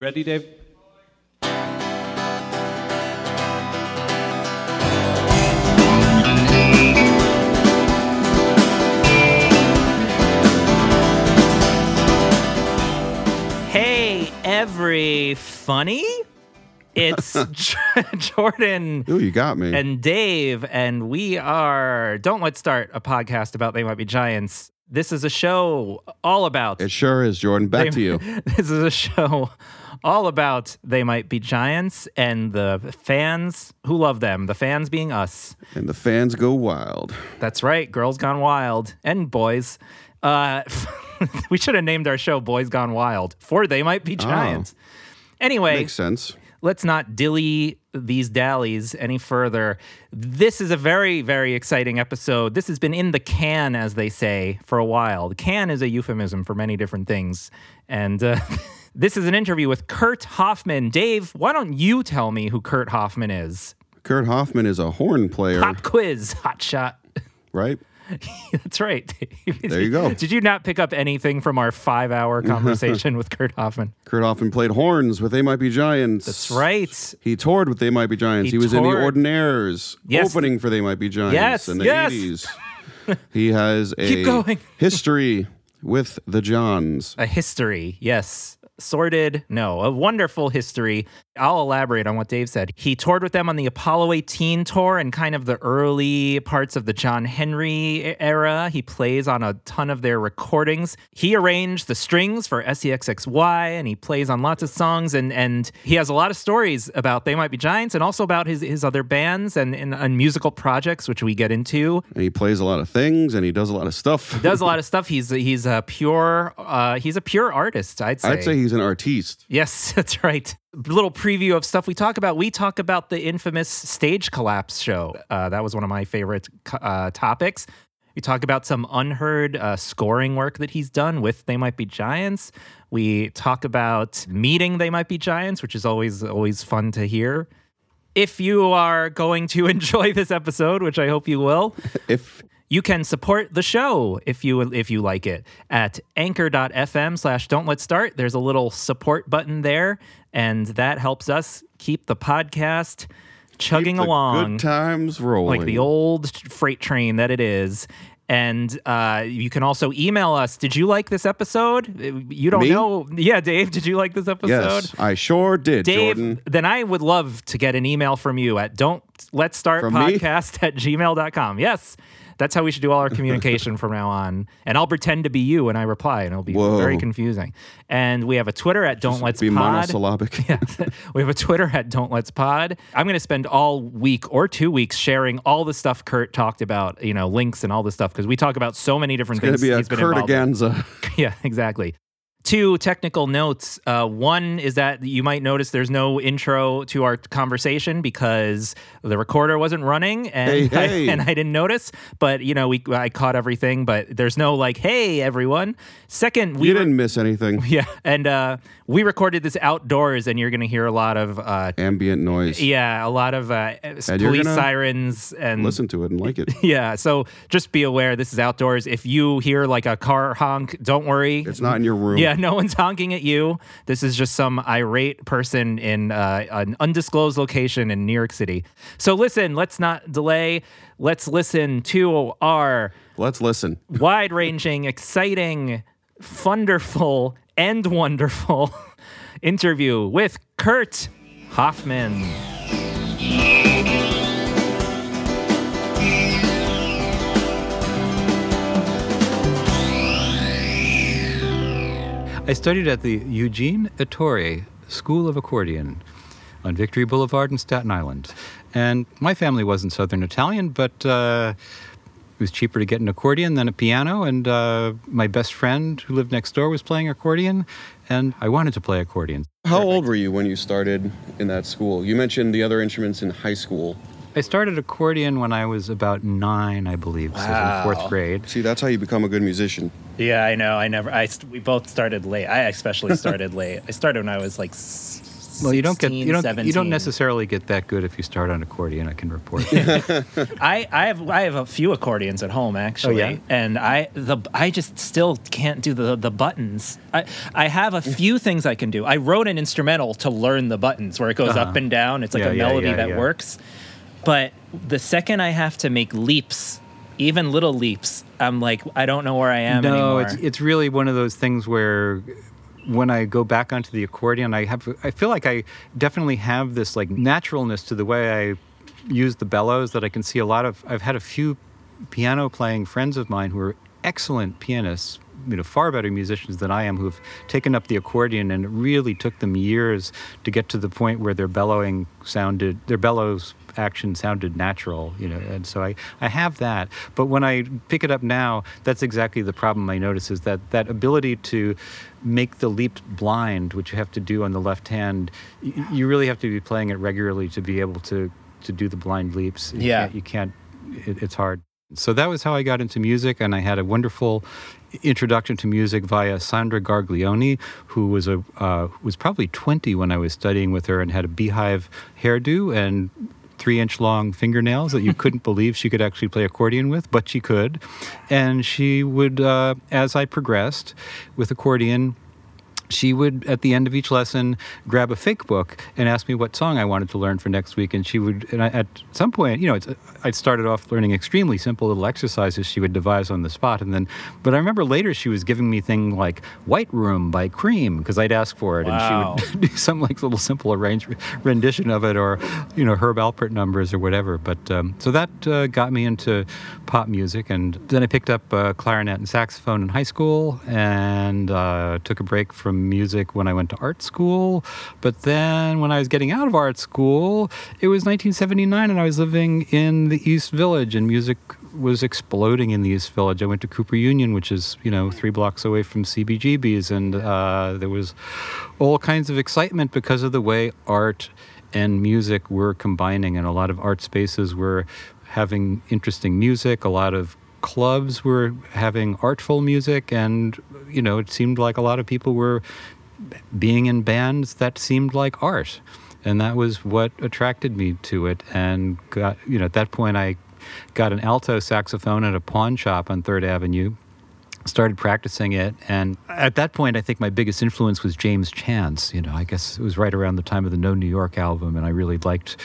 Ready, Dave? Hey, every funny. It's Jordan Ooh, you got me. and Dave, and we are Don't Let's Start a podcast about They Might Be Giants. This is a show all about. it sure is, Jordan. Back to you. This is a show all about They Might Be Giants and the fans who love them, the fans being us. And the fans go wild. That's right, Girls Gone Wild and Boys. Uh, we should have named our show Boys Gone Wild for They Might Be Giants. Anyway, Makes sense. Let's not dilly these dallies any further. This is a very, very exciting episode. This has been in the can, as they say, for a while. The can is a euphemism for many different things. And uh, this is an interview with Kurt Hoffman. Dave, why don't you tell me who Kurt Hoffman is? Kurt Hoffman is a horn player, Pop quiz, hot shot. right? That's right. There you go. Did you not pick up anything from our five hour conversation with Kurt Hoffman? Kurt Hoffman played horns with They Might Be Giants. That's right. He toured with They Might Be Giants. He He, was in the Ordinaires, Yes. opening for They Might Be Giants Yes, in the yes. 80s. he has a Keep going. history with the Johns. A history, yes. Sordid, no, a wonderful history. I'll elaborate on what Dave said. He toured with them on the Apollo 18 tour and kind of the early parts of the John Henry era. He plays on a ton of their recordings. He arranged the strings for SEXXY and he plays on lots of songs and and he has a lot of stories about They Might Be Giants and also about his his other bands and, and, and musical projects which we get into. And he plays a lot of things and he does a lot of stuff. Does a lot of stuff. He's he's a pure uh, he's a pure artist, I'd say. I'd say he's an artiste. Yes, that's right. Little preview of stuff we talk about. We talk about the infamous stage collapse show. Uh, that was one of my favorite uh, topics. We talk about some unheard uh, scoring work that he's done with They Might Be Giants. We talk about meeting They Might Be Giants, which is always always fun to hear. If you are going to enjoy this episode, which I hope you will, If you can support the show if you if you like it at anchor.fm slash don't let's start there's a little support button there and that helps us keep the podcast chugging the along good times rolling. like the old freight train that it is and uh, you can also email us. Did you like this episode? You don't Me? know. Yeah, Dave, did you like this episode? Yes, I sure did, Dave, Jordan. then I would love to get an email from you at don't let's start From me? podcast at gmail.com. Yes. That's how we should do all our communication from now on. And I'll pretend to be you when I reply, and it'll be Whoa. very confusing. And we have a Twitter at Don't Let's Be Pod. monosyllabic. Yeah. we have a Twitter at Don't Let's Pod. I'm going to spend all week or two weeks sharing all the stuff Kurt talked about, you know, links and all this stuff, because we talk about so many different It's going things. to be a he's been involved in. Kurtaganza. Yeah, exactly. Two technical notes. Uh, one is that you might notice there's no intro to our conversation because the recorder wasn't running, and Hey, hey. I, and I didn't notice. But you know, we I caught everything, but there's no like, "Hey, everyone." Second, we You didn't miss anything. yeah, and uh, we recorded this outdoors, and you're going to hear a lot of uh, Ambient noise. yeah, a lot of uh, police sirens and Listen to it and like it. yeah, so just be aware this is outdoors. If you hear like a car honk, don't worry. It's not in your room. Yeah, no one's honking at you. This is just some irate person in uh, an undisclosed location in New York City. So listen, let's not delay. Let's listen to our Let's listen. wide ranging, exciting, wonderful, and wonderful interview with Kurt Hoffman. I studied at the Eugene Ettore School of Accordion on Victory Boulevard in Staten Island. And my family wasn't Southern Italian, but uh, it was cheaper to get an accordion than a piano. And uh, my best friend who lived next door was playing accordion, and I wanted to play accordion. How old were you when you started in that school? You mentioned the other instruments in high school. I started accordion when I was about nine, I believe, so in fourth grade. See, that's how you become a good musician. Yeah, I know. I never. I st- we both started late. I especially started late. I started when I was like s- Well, you don't get you don't 17. you don't necessarily get that good if you start on accordion. I can report. I, I have I have a few accordions at home actually, Oh, yeah? and I the I just still can't do the the buttons. I I have a few things I can do. I wrote an instrumental to learn the buttons where it goes up and down. It's like Uh-huh. Yeah, a yeah, melody yeah, that yeah. works. But the second I have to make leaps, even little leaps, I'm like I don't know where I am no, anymore. it's it's really one of those things where when I go back onto the accordion, I have I feel like I definitely have this like naturalness to the way I use the bellows that I can see a lot of. I've had a few piano playing friends of mine who are excellent pianists. You know, far better musicians than I am, who've taken up the accordion, and it really took them years to get to the point where their bellowing sounded, their bellows action sounded natural, you know, and so I, I have that. But when I pick it up now, that's exactly the problem I notice is that that ability to make the leap blind, which you have to do on the left hand, y- you really have to be playing it regularly to be able to, to do the blind leaps. You Yeah. can't- You can't, it, it's hard. So that was how I got into music, and I had a wonderful introduction to music via Sandra Garglioni, who was a uh, was probably 20 when I was studying with her, and had a beehive hairdo and three inch long fingernails that you couldn't believe she could actually play accordion with, but she could. And she would, uh, as I progressed with accordion, she would at the end of each lesson grab a fake book and ask me what song I wanted to learn for next week. And she would and I, at some point you know it's, I'd started off learning extremely simple little exercises she would devise on the spot. And then but I remember later she was giving me things like White Room by Cream because I'd ask for it. Wow. and she would do some like little simple arrangement rendition of it or you know Herb Alpert numbers or whatever. But um, so that uh, got me into pop music. And then I picked up uh, clarinet and saxophone in high school and uh, took a break from music when I went to art school but then when I was getting out of art school it was 1979 and I was living in the East Village and music was exploding in the East Village. I went to Cooper Union, which is you know three blocks away from CBGB's, and uh, there was all kinds of excitement because of the way art and music were combining, and a lot of art spaces were having interesting music. A lot of clubs were having artful music, and you know it seemed like a lot of people were being in bands that seemed like art. And that was what attracted me to it. And got, you know, at that point, I got an alto saxophone at a pawn shop on Third Avenue. Started practicing it, and at that point, I think my biggest influence was James Chance. You know, I guess it was right around the time of the No New York album, and I really liked.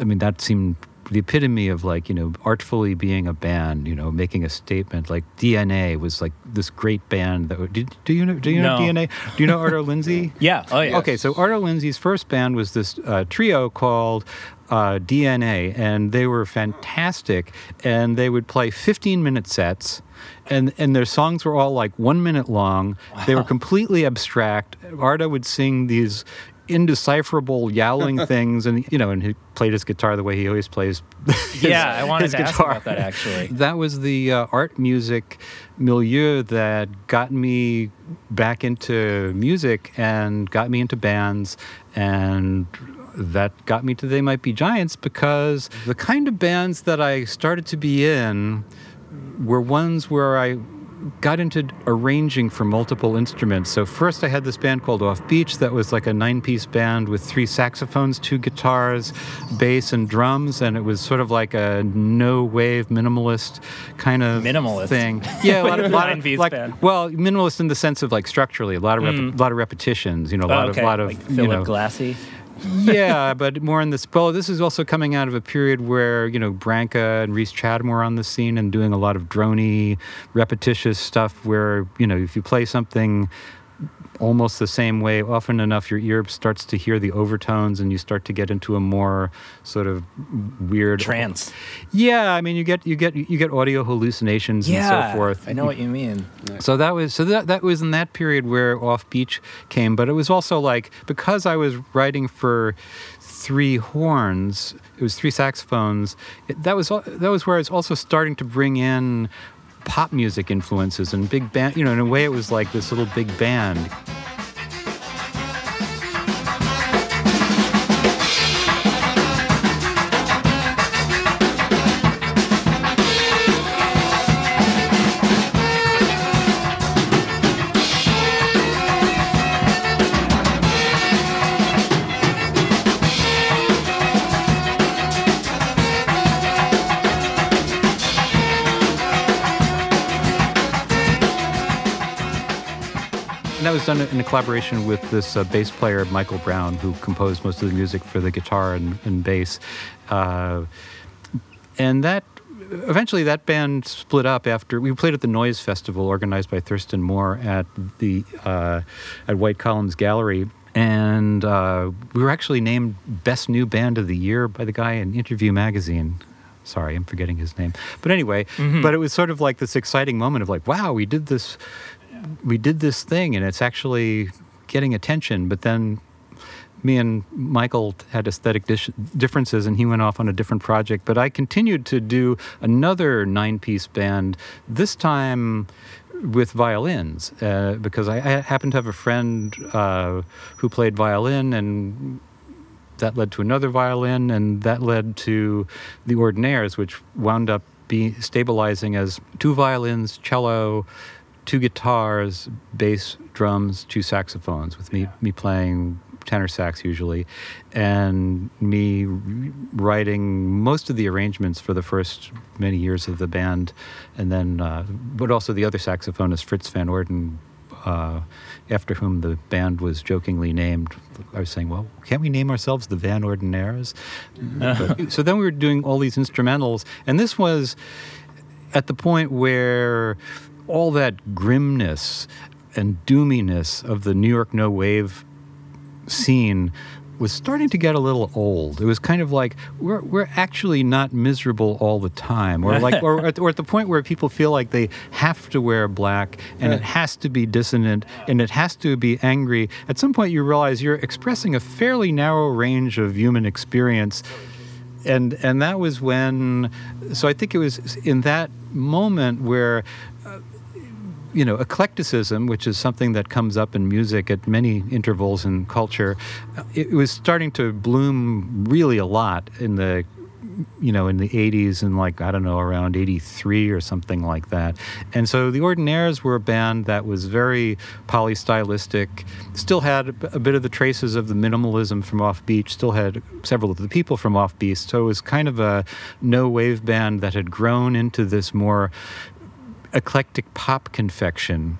I mean, that seemed the epitome of like you know artfully being a band. You know, making a statement. Like DNA was like this great band that. Did, do you know? Do you know DNA? Do you know Arto Lindsay? yeah. Oh yeah. Okay, so Arto Lindsay's first band was this uh, trio called uh, DNA, and they were fantastic. And they would play 15 minute sets, and, and their songs were all like one minute long. They were completely abstract. Arto would sing these indecipherable yowling things and you know and he played his guitar the way he always plays his- Yeah, I wanted his to ask guitar. about that actually. that was the uh, art music milieu that got me back into music and got me into bands and that got me to They Might Be Giants because the kind of bands that I started to be in were ones where I got into arranging for multiple instruments. So first I had this band called Off Beach that was like a nine-piece band with three saxophones, two guitars, bass and drums and it was sort of like a no-wave minimalist kind of Minimalist? thing. Yeah, a lot of, lot of like band. well, minimalist in the sense of like structurally, a lot of rep- mm. lot of repetitions, you know, a lot Oh, okay. of lot of like you Philip know, Glassy. Yeah, but more in this. Well, this is also coming out of a period where you know Branca and Rhys Chatham were on the scene and doing a lot of drony, repetitious stuff. Where you know if you play something almost the same way, often enough your ear starts to hear the overtones and you start to get into a more sort of weird Trance. Yeah, I mean you get you get you get audio hallucinations Yeah. and so forth. I know what you mean. So that was so that that was in that period where Off Beach came, but it was also like because I was writing for three horns, it was three saxophones. It, that was that was where I was also starting to bring in pop music influences and big band. You know, in a way, it was like this little big band. Was done in a collaboration with this uh, bass player Michael Brown, who composed most of the music for the guitar and, and bass. Uh, and that eventually that band split up after we played at the Noise Festival organized by Thurston Moore at the uh, at White Columns Gallery. And uh, we were actually named Best New Band of the Year by the guy in Interview Magazine. Sorry, I'm forgetting his name. But anyway, Mm-hmm. but it was sort of like this exciting moment of like, wow, we did this, we did this thing, and it's actually getting attention. But then me and Michael had aesthetic dis- differences, and he went off on a different project. But I continued to do another nine-piece band. This time with violins, uh, because I, I happened to have a friend uh, who played violin, and that led to another violin, and that led to the Ordinaires, which wound up be stabilizing as two violins, cello, two guitars, bass, drums, two saxophones, with me me playing tenor sax usually, and me writing most of the arrangements for the first many years of the band, and then uh, but also the other saxophonist Fritz Van Orden. Uh, after whom the band was jokingly named, I was saying, "Well, can't we name ourselves the Van Ordinaires?" But- so then we were doing all these instrumentals, and this was at the point where all that grimness and doominess of the New York no wave scene was starting to get a little old. It was kind of like we're we're actually not miserable all the time, or like or, at, or at the point where people feel like they have to wear black and it has to be dissonant and it has to be angry. At some point, you realize you're expressing a fairly narrow range of human experience and and that was when so i think it was in that moment where uh, you know eclecticism which is something that comes up in music at many intervals in culture uh, it was starting to bloom really a lot in the you know in the 80s and like i don't know around 83 or something like that. And so the ordinaires were a band that was very polystylistic still had a bit of the traces of the minimalism from off beach still had several of the people from off beach so it was kind of a no wave band that had grown into this more eclectic pop confection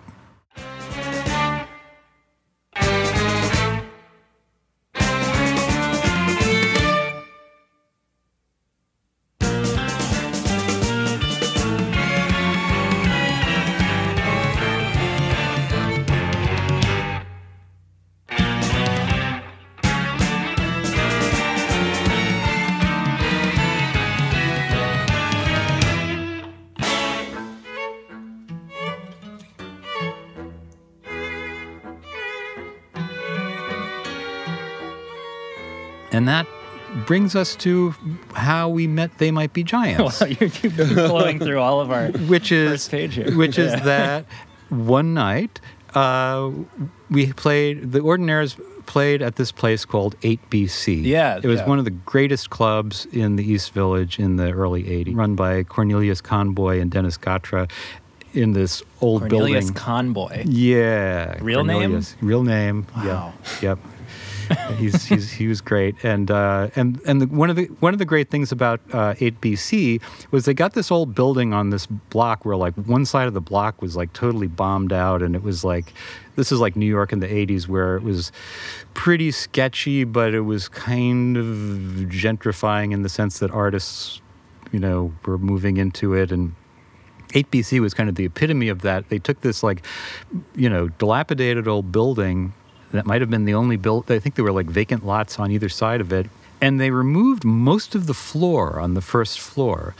brings us to how we met they might be giants Well, you keep flowing through all of our. which is First page here. which is Yeah. that one night uh, we played the Ordinaires played at this place called 8BC. Yeah, it was yeah. one of the greatest clubs in the East Village in the early 80s, run by Cornelius Conboy and Dennis Gatra in this old Cornelius building. Cornelius Conboy. yeah, Real name? Real name. Wow. Yep. Yep. he's, he's he was great, and uh, and and the, one of the one of the great things about uh, 8BC was they got this old building on this block where like one side of the block was like totally bombed out, and it was like this is like New York in the 80s where it was pretty sketchy, but it was kind of gentrifying in the sense that artists, you know, were moving into it. And 8BC was kind of the epitome of that. They took this like, you know, dilapidated old building that might have been the only built. I think there were like vacant lots on either side of it, and they removed most of the floor on the first floor.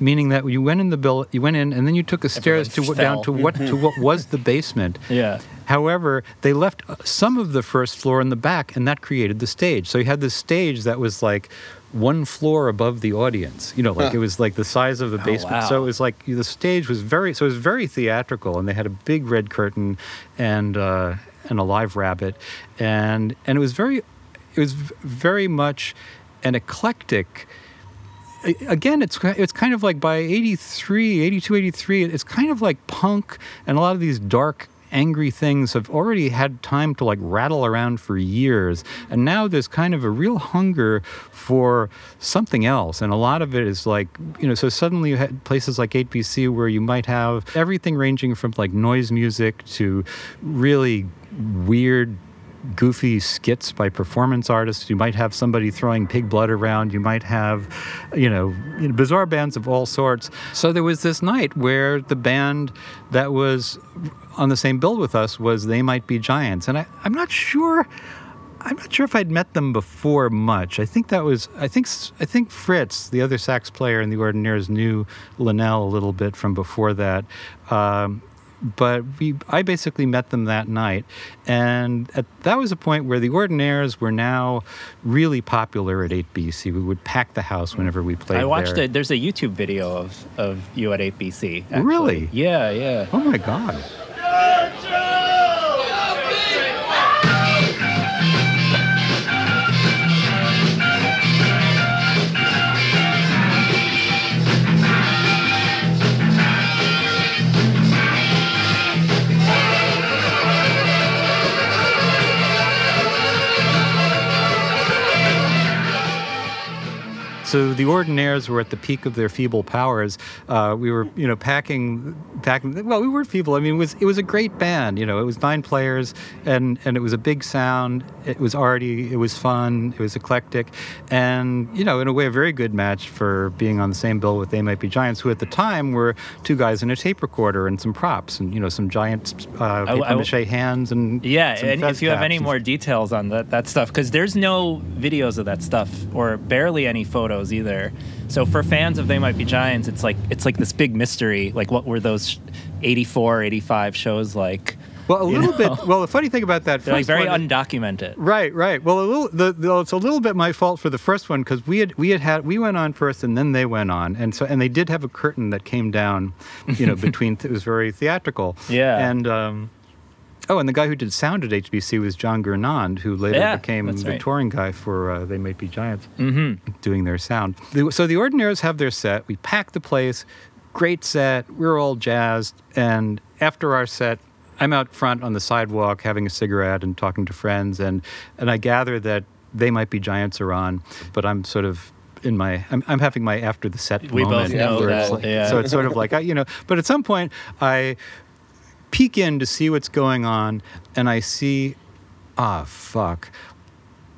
Meaning that you went in the bill, you went in, and then you took a stairs to what, down to what to what was the basement. Yeah. However, they left some of the first floor in the back, and that created the stage. So you had this stage that was like one floor above the audience. You know, like it was like the size of the basement. So wow. it was like the stage was very, so it was very theatrical, and they had a big red curtain and uh, and a live rabbit, and and it was very, it was very much an eclectic again it's it's kind of like by 83 82 83 it's kind of like punk and a lot of these dark angry things have already had time to like rattle around for years. And now there's kind of a real hunger for something else. And a lot of it is like, you know, so suddenly you had places like 8BC where you might have everything ranging from like noise music to really weird goofy skits by performance artists. You might have somebody throwing pig blood around. You might have, you know, you know, bizarre bands of all sorts. So there was this night where the band that was on the same bill with us was They Might Be Giants. And I, I'm not sure. I'm not sure if I'd met them before much. I think that was I think I think Fritz, the other sax player in the Ordinaires, knew Linnell a little bit from before that. Um, but we I basically met them that night, and at, that was a point where the Ordinaires were now really popular at 8BC. We would pack the house whenever we played. I watched there. it. There's a YouTube video of, of you at 8BC. actually. Really? Yeah, yeah. Oh my god! So the Ordinaires were at the peak of their feeble powers. Uh, we were, you know, packing, packing. Well, we were feeble. I mean, it was it was a great band. You know, it was nine players, and and it was a big sound. It was arty. It was fun. It was eclectic, and you know, in a way, a very good match for being on the same bill with They Might Be Giants, who at the time were two guys in a tape recorder and some props, and you know, some giant uh, I- paper mache hands, and Yeah, and if you have any more details on that, that stuff, because there's no videos of that stuff or barely any photos either. So for fans of They Might Be Giants, it's like it's like this big mystery. Like, what were those 84, 85 shows like? Well, a you little know? bit. Well, the funny thing about that They're like very one- undocumented. Right, right. Well, a little. The, the, it's a little bit my fault for the first one because we had we had had we went on first and then they went on, and so and they did have a curtain that came down, you know, between. it was very theatrical. Yeah. And um, oh, and the guy who did sound at 8BC was John Gurnand, who later Yeah, became the right. touring guy for uh, They Might Be Giants, Mm-hmm. doing their sound. So the Ordinaires have their set. We pack the place. Great set. We're all jazzed. And after our set, I'm out front on the sidewalk having a cigarette and talking to friends, and and I gather that they might be Giants are on, but I'm sort of in my I'm, I'm having my after the set We both moment. know where it's that, like- yeah. So it's sort of like I, you know, but at some point I peek in to see what's going on, and I see, ah, fuck.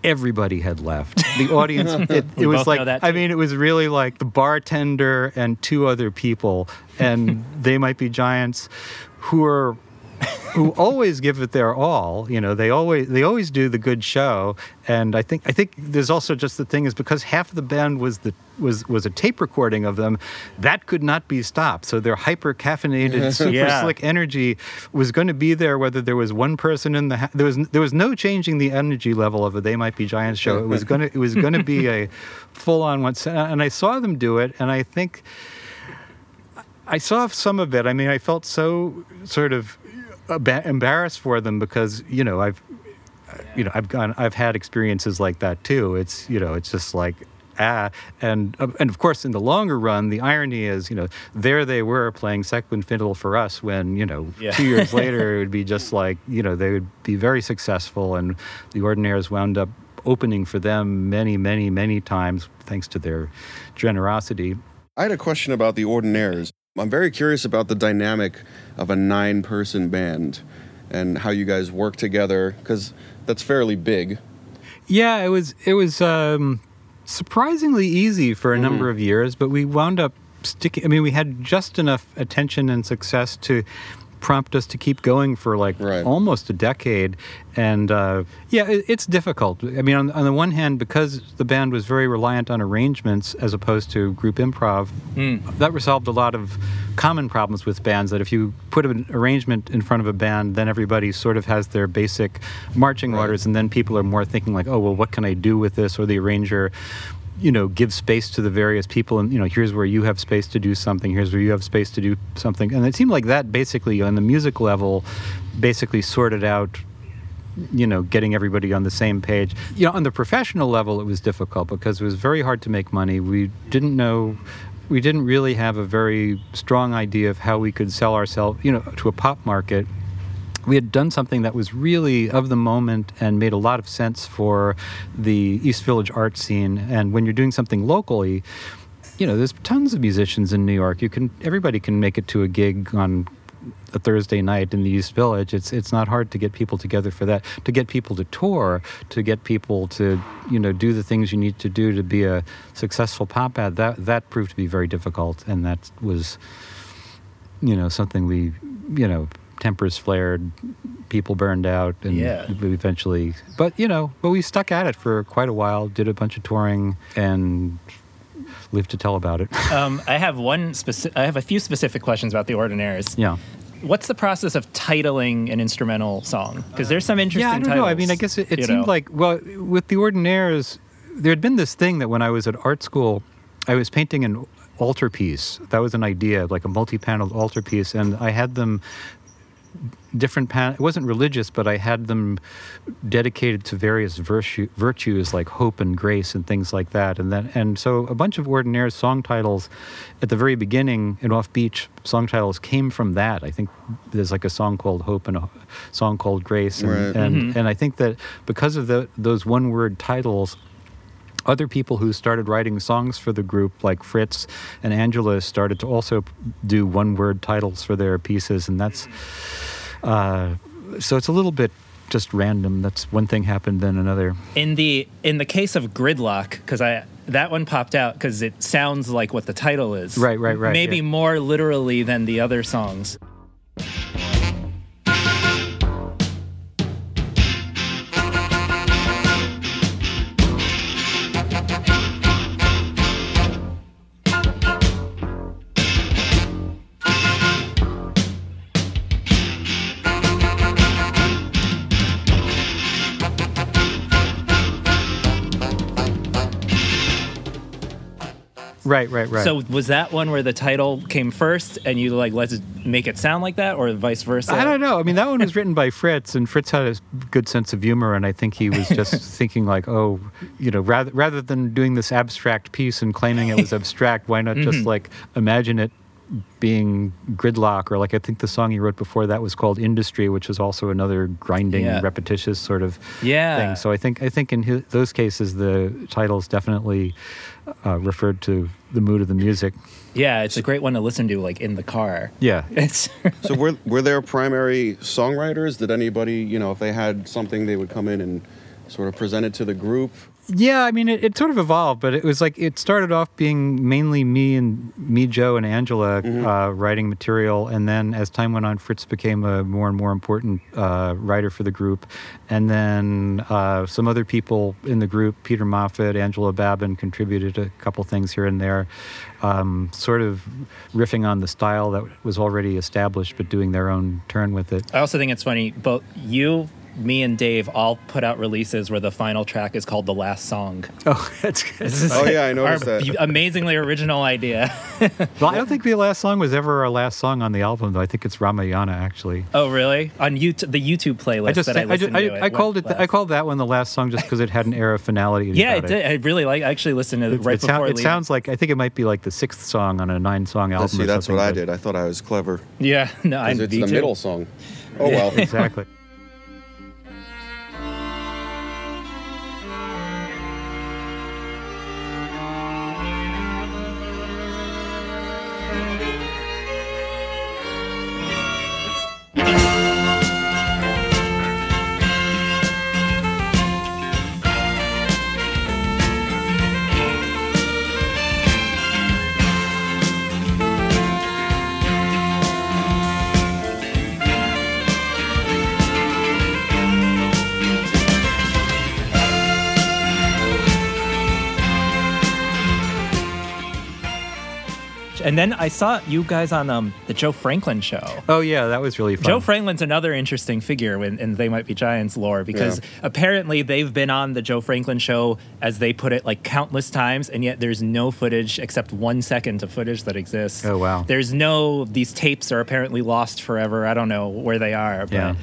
Everybody had left. The audience, it, it was like, that I mean, it was really like the bartender and two other people, and they might be giants who are who always give it their all. You know, they always they always do the good show. And I think I think there's also just the thing is because half of the band was the was was a tape recording of them, that could not be stopped. So their hyper caffeinated, super Yeah. slick energy was going to be there whether there was one person in the ha- there was there was no changing the energy level of a They Might Be Giants show. It was gonna it was gonna be a full on one. And I saw them do it, and I think. I saw some of it. I mean, I felt so sort of embarrassed for them because you know I've you know I've gone I've had experiences like that too. It's you know it's just like ah and uh, and of course in the longer run the irony is you know there they were playing second fiddle for us when you know Yeah. two years later it would be just like you know they would be very successful and the ordinaires wound up opening for them many many many times thanks to their generosity I had a question about the Ordinaires. I'm very curious about the dynamic of a nine person band and how you guys work together because that's fairly big. Yeah, it was it was um, surprisingly easy for a number of years, but we wound up sticking. I mean, we had just enough attention and success to prompt us to keep going for like Right. almost a decade. And uh, yeah, it, it's difficult. I mean, on, on the one hand, because the band was very reliant on arrangements as opposed to group improv, that resolved a lot of common problems with bands. That if you put an arrangement in front of a band, then everybody sort of has their basic marching orders, and then people are more thinking like, oh, well, what can I do with this? Or the arranger you know, give space to the various people, and you know, here's where you have space to do something. Here's where you have space to do something, and it seemed like that basically on the music level, basically sorted out. You know, getting everybody on the same page. You know, on the professional level, it was difficult because it was very hard to make money. We didn't know, we didn't really have a very strong idea of how we could sell ourselves, you know, to a pop market we had done something that was really of the moment and made a lot of sense for the East Village art scene. And when you're doing something locally, you know, there's tons of musicians in New York. You can everybody can make it to a gig on a Thursday night in the East Village. It's it's not hard to get people together for that. To get people to tour, to get people to you know do the things you need to do to be a successful pop ad. That that proved to be very difficult, and that was you know something we you know tempers flared, people burned out, and Yeah. eventually. But you know, but we stuck at it for quite a while. Did a bunch of touring and lived to tell about it. Um, I have one specific. I have a few specific questions about the Ordinaires. yeah. What's the process of titling an instrumental song? Because there's some interesting. Yeah, I don't titles, know. I mean, I guess it, it seemed know. like well, with the Ordinaires, there had been this thing that when I was at art school, I was painting an altarpiece. That was an idea, like a multi-paneled altarpiece, and I had them different pan it wasn't religious but i had them dedicated to various virtue, virtues like hope and grace and things like that. And then and so a bunch of ordinaire song titles at the very beginning in off beach song titles came from that. I think there's like a song called hope and a song called grace and Right. and, mm-hmm. and i think that because of the, those one word titles other people who started writing songs for the group, like Fritz and Angela, started to also do one word titles for their pieces. And that's uh, so it's a little bit just random. That's one thing happened, then another. in the in the case of Gridlock, because I that one popped out because it sounds like what the title is. Right, right, right, Maybe yeah. more literally than the other songs. Right, right, right. So was that one where the title came first, and you like let's make it sound like that, or vice versa? I don't know. I mean, that one was written by Fritz, and Fritz had a good sense of humor, and I think he was just thinking like, oh, you know, rather rather than doing this abstract piece and claiming it was abstract, why not Mm-hmm. just like imagine it being gridlock, or like I think the song he wrote before that was called Industry, which is also another grinding, Yeah. repetitious sort of Yeah. thing. So I think I think in his, those cases the titles definitely uh, referred to the mood of the music. Yeah, it's a great one to listen to, like in the car. Yeah. It's So were were there primary songwriters? Did anybody, you know, if they had something, they would come in and sort of present it to the group? Yeah, I mean, it, it sort of evolved, but it was like it started off being mainly me and me, Joe, and Angela uh, writing material, and then as time went on, Fritz became a more and more important uh, writer for the group, and then uh, some other people in the group, Peter Moffat, Angela Babin, contributed a couple things here and there, um, sort of riffing on the style that was already established, but doing their own turn with it. I also think it's funny. Both you, me, and Dave all put out releases where the final track is called "The Last Song." Oh, that's good. Oh, yeah, I noticed our that. be- Amazingly original idea. Well, I don't think the last song was ever our last song on the album, though. I think it's Ramayana, actually. oh, really? On YouTube, the YouTube playlist I just, that I I, listened just, I, to. I called it, went I called that one the last song just because it had an air of finality. Yeah, about it did. I really like. I actually listened to it right it, sound- it leaving. sounds like I think it might be like the sixth song on a nine-song album. See, or that's what I did. I thought I was clever. Yeah, no, I'm it's the too. middle song. Oh well. Exactly. And then I saw you guys on um, the Joe Franklin show. Oh yeah, that was really fun. Joe Franklin's another interesting figure in, in They Might Be Giants lore because apparently they've been on the Joe Franklin show, as they put it, like countless times, and yet there's no footage except one second of footage that exists. Oh, wow. There's no, these tapes are apparently lost forever. I don't know where they are, but Yeah.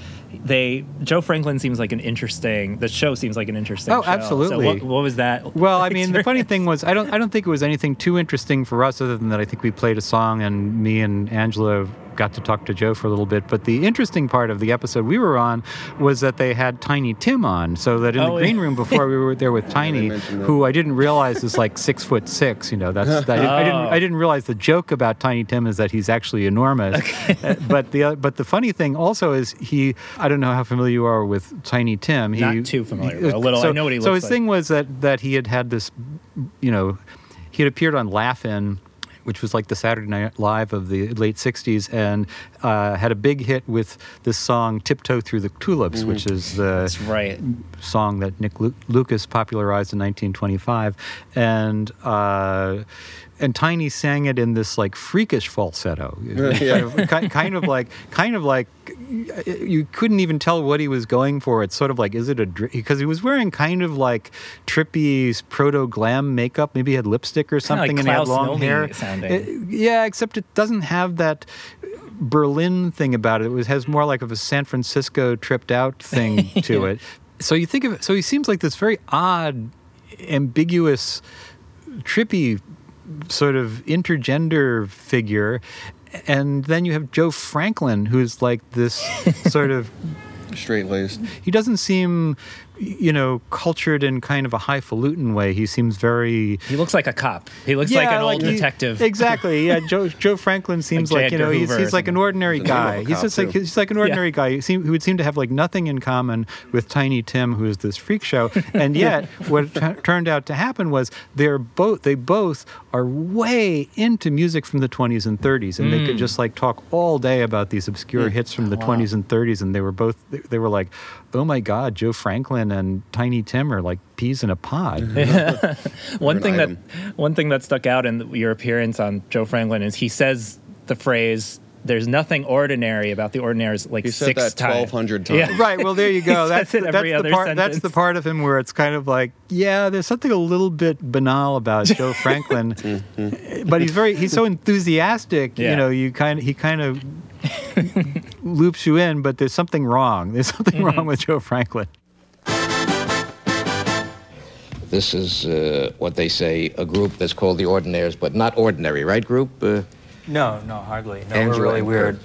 They, Joe Franklin seems like an interesting, the show seems like an interesting Oh, show. absolutely. So what, what was that? Well, I mean, the funny thing was, I don't, I don't think it was anything too interesting for us, other than that I think we played a song, and me and Angela got to talk to Joe for a little bit. But the interesting part of the episode we were on was that they had Tiny Tim on, so that in Oh, the green room before we were there with Tiny, mentioned that. who I didn't realize is like six foot six. You know, that's I, didn't, I didn't Oh. I didn't realize the joke about Tiny Tim is that he's actually enormous. Uh, but the uh, but the funny thing also is he I don't know how familiar you are with Tiny Tim. He, Not too familiar, but a little. So, I know what he looks like. so his like. thing was that that he had had this, you know, he had appeared on Laugh-In, which was like the Saturday Night Live of the late '60s, and uh, had a big hit with this song "Tiptoe Through the Tulips," which is the right. song that Nick Lu- Lucas popularized in 1925, and uh, and Tiny sang it in this like freakish falsetto, kind, of, kind of like kind of like you couldn't even tell what he was going for. It's sort of like is it a because he was wearing kind of like trippy proto glam makeup. Maybe he had lipstick or Kinda like something, and he had long Nomi hair. It- yeah, except it doesn't have that. Berlin thing about it. It was, has more like of a San Francisco tripped out thing to it. So you think of it. So he seems like this very odd, ambiguous, trippy sort of intergender figure. And then you have Joe Franklin, who's like this sort of Straight laced. he doesn't seem, you know, cultured in kind of a highfalutin way. He seems very He looks like a cop. He looks like an old he- detective. Exactly. Yeah, Joe Joe Franklin seems Like like, you know he's, he's like an ordinary He's a name of guy. He's just like too. he's like an ordinary guy. He, seem, who would seem to have like nothing in common with Tiny Tim, who is this freak show. And yet, what t- turned out to happen was they're both they both are way into music from the 20s and 30s, and Mm. they could just like talk all day about these obscure hits from the 20s and 30s. And they were both they, they were like, oh my God, Joe Franklin and Tiny Tim are like peas in a pod. one an thing that one thing that stuck out in your appearance on Joe Franklin is he says the phrase "There's nothing ordinary about the ordinaries like He said six that 1,200 times. Yeah. right. Well, there you go. That's it the, that's every the other part. That's the part of him where it's kind of like, yeah, there's something a little bit banal about Joe Franklin, mm-hmm. but he's very he's so enthusiastic. Yeah. You know, you kind of he kind of loops you in, but there's something wrong. There's something Mm-hmm. wrong with Joe Franklin. This is uh, what they say a group that's called the Ordinaires, but not ordinary, right, group? Uh, No, no, hardly. No, Angela we're really and weird.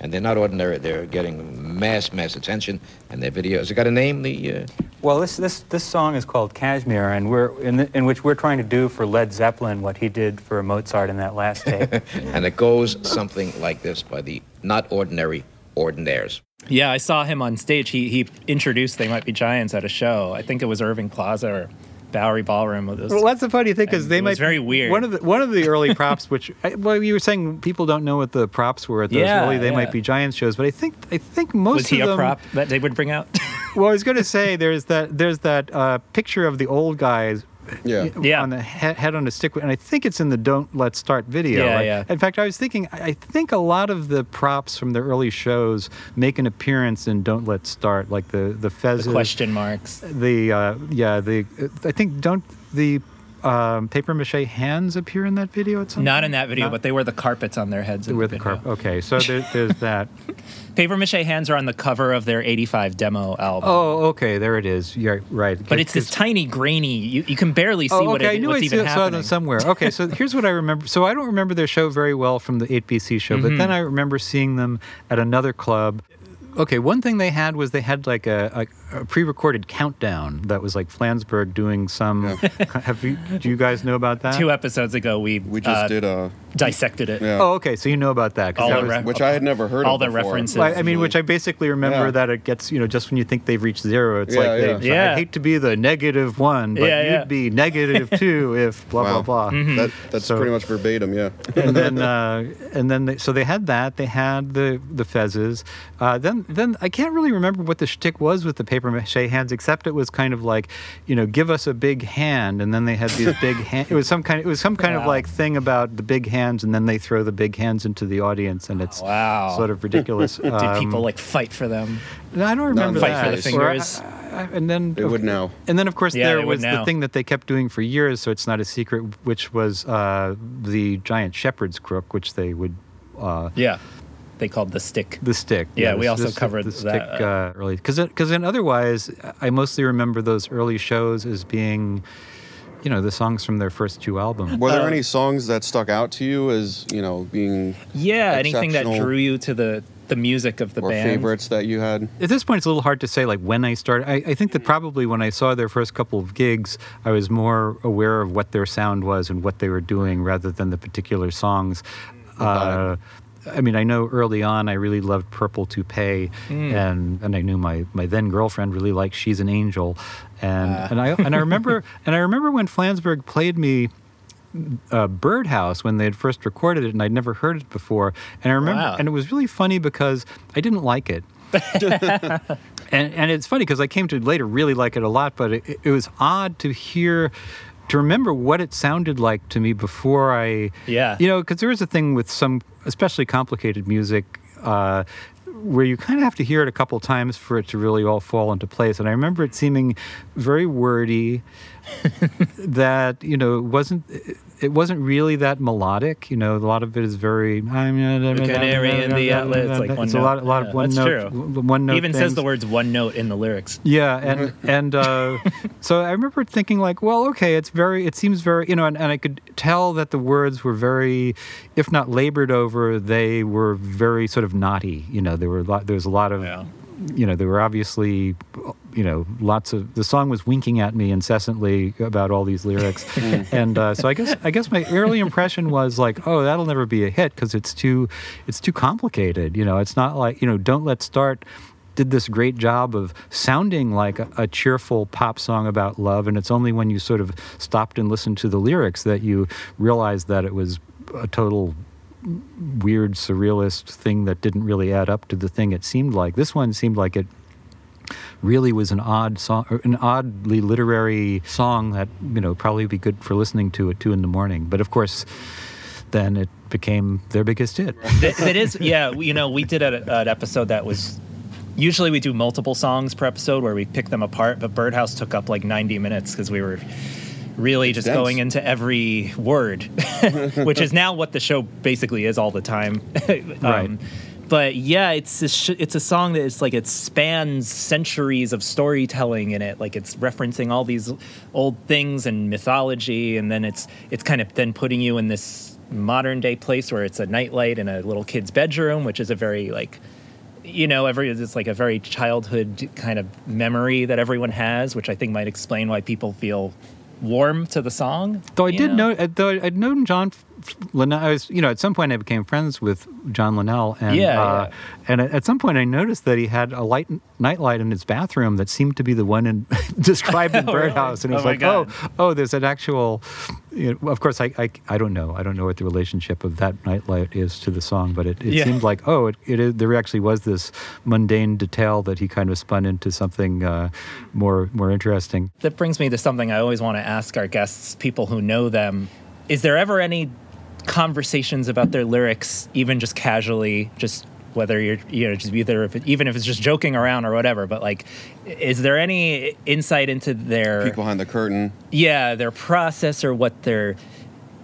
And they're not ordinary. They're getting mass, mass attention, and their videos. Has it got a name? The uh, Well, this this this song is called Kashmir, and we're in the, in which we're trying to do for Led Zeppelin what he did for Mozart in that last tape. and it goes something like this by the not ordinary Ordinaires. Yeah, I saw him on stage. He he introduced They Might Be Giants at a show. I think it was Irving Plaza or Bowery Ballroom. It was- Well, that's the funny thing because they it might was very weird. One of the one of the early props, which well, you were saying people don't know what the props were at those Yeah, early They yeah. Might Be Giants shows, but I think I think most of the was he of a them, prop that they would bring out? Well, I was going to say there's that there's that uh, picture of the old guys. Yeah. Yeah. On the he- head on a stick, and I think it's in the "Don't Let's Start" video. Yeah, right? yeah. In fact, I was thinking, I I think a lot of the props from the early shows make an appearance in "Don't Let's Start," like the the the question marks. the uh, yeah, the I think don't the um, paper mache hands appear in that video at some Not in that video, Not- but they wear the carpets on their heads. in with the the video. carp. Okay, so there, there's that. Paper mache hands are on the cover of their '85 demo album. Oh, okay, there it is. Yeah, right. But it's this tiny, grainy. You, you can barely see Oh, what okay. it, I knew what's I even saw, saw happening. them somewhere. Okay, so here's what I remember. So I don't remember their show very well from the 8BC show, but Mm-hmm. then I remember seeing them at another club. Okay, one thing they had was they had like a, a, a pre-recorded countdown that was like Flansburgh doing some. Have you? Do you guys know about that? Two episodes ago, we We just uh, did a. dissected it. Yeah. Oh, okay. So you know about that? 'cause All that the was- ref- which I had never heard all of the before. references. Well, I mean, which I basically remember Yeah. that it gets, you know, just when you think they've reached zero, it's Yeah, like yeah. they. Yeah. I hate to be the negative one, but Yeah, you'd yeah. be negative two if blah Wow. blah blah. Mm-hmm. That, that's So- pretty much verbatim, yeah. and then uh, and then they, so they had that. They had the the fezzes. Uh, then then I can't really remember what the shtick was with the paper mache hands, except it was kind of like, you know, give us a big hand, and then they had these big hand. It was some kind. It was some kind of like thing about the big hands, and then they throw the big hands into the audience, and it's Wow. sort of ridiculous. Did Um, people like fight for them? no, I don't remember Fight that. for the fingers. I- I- and then They would know. And then, of course, Yeah, there was the thing that they kept doing for years, so it's not a secret, which was uh, the giant shepherd's crook, which they would. Uh, Yeah, they called the stick. the stick. Yeah, we also the, covered the that. stick uh, early because because then otherwise, I mostly remember those early shows as being you know, the songs from their first two albums. Were there Uh, any songs that stuck out to you as you know being Yeah, anything that drew you to the the music of the or band. favorites that you had? At this point, it's a little hard to say, like, when I started. I, I think that probably when I saw their first couple of gigs, I was more aware of what their sound was and what they were doing rather than the particular songs. Uh, I mean, I know early on I really loved Purple Toupee, and, and I knew my, my then girlfriend really liked She's an Angel, and and I and I remember and I remember when Flansburgh played me uh, Birdhouse when they had first recorded it, and I'd never heard it before. And I remember, Wow. and it was really funny because I didn't like it. and and it's funny because I came to later really like it a lot, but it, it was odd to hear. To remember what it sounded like to me before I, Yeah. you know, because there is a thing with some, especially complicated music, uh, where you kind of have to hear it a couple times for it to really all fall into place. And I remember it seeming very wordy, that you know it wasn't it wasn't really that melodic. You know, a lot of it is very. canary in the outlet, it's like one It's a lot, a lot Yeah, of one that's note, true. one note. Even says the words one note in the lyrics. Yeah, and and uh, so I remember thinking like, well, okay, it's very, it seems very, you know, and, and I could tell that the words were very, if not labored over, they were very sort of naughty. You know, there were a lot, there was a lot of, Yeah. you know, there were obviously, you know, lots of the song was winking at me incessantly about all these lyrics, and uh, so I guess I guess my early impression was like, oh, that'll never be a hit because it's too, it's too complicated. You know, it's not like you know, don't let's start did this great job of sounding like a, a cheerful pop song about love, and it's only when you sort of stopped and listened to the lyrics that you realized that it was a total weird surrealist thing that didn't really add up to the thing it seemed like. This one seemed like it really was an odd song, or an oddly literary song that you know probably would be good for listening to at two in the morning. But of course, then it became their biggest hit. That- that is, yeah. You know, we did a, an episode that was. Usually we do multiple songs per episode where we pick them apart, but Birdhouse took up like 90 minutes because we were really just dense. going into every word, which is now what the show basically is all the time. Um, Right. But yeah, it's a sh- it's a song that is like it spans centuries of storytelling in it. Like it's referencing all these old things and mythology, and then it's it's kind of then putting you in this modern day place where it's a nightlight in a little kid's bedroom, which is a very like you know, every it's like a very childhood kind of memory that everyone has, which I think might explain why people feel warm to the song. Though I did know, uh, though I'd known John Linnell. I was, you know, at some point I became friends with John Linnell, and Yeah, uh, yeah. and at at some point I noticed that he had a light nightlight in his bathroom that seemed to be the one in described in Oh, really? Birdhouse, and it Oh was my like, oh, God. oh, there's an actual. You know, of course, I, I I don't know. I don't know what the relationship of that nightlight is to the song, but it, it Yeah. seemed like oh, it, it is, there actually was this mundane detail that he kind of spun into something uh, more more interesting. That brings me to something I always want to ask our guests, people who know them. Is there ever any conversations about their lyrics, even just casually, just whether you're, you know, just either if it, even if it's just joking around or whatever, but like, is there any insight into their Peek behind the curtain. yeah their process or what they're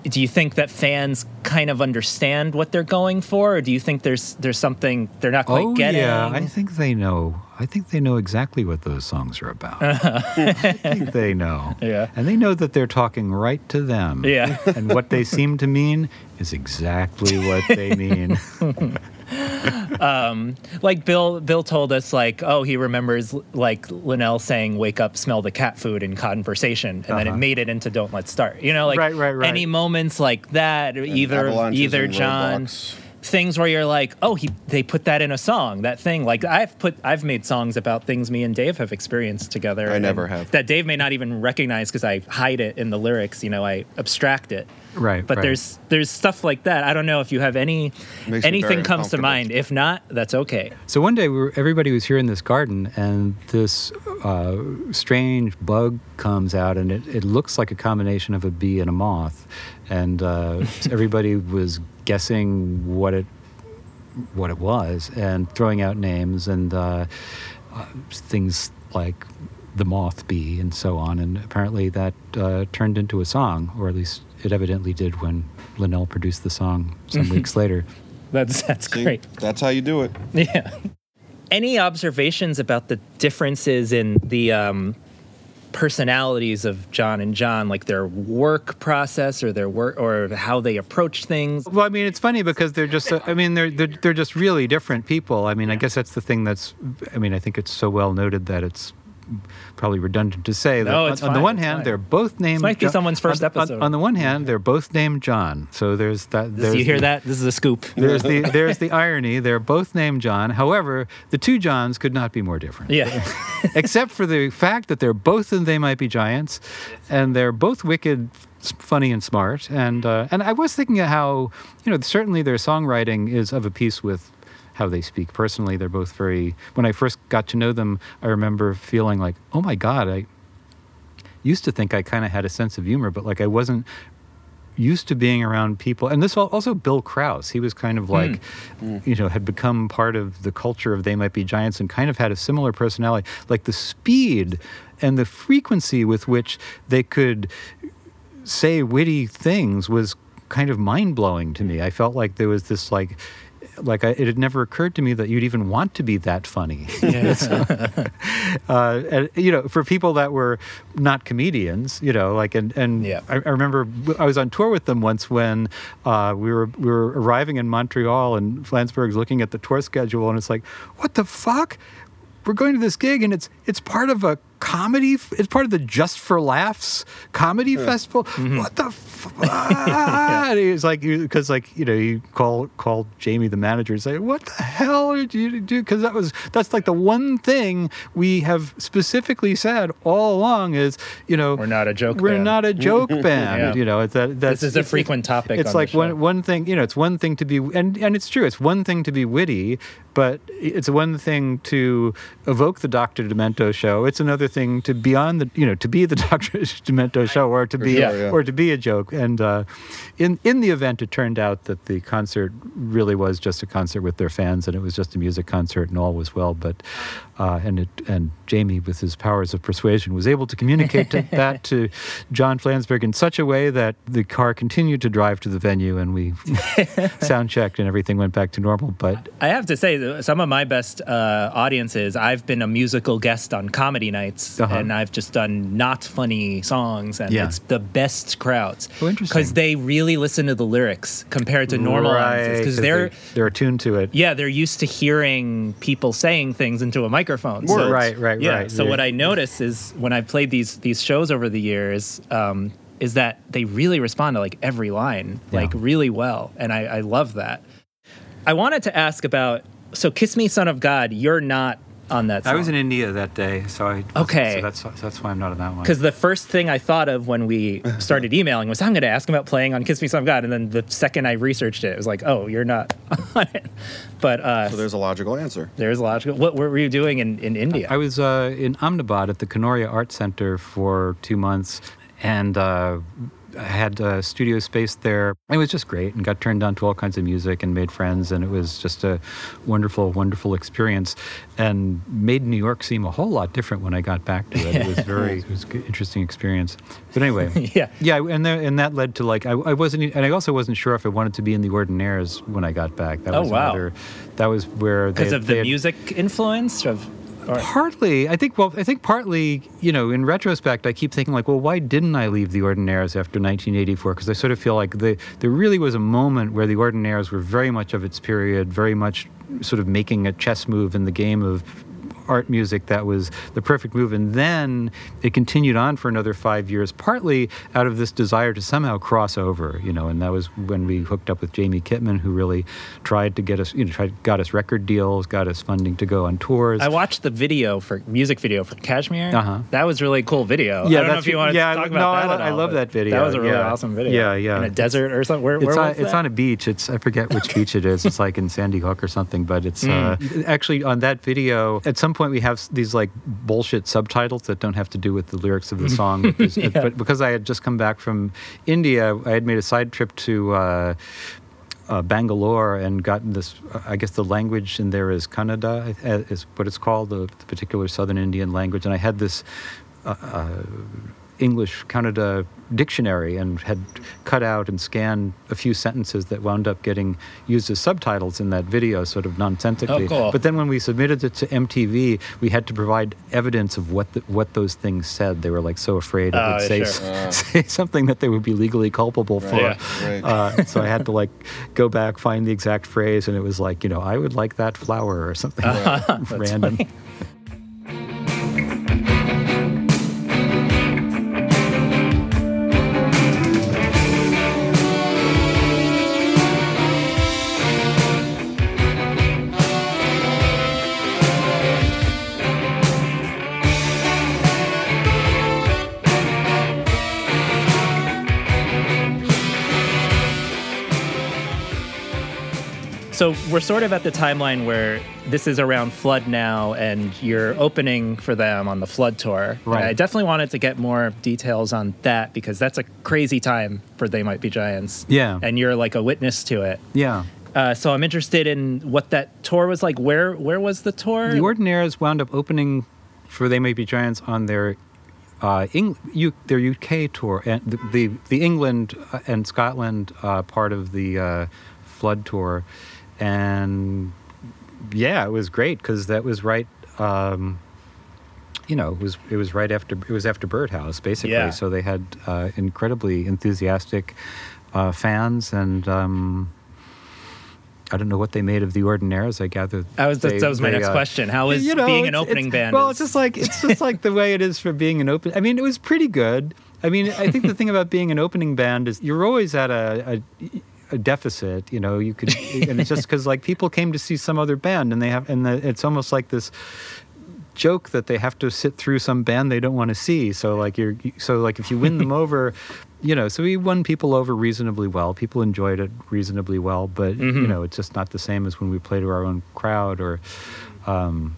do you think that fans kind of understand what they're going for or do you think there's there's something they're not quite oh getting yeah, I think they know. I think they know exactly what those songs are about. I think they know. Yeah. and they know that they're talking right to them. Yeah. and what they seem to mean is exactly what they mean. like bill bill told us like oh he remembers like linnell saying wake up smell the cat food in conversation and then it Uh-huh. made it into don't let's start you know like Right, right, right. any moments like that either either john roadblocks. Things where you're like oh he they put that in a song that thing like i've put i've made songs about things me and dave have experienced together I never have. that dave may not even recognize because i hide it in the lyrics you know i abstract it Right, but right. there's there's stuff like that i don't know if you have any Makes anything comes to mind if not that's okay So one day, we were, everybody was here in this garden, and this uh, strange bug comes out, and it, it looks like a combination of a bee and a moth. And uh, everybody was guessing what it what it was, and throwing out names and uh, uh, things like the moth bee and so on. And apparently, that uh, turned into a song, or at least it evidently did when Linnell produced the song some weeks later. that's that's See, great that's how you do it. Yeah. Any observations about the differences in the um, personalities of John and John, like their work process or their work or how they approach things. Well, I mean, it's funny because they're just, I mean, they're, they're, they're just really different people. I mean, I guess that's the thing that's, I mean, I think it's so well noted that it's probably redundant to say that No, on, it's on the one it's hand, fine. they're both named might be Jo- someone's first on- on- episode. On, the one hand, they're both named John. So there's that. This- There's you hear the- that? This is a scoop. There's the there's the irony. They're both named John. However, the two Johns could not be more different. Yeah. except for the fact that they're both and They Might Be Giants, and they're both wicked, funny, and smart. And uh, and I was thinking of how you know certainly their songwriting is of a piece with how they speak personally. They're both very. When I first got to know them, I remember feeling like, oh my god, I used to think I kind of had a sense of humor, but like I wasn't used to being around people and this also bill kraus he was kind of hmm. like hmm. you know had become part of the culture of they might be giants and kind of had a similar personality like the speed and the frequency with which they could say witty things was kind of mind-blowing to me i felt like there was this like like I, it had never occurred to me that you'd even want to be that funny uh, and you know, for people that were not comedians, you know, like and and Yeah. I, I remember I was on tour with them once when uh, we were we were arriving in Montreal and Flansburgh's looking at the tour schedule and it's like, what the fuck? We're going to this gig and it's it's part of a comedy. f- It's part of the Just for Laughs comedy festival. What the? F- ah, and he was like, because like you know, you call call Jamie the manager and say, "What the hell did you do?" Because that was that's like the one thing we have specifically said all along is you know We're not a joke band. We're band. not a joke band. Yeah. You know, it's that that's This is a frequent topic It's like one one thing. You know, it's one thing to be and and it's true. It's one thing to be witty, but it's one thing to evoke the Dr. Demento show. It's another thing to be on the you know to be the Dr. Demento show or to be yeah. or to be a joke. And uh, in in the event, it turned out that the concert really was just a concert with their fans, and it was just a music concert, and all was well. But uh, and it and Jamie, with his powers of persuasion, was able to communicate to, that to John Flansburgh in such a way that the car continued to drive to the venue, and we sound checked, and everything went back to normal. But I have to say, some of my best uh, audiences, I've been a musical guest on comedy nights, Uh-huh. and I've just done not funny songs, and Yeah. it's the best crowds. Oh, interesting. Because they really listen to the lyrics compared to normal audiences. because they're, they- they're attuned to it. yeah, they're used to hearing people saying things into a microphone. Word. Right, right, yeah. right. So They're- what I notice is when I've played these these shows over the years, um, is that they really respond to like every line, Yeah. like really well, and I, I love that. I wanted to ask about so "Kiss Me, Son of God." You're not on that. Song. I was in India that day, so I Okay. So that's that's why I'm not on that one. Because the first thing I thought of when we started emailing was, I'm going to ask him about playing on Kiss Me Son of God. And then the second I researched it, it was like, oh, you're not on it. But uh, So there's a logical answer. there's a logical. What, what were you doing in, in India? I was uh, in Ahmedabad at the Kanoria Art Center for two months, and uh, I had uh, studio space there. It was just great, and got turned on to all kinds of music and made friends, and it was just a wonderful, wonderful experience, and made New York seem a whole lot different when I got back to it. It was very, it was an interesting experience. But anyway, Yeah. yeah, and there, and that led to like I, I wasn't, and I also wasn't sure if I wanted to be in the Ordinaires when I got back. That Oh, was wow. another, that was where Because of the had- music influence of. Or, Partly, I think. Well, I think partly, you know, in retrospect, I keep thinking like, well, why didn't I leave the Ordinaires after 1984? Because I sort of feel like the there really was a moment where the Ordinaires were very much of its period, very much sort of making a chess move in the game of art music that was the perfect move and then it continued on for another five years partly out of this desire to somehow cross over you know and that was when we hooked up with jamie kitman who really tried to get us you know tried got us record deals got us funding to go on tours I watched the video for music video for Kashmir. Uh-huh. That was a really cool video. I don't know if you want yeah, to talk no, about I, that. lo- at I love that video. That was a really yeah. awesome video. Yeah, yeah. In a desert or something. Where, It's where on, it's on a beach. It's I forget which beach it is. It's like in Sandy Hook or something. But it's uh, Hmm. actually on that video. At some point, we have these like bullshit subtitles that don't have to do with the lyrics of the song. Because- Yeah. But because I had just come back from India, I had made a side trip to. Uh, uh, Bangalore and gotten this. Uh, I guess the language in there is Kannada, uh, is what it's called, the, the particular Southern Indian language. And I had this uh, uh, English Canada dictionary and had cut out and scanned a few sentences that wound up getting used as subtitles in that video, sort of nonsensically. Oh, cool. But then when we submitted it to MTV, we had to provide evidence of what the, what those things said. They were like so afraid it Oh, would say, sure. say something that they would be legally culpable for. Yeah. Right. Uh, so I had to like go back, find the exact phrase, and it was like, you know, I would like that flower or something random. So we're sort of at the timeline where this is around Flood now, and you're opening for them on the Flood tour. And Right. I definitely wanted to get more details on that because that's a crazy time for They Might Be Giants. Yeah. And you're like a witness to it. Yeah. Uh, so I'm interested in what that tour was like. Where where was the tour? The Ordinaires wound up opening for They May Be Giants on their uh, Eng- U- their UK tour, and the the, the England uh, and Scotland uh, part of the uh, Flood tour, and yeah, it was great because that was right. Um, you know, it was it was right after it was after Birdhouse, basically. Yeah. So they had uh, incredibly enthusiastic uh, fans, and um, I don't know what they made of the Ordinaires. I gather That was they- that was my they, next uh, question. How is you know, being an opening band? Well, is- it's just like it's just like the way it is for being an open. I mean, it was pretty good. I mean, I think the thing about being an opening band is you're always at a, a deficit. You know, you could, and it's just because like people came to see some other band, and they have, and the, it's almost like this joke that they have to sit through some band they don't want to see. So like you're, so like if you win them over. You know, so we won people over reasonably well. People enjoyed it reasonably well, but you know, it's just not the same as when we play to our own crowd or um,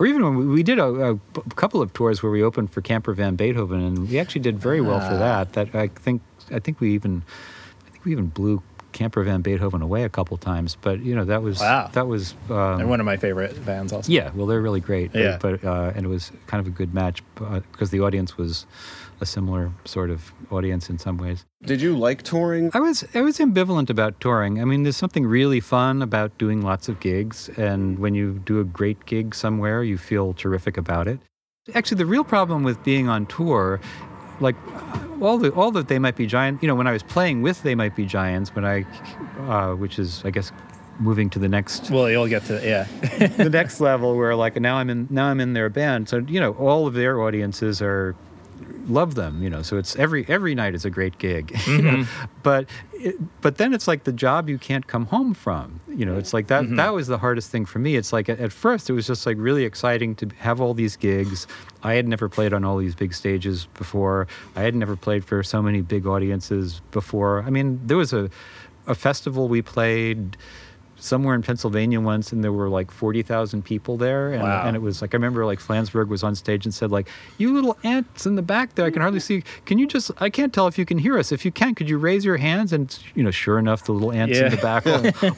or even when we, we did a couple of tours where we opened for Camper Van Beethoven, and we actually did very well for Ah. that. That I think I think we even I think we even blew Camper Van Beethoven away a couple times. But you know that was Wow. that was um, They're one of my favorite bands also. yeah. Well, they're really great. Yeah. But uh, and it was kind of a good match because the audience was a similar sort of audience in some ways. Did you like touring? I was I was ambivalent about touring. I mean, there's something really fun about doing lots of gigs, and when you do a great gig somewhere, you feel terrific about it. Actually, the real problem with being on tour, like all the all that they might be giant. You know, when I was playing with They Might Be Giants, when I, uh, which is I guess moving to the next Well, you'll get to yeah. the next level where like now I'm in now I'm in their band. So you know all of their audiences are love them. You know, so it's every every night is a great gig. you know. Mm-hmm. But it, but then it's like the job you can't come home from. You know, it's like that mm-hmm. that was the hardest thing for me. It's like at, at first it was just like really exciting to have all these gigs. I had never played on all these big stages before. I had never played for so many big audiences before. I mean, there was a a festival we played somewhere in Pennsylvania once, and there were like forty thousand people there, and, Wow. and it was like I remember like Flansburgh was on stage and said like, "You little ants in the back there, I can hardly see. Can you just? I can't tell if you can hear us. If you can, could you raise your hands?" And you know, sure enough, the little ants in the back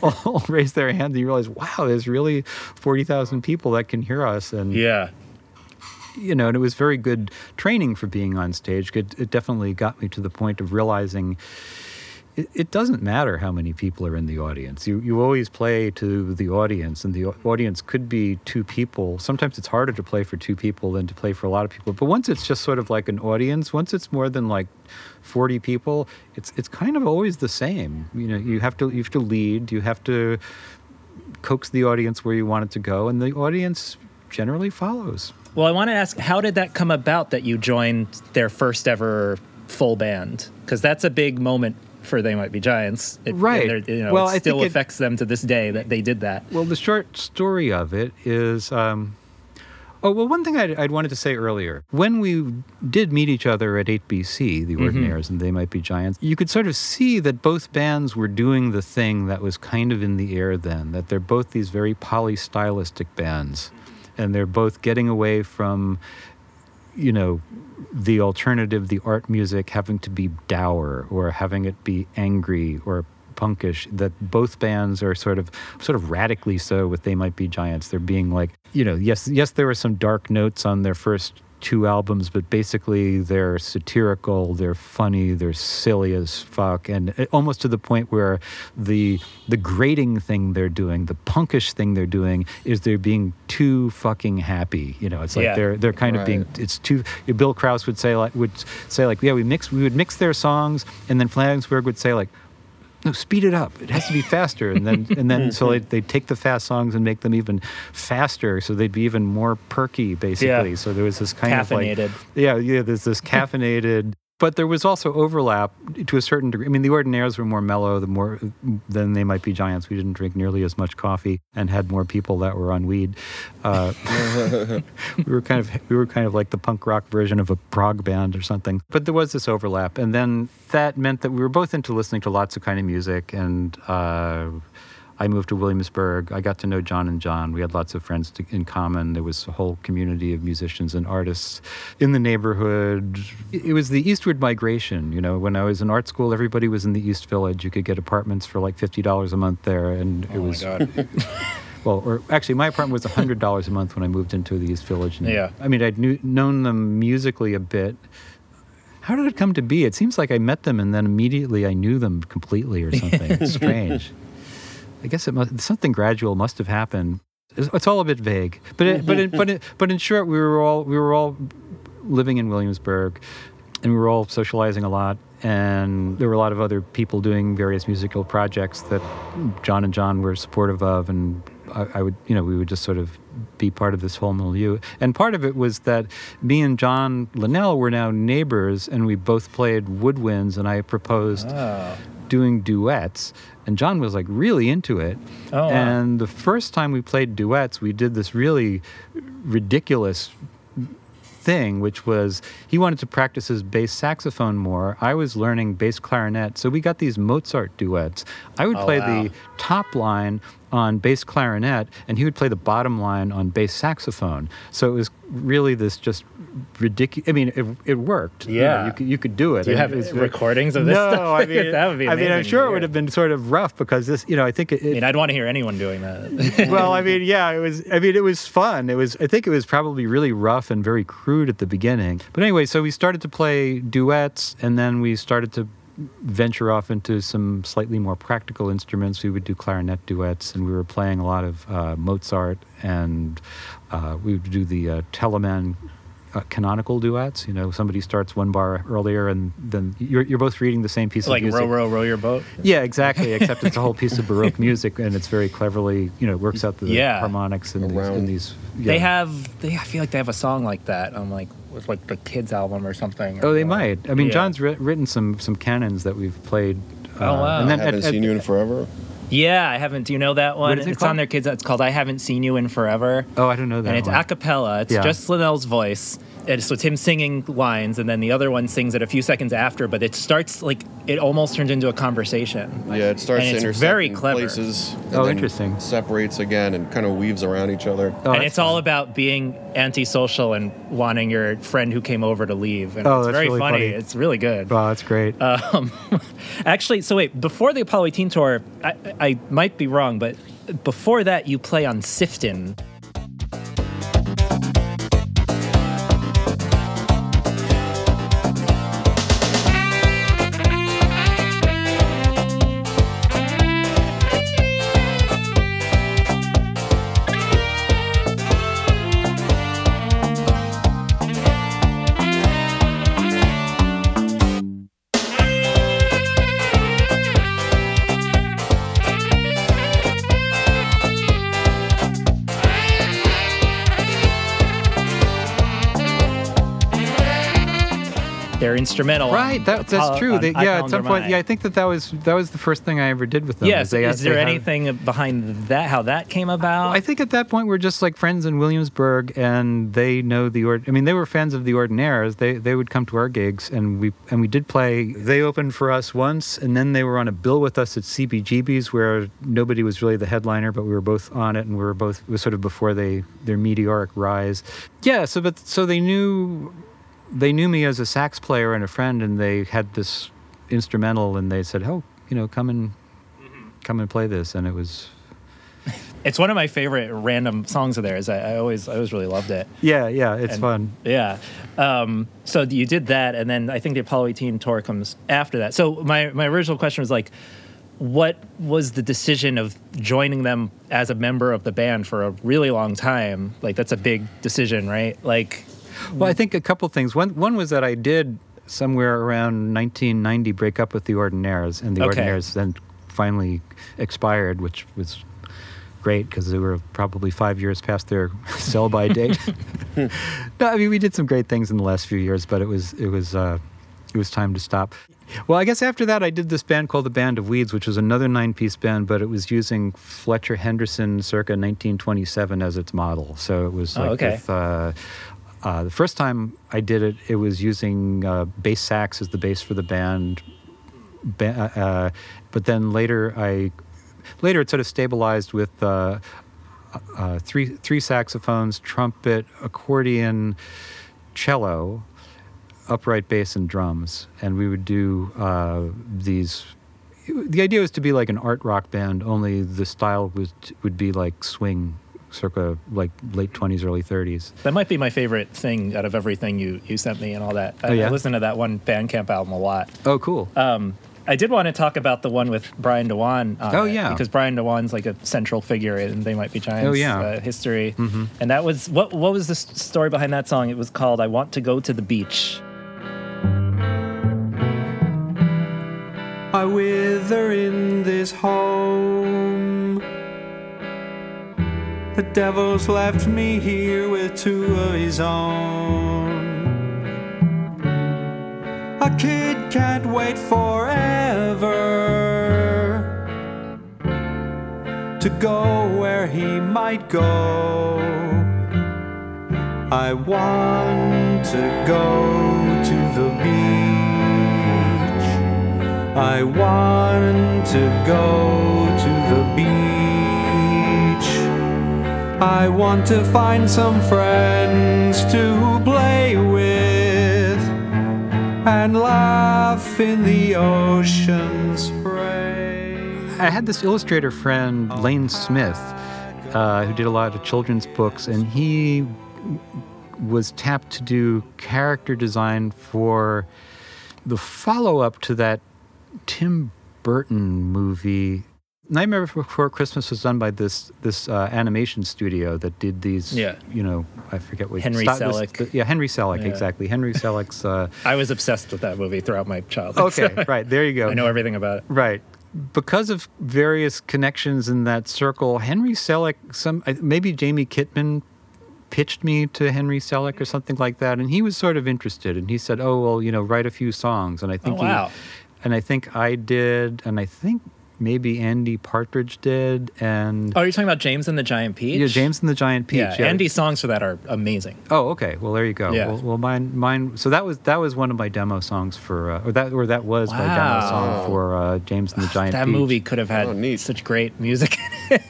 all, all raise their hands, and you realize, wow, there's really forty thousand people that can hear us, and yeah. you know, and it was very good training for being on stage. It, it definitely got me to the point of realizing it, it doesn't matter how many people are in the audience. You you always play to the audience, and the audience could be two people. Sometimes it's harder to play for two people than to play for a lot of people. But once it's just sort of like an audience, once it's more than like forty people, it's it's kind of always the same. You know, you have to you have to lead. You have to coax the audience where you want it to go, and the audience generally follows. Well, I want to ask, how did that come about that you joined their first ever full band? Because that's a big moment for They Might Be Giants. It, Right. You know, Well, it still it- affects them to this day that they did that. Well, the short story of it is. Um, oh, well, one thing I'd, I'd wanted to say earlier. When we did meet each other at 8BC, the Ordinaires and They Might Be Giants, you could sort of see that both bands were doing the thing that was kind of in the air then, that they're both these very polystylistic bands. And they're both getting away from, you know, the alternative, the art music having to be dour or having it be angry or punkish. That both bands are sort of sort of radically so with They Might Be Giants. They're being like, you know, yes, yes, there were some dark notes on their first two albums, but basically they're satirical, they're funny, they're silly as fuck, and almost to the point where the the grating thing they're doing, the punkish thing they're doing, is they're being too fucking happy. You know, it's like Yeah. they're they're kind of being it's too. Bill Krause would say like would say like yeah we mix we would mix their songs, and then Flanansburg would say like no, speed it up. It has to be faster. And then, and then, so mm-hmm. they they take the fast songs and make them even faster, so they'd be even more perky, basically. Yeah. So there was this kind of Caffeinated. like, yeah, yeah. There's this caffeinated, but there was also overlap to a certain degree. I mean, the Ordinaires were more mellow, the more than they might be Giants. We didn't drink nearly as much coffee and had more people that were on weed. Uh, we were kind of we were kind of like the punk rock version of a prog band or something. But there was this overlap, and then that meant that we were both into listening to lots of kind of music. And uh, I moved to Williamsburg. I got to know John and John. We had lots of friends to, in common. There was a whole community of musicians and artists in the neighborhood. It it was the eastward migration. You know, when I was in art school, everybody was in the East Village. You could get apartments for like fifty dollars a month there, and it Oh my was God. well, or actually, my apartment was hundred dollars a month when I moved into the East Village. And, Yeah. I mean, I'd knew, known them musically a bit. How did it come to be? It seems like I met them and then immediately I knew them completely or something. It's strange. I guess it must something gradual must have happened. It's, it's all a bit vague, but it, but it, mm-hmm. but it, but in short, we were all we were all living in Williamsburg, and we were all socializing a lot. And there were a lot of other people doing various musical projects that John and John were supportive of, and I, I would, you know, we would just sort of be part of this whole milieu. And part of it was that me and John Linnell were now neighbors, and we both played woodwinds, and I proposed Oh. doing duets and john was like really into it Oh, wow. and the first time we played duets we did this really ridiculous thing which was he wanted to practice his bass saxophone more i was learning bass clarinet so we got these mozart duets i would Oh, play wow. the top line on bass clarinet and he would play the bottom line on bass saxophone so it was really this just ridiculous i mean it, it worked You know, Yeah. you, could, you could do it Do you have it recordings of this no, stuff? I mean, that would be I mean, I'm sure it would have been sort of rough because this, you know, I think it. I it mean, I'd want to hear anyone doing that. well, I mean, yeah, it was. I mean, it was fun. It was. I think it was probably really rough and very crude at the beginning. But anyway, so we started to play duets, and then we started to venture off into some slightly more practical instruments. We would do clarinet duets, and we were playing a lot of uh, Mozart, and uh, we would do the uh, Telemann uh, canonical duets. You know, somebody starts one bar earlier, and then you're, you're both reading the same piece like of music. Like row, row, row your boat. Yeah, exactly. Except it's a whole piece of Baroque music, and it's very cleverly, you know, works out the Yeah. harmonics and these, and these. They have. They. I feel like they have a song like that I'm like with like the kids album or something. Oh, they Or- might. I mean, Yeah. John's writ- written some some canons that we've played. uh, Oh, wow. And then I haven't at- at- seen you in forever. Yeah, I haven't. Do you know that one? is it it's called? on their kids. It's called "I Haven't Seen You in Forever," Oh, I don't know that. and it's one. a cappella. It's Yeah. just Linnell's voice. And so it's him singing lines, and then the other one sings it a few seconds after. But it starts like it almost turns into a conversation. Yeah, it starts And to it's very in clever. places. and Oh, then interesting. Separates again and kind of weaves around each other. Oh, and that's it's all about being antisocial and wanting your friend who came over to leave. And Oh, it's that's very really funny. funny. It's really good. Wow, that's great. Um, actually, so wait, before the Apollo 18 tour, I, I might be wrong, but before that, you play on Sifton. Instrumental. right, that, that's Apollo- true. on They, yeah, at some point, yeah, I think that that was that was the first thing I ever did with them. Yes. They- is there they have- anything behind that? How that came about? I think at that point we're just like friends in Williamsburg, and they know the ord. I mean, they were fans of the Ordinaires. They they would come to our gigs, and we and we did play. They opened for us once, and then they were on a bill with us at CBGB's, where nobody was really the headliner, but we were both on it, and we were both. It was sort of before they their meteoric rise. Yeah. So but so they knew. They knew me as a sax player and a friend, and they had this instrumental, and they said, "Oh, you know, come and come and play this," and it was It's one of my favorite random songs of theirs. I, I always I always really loved it. Yeah, yeah, it's And- fun. Yeah. Um, so you did that, and then I think the Apollo 18 tour comes after that. So my my original question was like, what was the decision of joining them as a member of the band for a really long time? Like that's a big decision, right? Like, Well, I think a couple things. One one was that I did somewhere around 1990 break up with the Ordinaires, and the Okay. Ordinaires then finally expired, which was great because they were probably five years past their sell-by date. no, I mean we did some great things in the last few years, but it was it was uh, it was time to stop. Well, I guess after that, I did this band called the Band of Weeds, which was another nine-piece band, but it was using Fletcher Henderson circa 1927 as its model. So it was Oh, like okay. with uh, uh, the first time I did it, it was using uh, bass sax as the bass for the band. Ba- uh, but then later, I later it sort of stabilized with uh, uh, three three saxophones, trumpet, accordion, cello, upright bass, and drums. And we would do uh, these. The idea was to be like an art rock band, only the style was would be like swing, circa like late twenties, early thirties. that might be my favorite thing out of everything you you sent me and all that. I, Oh, yeah? I listened to that one Bandcamp album a lot. Oh, cool. Um, I did want to talk about the one with Brian Dewan. On Oh, it, yeah. because Brian Dewan's like a central figure in They Might Be Giants. Oh, yeah. uh, history. Mhm. And that was what? What was the story behind that song? It was called "I Want to Go to the Beach." I wither in this home. The devil's left me here with two of his own. A kid can't wait forever to go where he might go. I want to go to the beach. I want to go to I want to find some friends to play with and laugh in the ocean spray. I had this illustrator friend, Lane Smith, uh, who did a lot of children's books, and he was tapped to do character design for the follow up to that Tim Burton movie. Nightmare Before Christmas was done by this this uh, animation studio that did these. Yeah. You know, I forget what Henry Selick. yeah, Henry Selick, Yeah. exactly. Henry Selick's. Uh, I was obsessed with that movie throughout my childhood. okay, so right there you go. I know everything about it. Right. Because of various connections in that circle, Henry Selick, some maybe Jamie Kitman pitched me to Henry Selick or something like that, and he was sort of interested, and he said, "Oh well, you know, write a few songs," and I think Oh, wow. he, and I think I did, and I think maybe Andy Partridge did, and Oh, you're talking about James and the Giant Peach? yeah, James and the Giant Peach. Yeah, Andy's songs for that are amazing. Oh, okay. Well, there you go. Yeah. Well, well, mine, mine. So that was that was one of my demo songs for, uh, or that, or that was my demo song for uh, James and the Giant Peach. That Peach. movie could have had Oh, neat. such great music.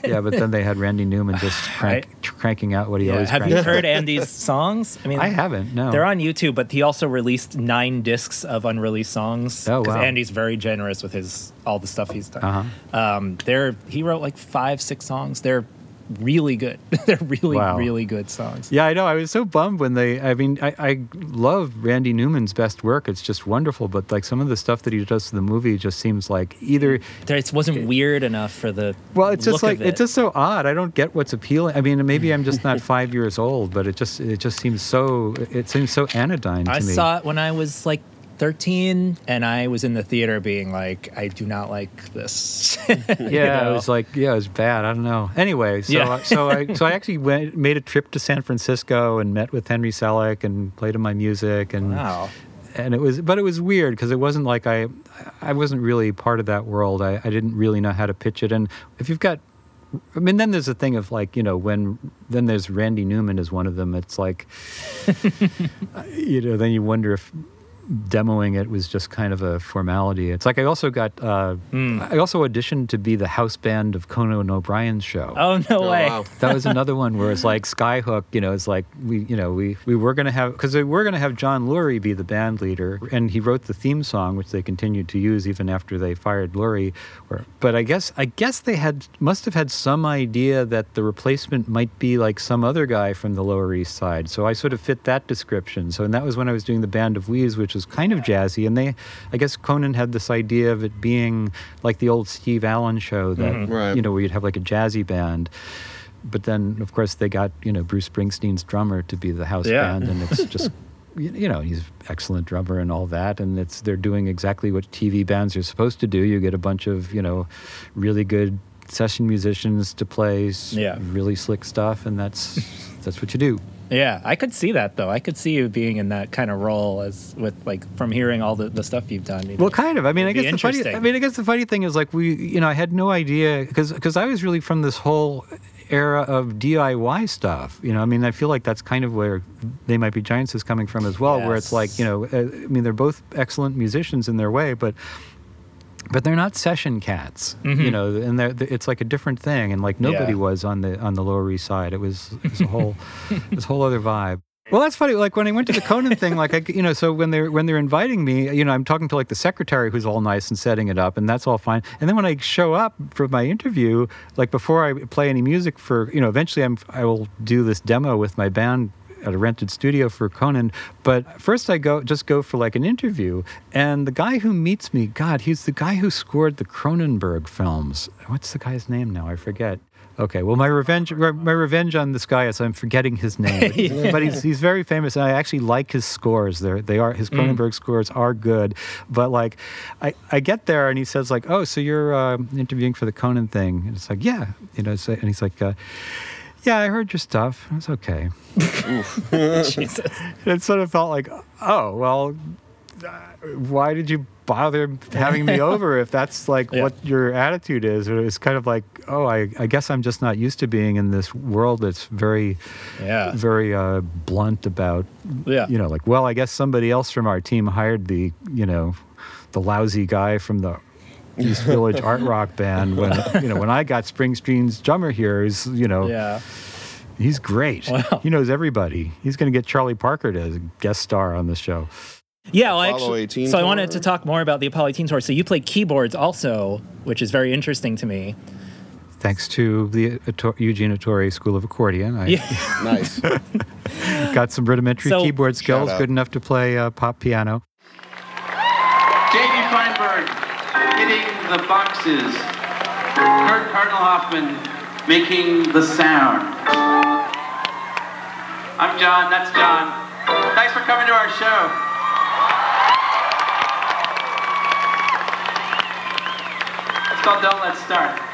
yeah, but then they had Randy Newman just crank, cranking out what he Yeah. always Have you out. heard Andy's songs? I mean, I haven't. No. They're on YouTube, but he also released nine discs of unreleased songs. Oh, wow. Andy's very generous with his all the stuff he's done. Uh-huh. Um, they're he wrote like five, six songs. They're really good. they're really, Wow. really good songs. Yeah, I know. I was so bummed when they. I mean, I, I love Randy Newman's best work. It's just wonderful. But like some of the stuff that he does to the movie just seems like either. There, it wasn't weird enough for the Well, it's just look like it. it's just so odd. I don't get what's appealing. I mean, maybe I'm just not five years old, but it just it just seems so. It seems so anodyne to I me. saw it when I was like 13, and I was in the theater being like, I do not like this. yeah, know? it was like yeah, it was bad. I don't know. Anyway, so Yeah. so I so I actually went made a trip to San Francisco and met with Henry Selick and played him my music and wow. and it was but it was weird because it wasn't like I I wasn't really part of that world. I, I didn't really know how to pitch it. And if you've got I mean, then there's a thing of like, you know, when then there's Randy Newman is one of them. It's like, you know, then you wonder if demoing it was just kind of a formality. It's like I also got, uh, I also auditioned to be the house band of Conan O'Brien's show. Oh no Oh, way! wow. That was another one where it's like Skyhook, you know, it's like we, you know, we, we were going to have, because we were going to have John Lurie be the band leader, and he wrote the theme song, which they continued to use even after they fired Lurie. But I guess, I guess they had, must have had some idea that the replacement might be like some other guy from the Lower East Side. So I sort of fit that description. So, and that was when I was doing the Band of Wees, which was kind of jazzy. And they, I guess Conan had this idea of it being like the old Steve Allen show that, mm-hmm. Right. you know, where you'd have like a jazzy band. But then, of course, they got, you know, Bruce Springsteen's drummer to be the house Yeah. band. And it's just, you you know, he's an excellent drummer and all that. And it's, they're doing exactly what TV bands are supposed to do. You get a bunch of, you know, really good session musicians to play Yeah. really slick stuff. And that's, that's what you do. Yeah, I could see that though. I could see you being in that kind of role as with like from hearing all the, the stuff you've done. Well, kind of. I mean, I guess the funny. I mean, I guess the funny thing is like we, you know, I had no idea because because I was really from this whole era of DIY stuff. You know, I mean, I feel like that's kind of where they might be giants is coming from as well. Where it's like, you know, uh, I mean, they're both excellent musicians in their way, but. But they're not session cats, you mm-hmm. know, and they're, it's like a different thing, and like nobody Yeah. was on the on the Lower East Side. It was, it was a whole, this whole other vibe. Well, that's funny. Like when I went to the Conan thing, like I, you know, so when they're when they're inviting me, you know, I'm talking to like the secretary who's all nice and setting it up, and that's all fine. And then when I show up for my interview, like before I play any music for, you know, eventually I'm I will do this demo with my band at a rented studio for Conan. But first I go just go for like an interview, and the guy who meets me, God, he's the guy who scored the Cronenberg films. What's the guy's name now? I forget. Okay, well, my revenge, my revenge on this guy is I'm forgetting his name, but, he's, but he's, he's very famous, and I actually like his scores. They're, they are his Cronenberg scores are good, but like, I, I get there and he says like, oh, so you're uh, interviewing for the Conan thing, and it's like, yeah, you know, so, and he's like, uh, yeah, I heard your stuff. It's okay. Jesus. It sort of felt like, oh, well, uh, why did you bother having me over if that's like Yeah. what your attitude is? It was kind of like, oh, I, I guess I'm just not used to being in this world that's very, Yeah. very uh, blunt about, Yeah. you know, like, well, I guess somebody else from our team hired the, you know, the lousy guy from the East Village art rock band when you know when I got Springsteen's drummer here is you know Yeah. He's great. Wow. He knows everybody. He's going to get Charlie Parker to guest star on the show. Yeah, well, actually, 18 so I wanted to talk more about the Apollo 18 tour. So you played keyboards also, which is very interesting to me. Thanks to the Ato- Eugene Ettore School of Accordion, I Yeah. Nice. got some rudimentary So- keyboard skills, good enough to play uh, pop piano. Hitting the boxes. Kurt Cardinal Hoffman making the sound. I'm John, that's John. Thanks for coming to our show. It's called Don't Let's Start.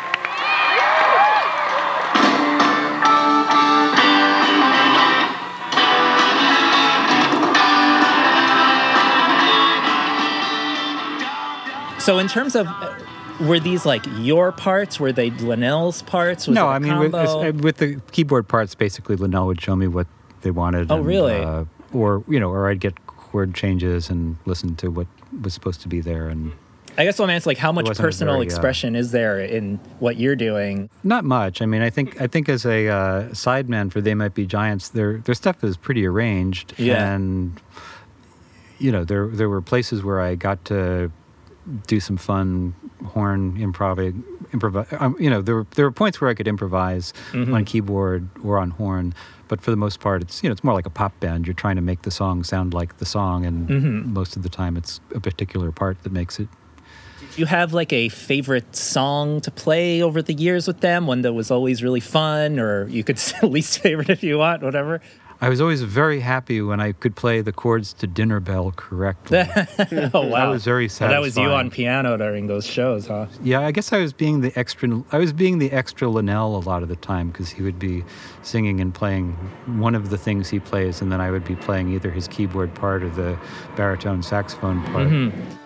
So in terms of, uh, were these like your parts? Were they Linnell's parts? Was no, I mean with, uh, with the keyboard parts, basically Linnell would show me what they wanted. Oh, and, really? Uh, or you know, or I'd get chord changes and listen to what was supposed to be there, and I guess what I'm asking, like, how much personal very, uh, expression is there in what you're doing? Not much. I mean, I think I think as a uh, sideman for They Might Be Giants, their their stuff is pretty arranged, Yeah. and you know there there were places where I got to do some fun horn improv. Improv. Um, you know, there were there were points where I could improvise Mm-hmm. on keyboard or on horn, but for the most part, it's you know it's more like a pop band. You're trying to make the song sound like the song, and Mm-hmm. most of the time, it's a particular part that makes it Do you have like a favorite song to play over the years with them? One that was always really fun, or you could say least favorite if you want, whatever. I was always very happy when I could play the chords to Dinner Bell correctly. oh wow, That was very So that was you on piano during those shows, huh? yeah, I guess I was being the extra. I was being the extra Linnell a lot of the time because he would be singing and playing one of the things he plays, and then I would be playing either his keyboard part or the baritone saxophone part. Jack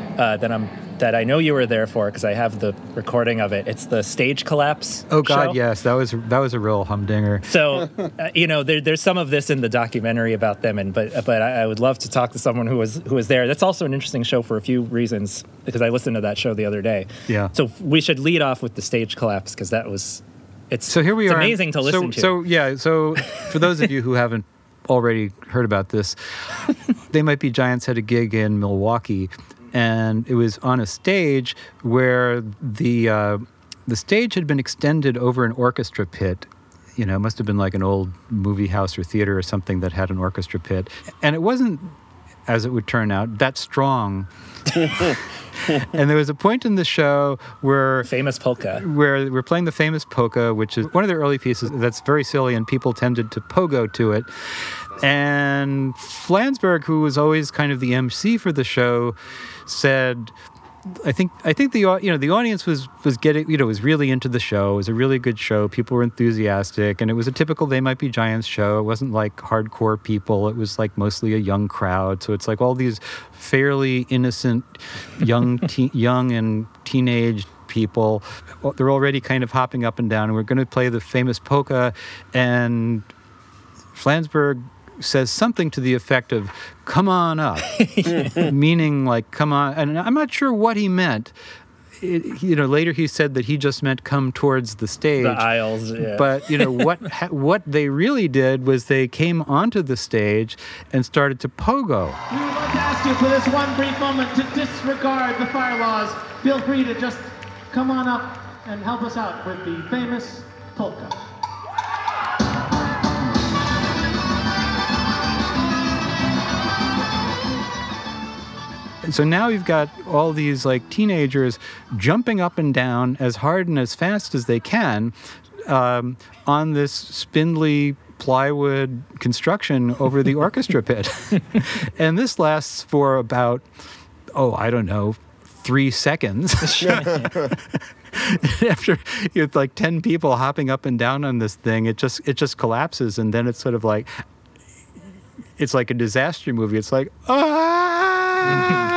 uh, that I'm that I know you were there for because I have the recording of it. It's the stage collapse. Oh God, show. yes, that was that was a real humdinger. So, uh, you know, there, there's some of this in the documentary about them, and but but I, I would love to talk to someone who was who was there. That's also an interesting show for a few reasons because I listened to that show the other day. Yeah. So we should lead off with the stage collapse because that was it's So here we it's are. amazing to listen so, to. So yeah, so for those of you who haven't already heard about this, they might be Giants had a gig in Milwaukee, and it was on a stage where the uh, the stage had been extended over an orchestra pit. You know, it must have been like an old movie house or theater or something that had an orchestra pit, and it wasn't, as it would turn out, that strong. and there was a point in the show where famous polka. where we're playing the famous polka, which is one of the early pieces that's very silly, and people tended to pogo to it. And Flansburgh, who was always kind of the MC for the show, said, "I think I think the you know the audience was was getting you know was really into the show. It was a really good show. People were enthusiastic, and it was a typical They Might Be Giants show. It wasn't like hardcore people. It was like mostly a young crowd. So it's like all these fairly innocent young te- young and teenage people. They're already kind of hopping up and down, and we're going to play the famous polka, and Flansburgh says something to the effect of "Come on up," meaning like "Come on," and I'm not sure what he meant. It, you know, later he said that he just meant "Come towards the stage." the aisles. Yeah. But you know what? ha, what they really did was they came onto the stage and started to pogo. We would like to ask you for this one brief moment to disregard the fire laws. Feel free to just come on up and help us out with the famous polka. And so now you've got all these like teenagers jumping up and down as hard and as fast as they can um, on this spindly plywood construction over the orchestra pit. and this lasts for about, oh, I don't know, three seconds. After you have like 10 people hopping up and down on this thing, it just it just collapses and then it's sort of like it's like a disaster movie. It's like, ah!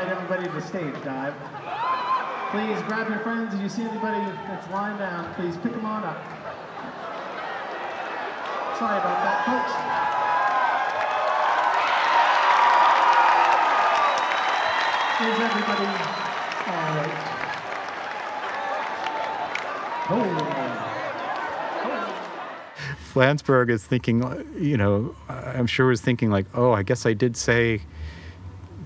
invite everybody to stage dive. Please grab your friends. If you see anybody that's lying down, please pick them on up. Sorry about that, folks. Is everybody all right? Oh. Flansburgh is thinking, you know, I'm sure was thinking like, oh, I guess I did say,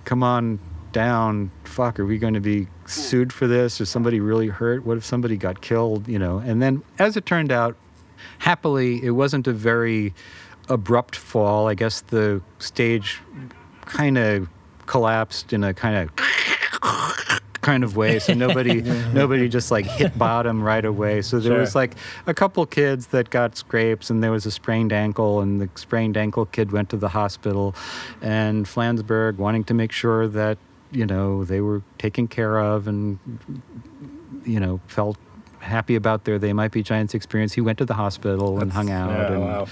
come on down. Fuck, are we going to be sued for this? Is somebody really hurt? What if somebody got killed? You know, and then as it turned out, happily, it wasn't a very abrupt fall. I guess the stage kind of collapsed in a kind of kind of way so nobody nobody just like hit bottom right away so there Sure. was like a couple kids that got scrapes and there was a sprained ankle and the sprained ankle kid went to the hospital and flansburgh wanting to make sure that you know they were taken care of and you know felt happy about their they might be giants experience. He went to the hospital and hung out yeah, and wow.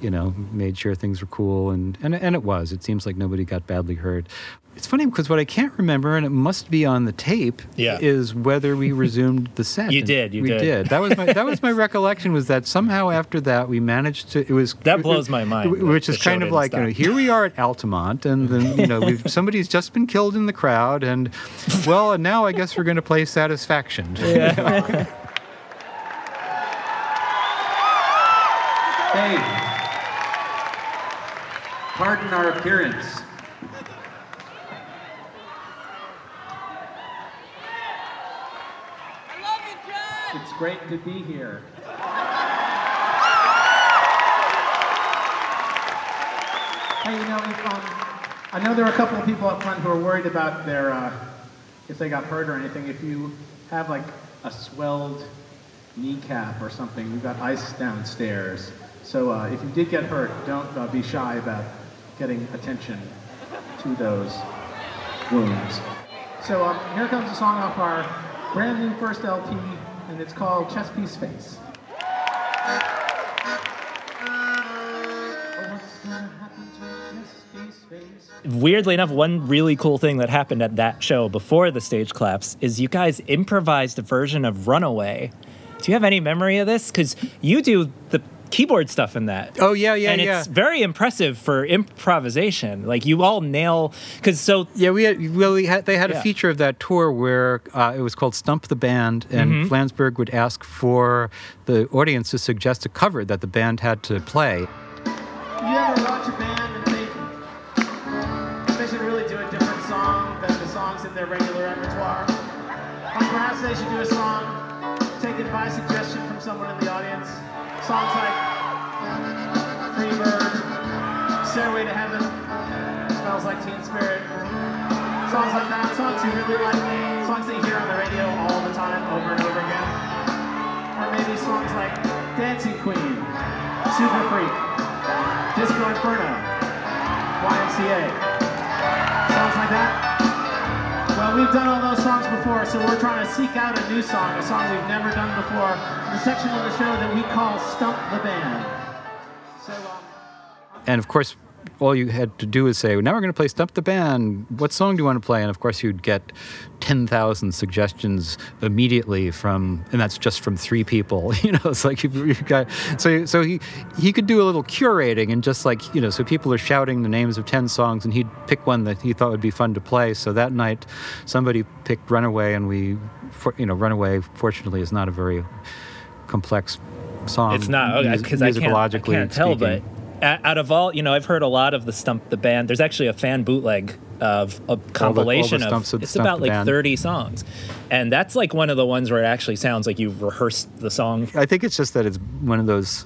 you know made sure things were cool and, and and it was. It seems like nobody got badly hurt it's funny because what i can't remember and it must be on the tape Yeah. is whether we resumed the set You And did, you we did. that was my that was my recollection was that somehow after that we managed to it was That blows my mind, which is kind of like you know here we are at altamont and then you know we've somebody's just been killed in the crowd and well and now i guess we're going to play satisfaction Yeah. Hey, pardon our appearance. Great to be here. Hey, you know, if, um, I know there are a couple of people up front who are worried about their, uh, if they got hurt or anything. If you have like a swelled kneecap or something, we've got ice downstairs. So uh, if you did get hurt, don't uh, be shy about getting attention to those wounds. So um, here comes a song off our brand new first LP, and it's called Chess Piece Face. Weirdly enough, one really cool thing that happened at that show before the stage collapse is you guys improvised a version of Runaway. Do you have any memory of this? Because you do the keyboard stuff in that. Oh yeah, yeah, and yeah. it's very impressive for improvisation. Like you all nail because so Yeah, we had, well, we had, they had Yeah. a feature of that tour where uh, it was called Stump the Band, and Mm-hmm. Flansburgh would ask for the audience to suggest a cover that the band had to play. You ever watch a band they should do a song than the songs in their regular repertoire? Or perhaps they should do a song taken by suggestion from someone in the audience. Songs like Songs like that, songs you really like, songs that you hear on the radio all the time, over and over again. Or maybe songs like Dancing Queen, Super Freak, Disco Inferno, YMCA, songs like that. Well, we've done all those songs before, so we're trying to seek out a new song, a song we've never done before, the section of the show that we call Stump the Band. So, um, And of course, all you had to do is say, now we're going to play Stump the Band. What song do you want to play? And of course, you'd get 10,000 suggestions immediately from, and that's just from three people. You know, it's like you've, you've got, so, so he, he could do a little curating and just like, you know, so people are shouting the names of 10 songs and he'd pick one that he thought would be fun to play. So that night, somebody picked Runaway and we, for, you know, Runaway, fortunately, is not a very complex song. it's not because I can't, I can't tell, but speaking. a- out of all, you know, I've heard a lot of the Stump the Band. There's actually a fan bootleg of a compilation Stumps of of it's about like Band. 30 songs, and that's like one of the ones where it actually sounds like you've rehearsed the song. I think it's just that it's one of those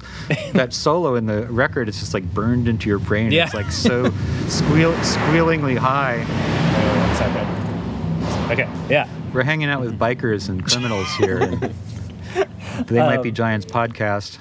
that solo in the record. It's just like burned into your brain. Yeah. It's like so squeal, squealingly high. Uh. Okay, yeah. We're hanging out with bikers and criminals here. and they might be Giants podcast.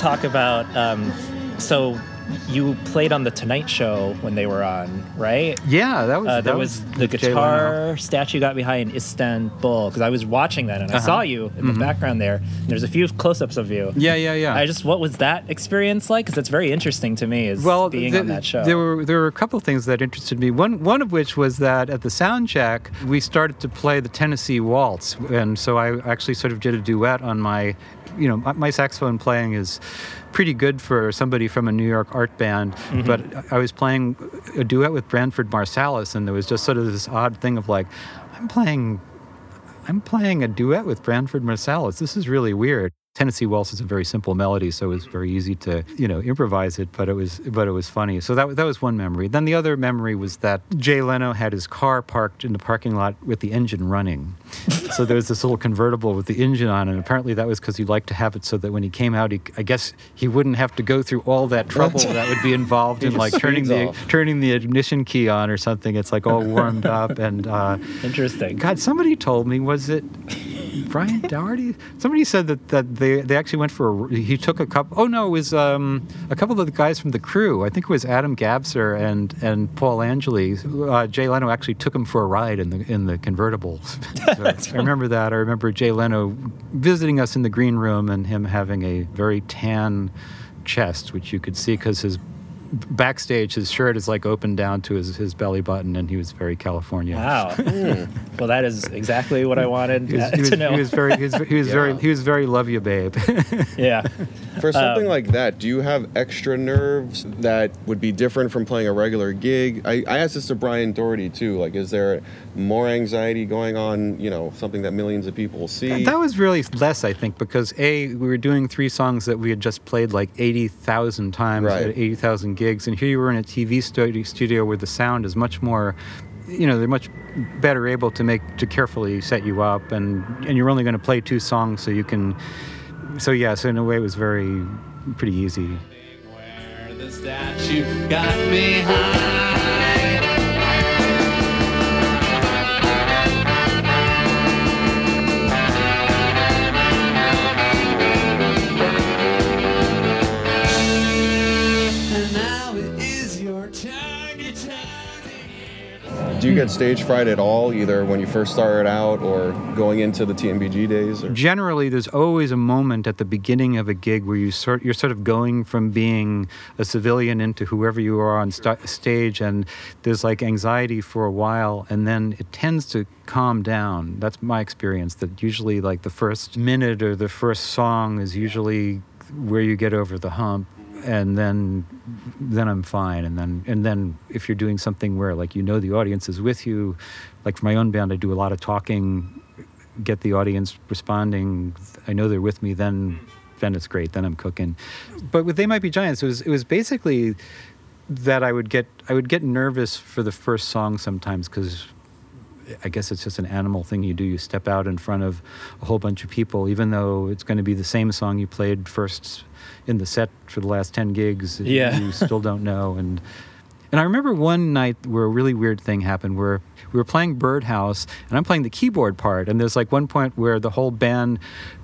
Talk about. Um, so, you played on the Tonight Show when they were on, right? Yeah, that was. Uh, that there was the Jay Leno. guitar statue got behind Istanbul because I was watching that and I Uh-huh. saw you in the background there. There's a few close-ups of you. Yeah, yeah, yeah. I just, what was that experience like? Because it's very interesting to me. Is well, being the- on that show. There were there were a couple of things that interested me. One one of which was that at the sound check we started to play the Tennessee Waltz, and so I actually sort of did a duet on my, you know, my, saxophone playing is pretty good for somebody from a New York art band, Mm-hmm. but I was playing a duet with Branford Marsalis, and there was just sort of this odd thing of like, I'm playing I'm playing a duet with Branford Marsalis. This is really weird. Tennessee Waltz is a very simple melody, so it was very easy to you know improvise it. But it was but it was funny. So that that was one memory. Then the other memory was that Jay Leno had his car parked in the parking lot with the engine running. so there was this little convertible with the engine on, and apparently that was because he liked to have it so that when he came out, he, I guess he wouldn't have to go through all that trouble that would be involved in like turning the off. turning the ignition key on or something. It's like all warmed up and. Uh, Interesting. God, somebody told me, was it Brian Doherty? Somebody said that, that they, they actually went for a, he took a couple, oh no, it was um, a couple of the guys from the crew. I think it was Adam Gabser and, and Paul Angeli. Uh, Jay Leno actually took him for a ride in the, in the convertible. So I remember that. I remember Jay Leno visiting us in the green room and him having a very tan chest, which you could see because his backstage his shirt is like open down to his, his belly button and he was very California. Wow. well, that is exactly what I wanted He was, he was, to know. he was very, he was, he was very, he was very love you, babe. yeah. For something Um, like that, do you have extra nerves that would be different from playing a regular gig? I, I asked this to Brian Doherty too. Like, is there more anxiety going on? You know, something that millions of people see. that was really less, I think, because a we were doing three songs that we had just played like eighty thousand times Right. at eighty thousand gigs, and here you were in a TV studio, where the sound is much more. You know, they're much better able to make to carefully set you up, and and you're only going to play two songs, so you can. So yeah, so in a way, it was very pretty easy. Do you get stage fright at all, either when you first started out or going into the TMBG days? Or? generally there's always a moment at the beginning of a gig where you sort you're sort of going from being a civilian into whoever you are on sta stage and there's like anxiety for a while and then it tends to calm down that's my experience that usually like the first minute or the first song is usually where you get over the hump and then then I'm fine. And then and then if you're doing something where like you know the audience is with you like for my own band I do a lot of talking get the audience responding. I know they're with me then then it's great. Then I'm cooking. But with they might be giants it was it was basically that I would get I would get nervous for the first song sometimes cuz I guess it's just an animal thing you do. You step out in front of a whole bunch of people, even though it's going to be the same song you played first in the set for the last 10 gigs. Yeah. You still don't know. And, and I remember one night where a really weird thing happened where we were playing Birdhouse and I'm playing the keyboard part. And there's like one point where the whole band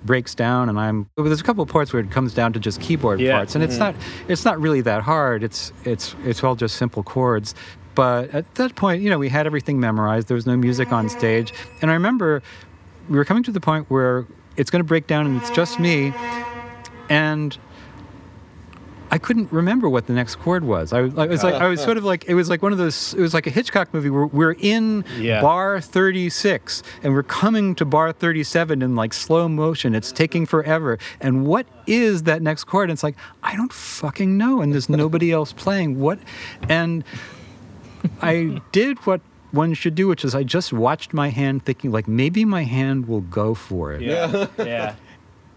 breaks down and I'm, well, there's a couple of parts where it comes down to just keyboard Yeah. parts. And it's mm-hmm. not, it's not really that hard. It's, it's, it's all just simple chords. But at that point, you know, we had everything memorized. There was no music on stage. And I remember we were coming to the point where it's going to break down and it's just me. And I couldn't remember what the next chord was. I, I was like, I was sort of like, it was like one of those, it was like a Hitchcock movie where we're in Yeah. bar 36 and we're coming to bar 37 in like slow motion. It's taking forever. And what is that next chord? And it's like, I don't fucking know. And there's nobody else playing. What? And I did what one should do, which is I just watched my hand thinking like maybe my hand will go for it. Yeah. yeah.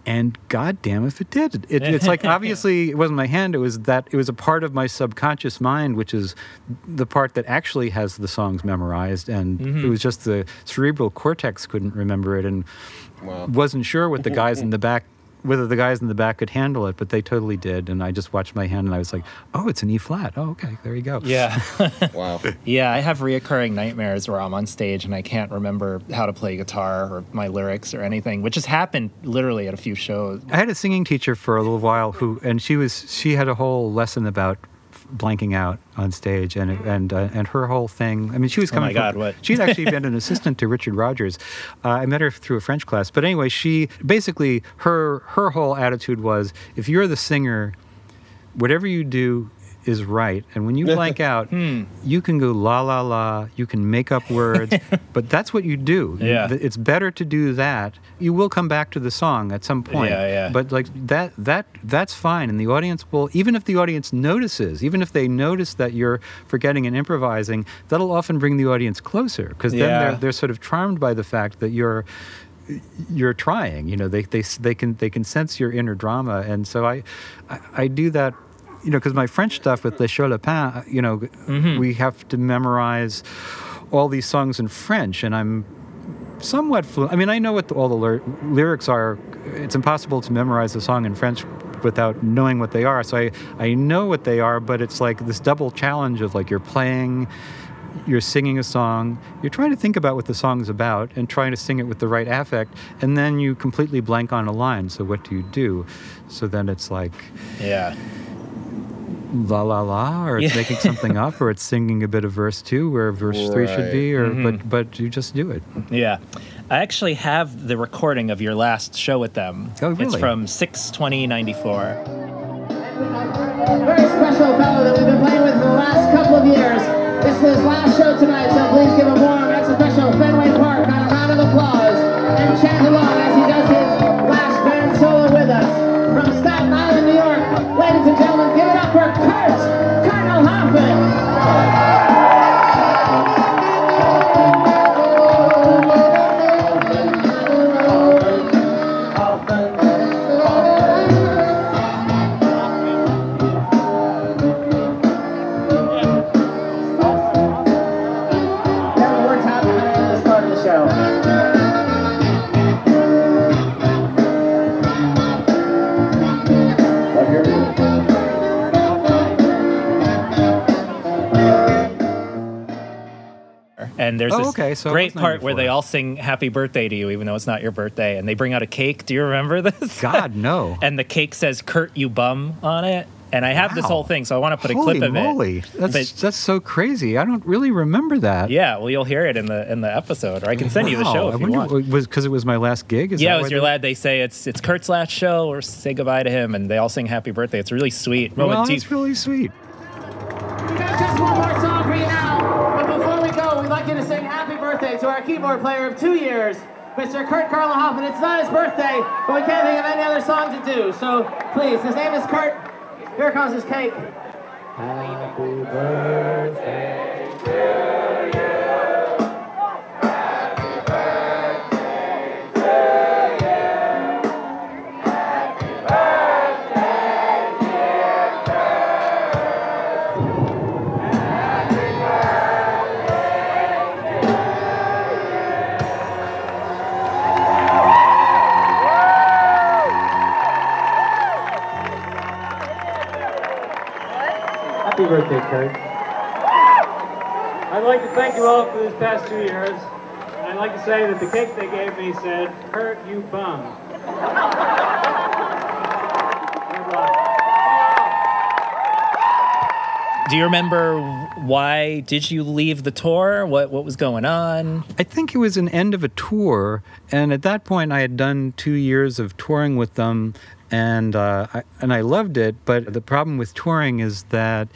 And god damn if it did. It, it's like obviously it wasn't my hand, it was that it was a part of my subconscious mind, which is the part that actually has the songs memorized and mm-hmm. it was just the cerebral cortex couldn't remember it and Wow. wasn't sure what the guys in the back whether the guys in the back could handle it, but they totally did. And I just watched my hand and I was like, oh, it's an E flat. Oh, okay, there you go. Yeah. Wow. yeah. I have reoccurring nightmares where I'm on stage and I can't remember how to play guitar or my lyrics or anything, which has happened literally at a few shows. I had a singing teacher for a little while who, and she was, she had a whole lesson about blanking out on stage, and and uh, and her whole thing. I mean, she was Oh coming. my God, from, what? She'd actually been an assistant to Richard Rodgers. Uh, I met her through a French class, but anyway, she basically her her whole attitude was, if you're the singer, whatever you do is right, and when you blank out, Hmm. you can go la la la. You can make up words, but that's what you do. Yeah. it's better to do that. You will come back to the song at some point. Yeah, yeah. But like that that that's fine and the audience will even if the audience notices even if they notice that you're forgetting and improvising that'll often bring the audience closer because then Yeah. they're, they're sort of charmed by the fact that you're you're trying. You know, they they they can they can sense your inner drama, and so I I, I do that. You know, because my French stuff with Les Chauds Lapins, uh, you know, mm-hmm. we have to memorize all these songs in French, and I'm somewhat fluent. I mean, I know what the, all the lyr- lyrics are. It's impossible to memorize a song in French without knowing what they are. So I, I know what they are, but it's like this double challenge of like you're playing, you're singing a song, you're trying to think about what the song's about and trying to sing it with the right affect, and then you completely blank on a line. So what do you do? So then it's like Yeah. La la la, or it's Yeah. making something up, or it's singing a bit of verse two where verse three should be, or Mm-hmm. but but you just do it. Yeah. I actually have the recording of your last show with them. Oh, really? It's from 6 94. Very special fellow that we've been playing with for the last couple of years. This is his last show tonight, so please give him warm, extra special Fenway Park on a round of applause and chant along as he does his And there's Oh, this okay, so great part where they all sing happy birthday to you, even though it's not your birthday. And they bring out a cake. Do you remember this? God no. and the cake says Kurt, you bum on it. And I have this whole thing, so I want to put a Holy clip of moly. it. That's But- that's so crazy. I don't really remember that. Yeah, well, you'll hear it in the in the episode, or I can send you the Wow, show I if you wonder want. w- was because it was my last gig. Is yeah, that it was your they- lad. They say it's it's Kurt's last show, or say goodbye to him, and they all sing happy birthday. It's really sweet. Well, Roman, do you- that's really sweet. We got just one more song for you now. But before we go, we'd like you to sing happy birthday to our keyboard player of two years, Mr. Kurt Carl Hoffman. It's not his birthday, but we can't think of any other song to do. So please, his name is Kurt. Here comes his cake. Happy birthday. Birthday, Kurt. I'd like to thank you all for these past two years. And I'd like to say that the cake they gave me said, Kurt, you bum. Do you remember why did you leave the tour? What what was going on? I think it was an end of a tour, and at that point, I had done two years of touring with them, and uh, I, and I loved it. But the problem with touring is that,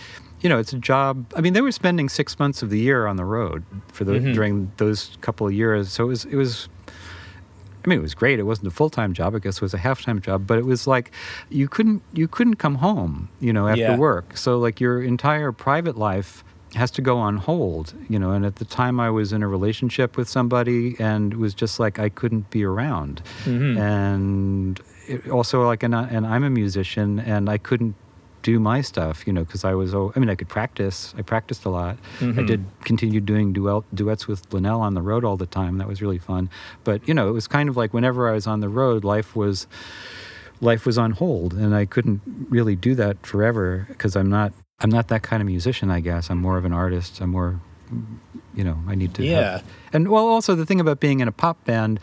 you know, it's a job. I mean, they were spending six months of the year on the road for the mm-hmm. during those couple of years, so it was it was. I mean, it was great. It wasn't a full time job. I guess it was a half time job, but it was like you couldn't you couldn't come home, you know, after Yeah. work. So like your entire private life has to go on hold, you know. And at the time, I was in a relationship with somebody, and it was just like I couldn't be around. Mm-hmm. And it, also, like, and, I, and I'm a musician, and I couldn't do my stuff, you know, because I was. oh, I mean, I could practice. I practiced a lot. I mm-hmm. did continue doing duet, duets with Linnell on the road all the time. That was really fun. But you know, it was kind of like whenever I was on the road, life was life was on hold and I couldn't really do that forever because I'm not I'm not that kind of musician I guess I'm more of an artist I'm more you know I need to Yeah. have, and well also the thing about being in a pop band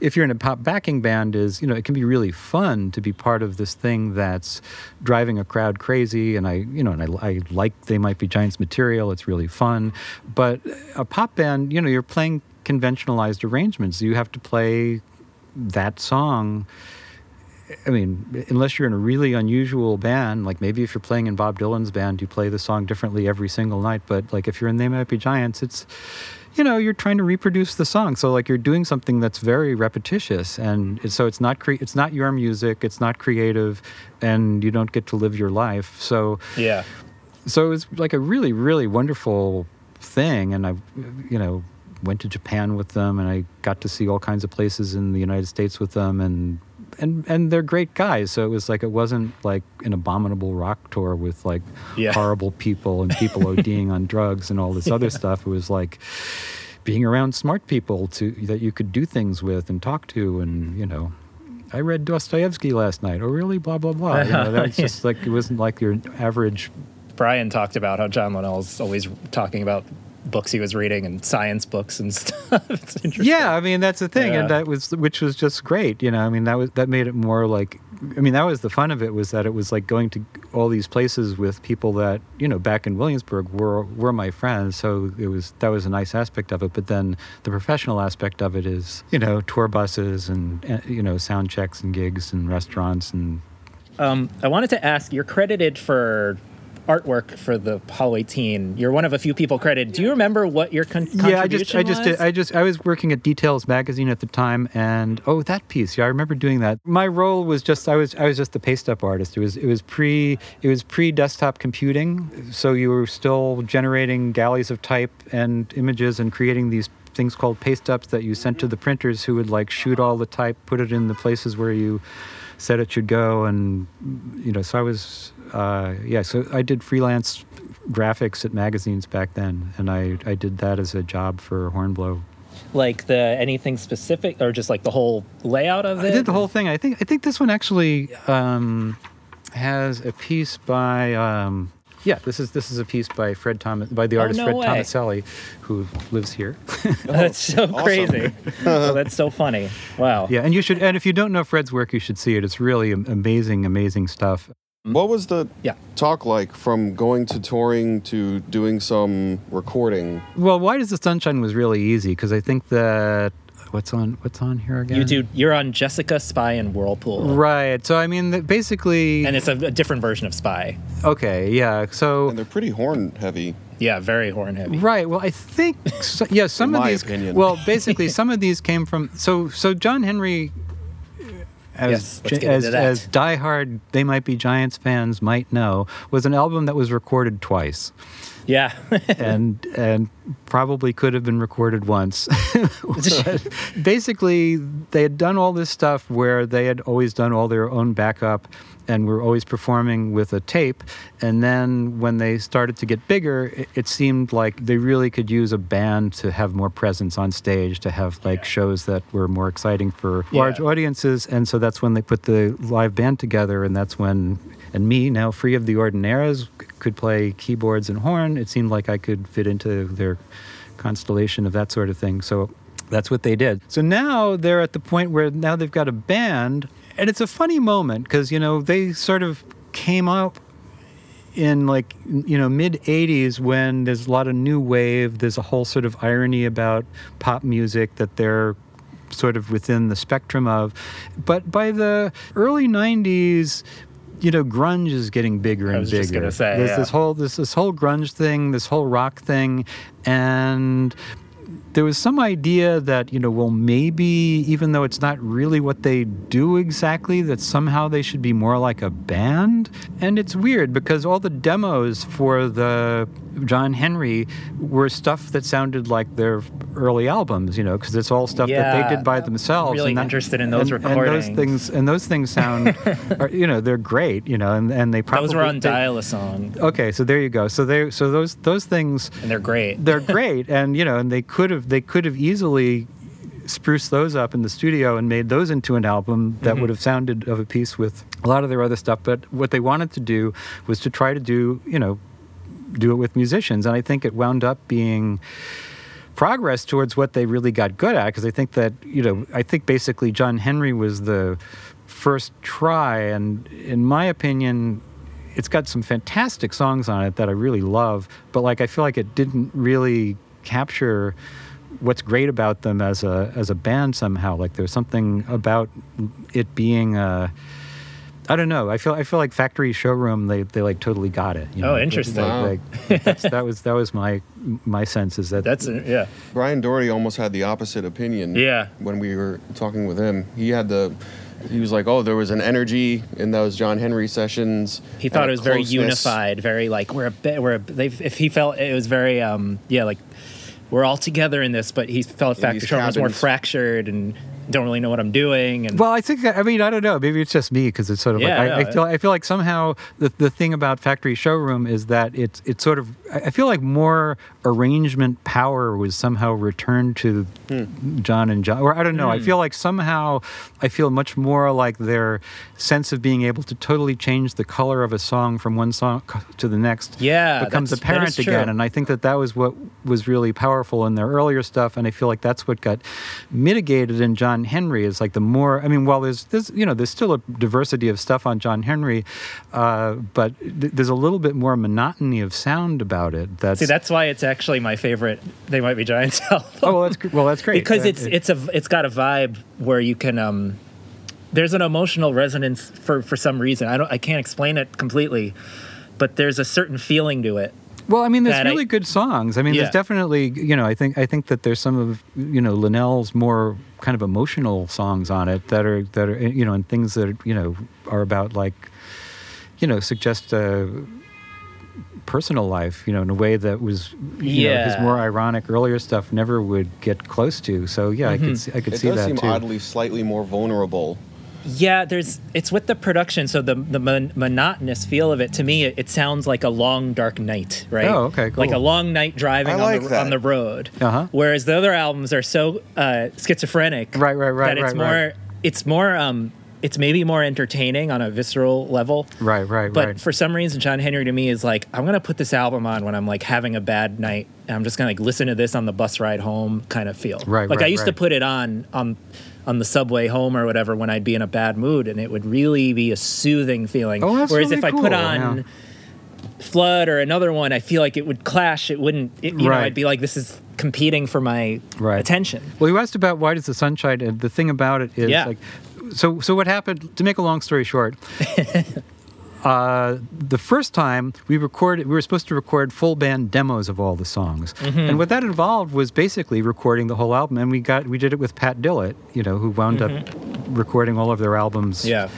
if you're in a pop backing band is you know it can be really fun to be part of this thing that's driving a crowd crazy. And I you know and I, I like they might be giants material. It's really fun. But a pop band you know you're playing conventionalized arrangements. You have to play that song. I mean, unless you're in a really unusual band, like maybe if you're playing in Bob Dylan's band, you play the song differently every single night. But like if you're in They Might Be Giants, it's, you know, you're trying to reproduce the song. So like you're doing something that's very repetitious, and so it's not cre- it's not your music, it's not creative, and you don't get to live your life. So Yeah. so it was like a really really wonderful thing and i you know went to Japan with them, and I got to see all kinds of places in the United States with them, and and and they're great guys. So it was like it wasn't like an abominable rock tour with like Yeah. horrible people and people ODing on drugs and all this other stuff. It was like being around smart people to that you could do things with and talk to, and you know. I read Dostoevsky last night. Oh, really? Blah blah blah. You know, that's just like it wasn't like your average Brian talked about how John Linnell's always talking about books he was reading and science books and stuff. it's interesting. Yeah, I mean that's the thing, Yeah. and that was which was just great. You know, I mean that was that made it more like. I mean that was the fun of it was that it was like going to all these places with people that you know back in Williamsburg were were my friends. So it was that was a nice aspect of it. But then the professional aspect of it is you know tour buses and you know sound checks and gigs and restaurants and Um, I wanted to ask, you're credited for artwork for the Apollo 18. You're one of a few people credited. Do you remember what your con- Yeah, I just, I just, was? did, I just, I was working at Details magazine at the time, and oh, that piece. Yeah, I remember doing that. My role was just, I was, I was just the paste up artist. It was, it was pre, it was pre desktop computing, so you were still generating galleys of type and images and creating these things called paste ups that you sent to the printers, who would like shoot all the type, put it in the places where you said it should go, and you know, so I was, uh, yeah, so I did freelance graphics at magazines back then, and I, I did that as a job for Hornblow. like the anything specific or just like the whole layout of it? I did the whole thing. I think I think this one actually um, has a piece by um, yeah. This is this is a piece by Fred Thomas by the Oh, artist no Fred way. Tomaselli, who lives here. That's so crazy. oh, that's so funny. Wow. yeah, and you should and if you don't know Fred's work, you should see it. It's really amazing, amazing stuff. Mm-hmm. What was the Yeah. talk like from going to touring to doing some recording? Well, Why Does the Sunshine was really easy because I think that what's on what's on here again. You do. You're on Jessica Spy and Whirlpool, Right. So I mean, basically. and it's a, a different version of Spy. okay. Yeah. So And they're pretty horn heavy. Yeah, very horn heavy. Right. Well, I think so, yeah. Some In of my these. opinion. Well, basically, some of these came from. So so John Henry. As, Yes, as, as diehard They Might Be Giants fans might know, was an album that was recorded twice, Yeah. and and probably could have been recorded once. Basically, they had done all this stuff where they had always done all their own backup, and we were always performing with a tape. And then when they started to get bigger, it, it seemed like they really could use a band to have more presence on stage, to have like shows that were more exciting for large audiences. And so that's when they put the live band together, and that's when. And me, now free of the ordinaires, could play keyboards and horn. It seemed like I could fit into their constellation of that sort of thing. So that's what they did. So now they're at the point where now they've got a band, and it's a funny moment because you know they sort of came up in like you know mid 80s when there's a lot of new wave there's a whole sort of irony about pop music that they're sort of within the spectrum of but by the early 90s you know grunge is getting bigger and was bigger just gonna say, there's yeah. this whole this this whole grunge thing this whole rock thing and there was some idea that you know well maybe even though it's not really what they do exactly that somehow they should be more like a band? And it's weird because all the demos for the john henry were stuff that sounded like their early albums you know because it's all stuff that they did by themselves Really and that- interested in those and, recordings. and those things and those things sound are, you know they're great you know and, and they probably Those were on Dial a Song, okay so there you go. So they so those those things and they're great. they're great and you know and they could have they could have easily spruced those up in the studio and made those into an album that mm-hmm. would have sounded of a piece with a lot of their other stuff. But what they wanted to do was to try to do you know do it with musicians. And i think it wound up being progress towards what they really got good at because I think that you know I think basically John Henry was the first try. And in my opinion it's got some fantastic songs on it that I really love. But like I feel like it didn't really capture what's great about them as a as a band somehow. Like there's something about it being a I don't know. I feel I feel like Factory Showroom. They, they like totally got it. you Oh, know? Like- interesting. Wow. Like, that's, that was that was my my sense is that That's yeah. Brian Doherty almost had the opposite opinion. Yeah. When we were talking with him, he had the. He was like, "Oh, there was an energy in those John Henry sessions." He thought it was very unified, very like we're a bit, we're a, they, if he felt it was very um yeah like we're all together in this, but he felt Factory Showroom was more fractured and don't really know what I'm doing. And Well, I think I mean I don't know. Maybe it's just me because it's sort of Yeah, like I, no, I feel I feel like somehow the the thing about Factory Showroom is that it's it's sort of I I feel like more arrangement power was somehow returned to John and John. Or I don't know. I Hmm. feel like somehow I feel much more like their sense of being able to totally change the color of a song from one song to the next Yeah, becomes apparent again. And I think that that was what was really powerful in their earlier stuff. And I feel like that's what got mitigated in John Henry is like the more, I mean, while there's, there's you know, there's still a diversity of stuff on John Henry, uh, but th- there's a little bit more monotony of sound about it. That's, see, that's why it's actually my favorite. They might be Giants album. oh, well, that's, well, that's great. because it's it's a it's got a vibe where you can um there's an emotional resonance for for some reason i don't i can't explain it completely but there's a certain feeling to it Well, I mean, there's that I- really good songs. I mean, Yeah. there's definitely, you know, I think I think that there's some of, you know, Linnell's more kind of emotional songs on it that are that are, you know, and things that you know are about like, you know, suggest a personal life, you know, in a way that was, you know, his more ironic earlier stuff never would get close to. So yeah, I could mm-hmm. see, I could It see does that seem too. oddly slightly more vulnerable. Yeah there's it's with the production so the the mon- monotonous feel of it to me it, it sounds like a long dark night right Oh, okay, cool. like a long night driving I on, like the, that. on the road Uh-huh. whereas the other albums are so uh schizophrenic Right, right, right, that it's right, more right. it's more um it's maybe more entertaining on a visceral level Right, right, But right. But for some reason, John Henry to me is like, I'm gonna put this album on when I'm like having a bad night, and I'm just gonna like listen to this on the bus ride home, kind of feel. Right, Like I right, used to put it on on on the subway home or whatever when I'd be in a bad mood, and it would really be a soothing feeling. Oh, that's Whereas really if I put on yeah. Flood or another one, I feel like it would clash. It wouldn't. It, you know, I'd be like, this is competing for my Right. attention. Well, you asked about why does the sun shine, and the thing about it is Yeah. like, so so what happened? To make a long story short, uh, the first time we recorded, we were supposed to record full band demos of all the songs, Mm-hmm. and what that involved was basically recording the whole album, and we got we did it with Pat Dillett, you know, who wound up recording all of their albums Mm-hmm. Yeah.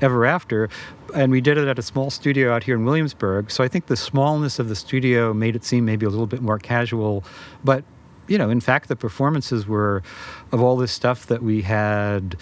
ever after. And we did it at a small studio out here in Williamsburg. So I think the smallness of the studio made it seem maybe a little bit more casual. But, you know, in fact, the performances were of all this stuff that we had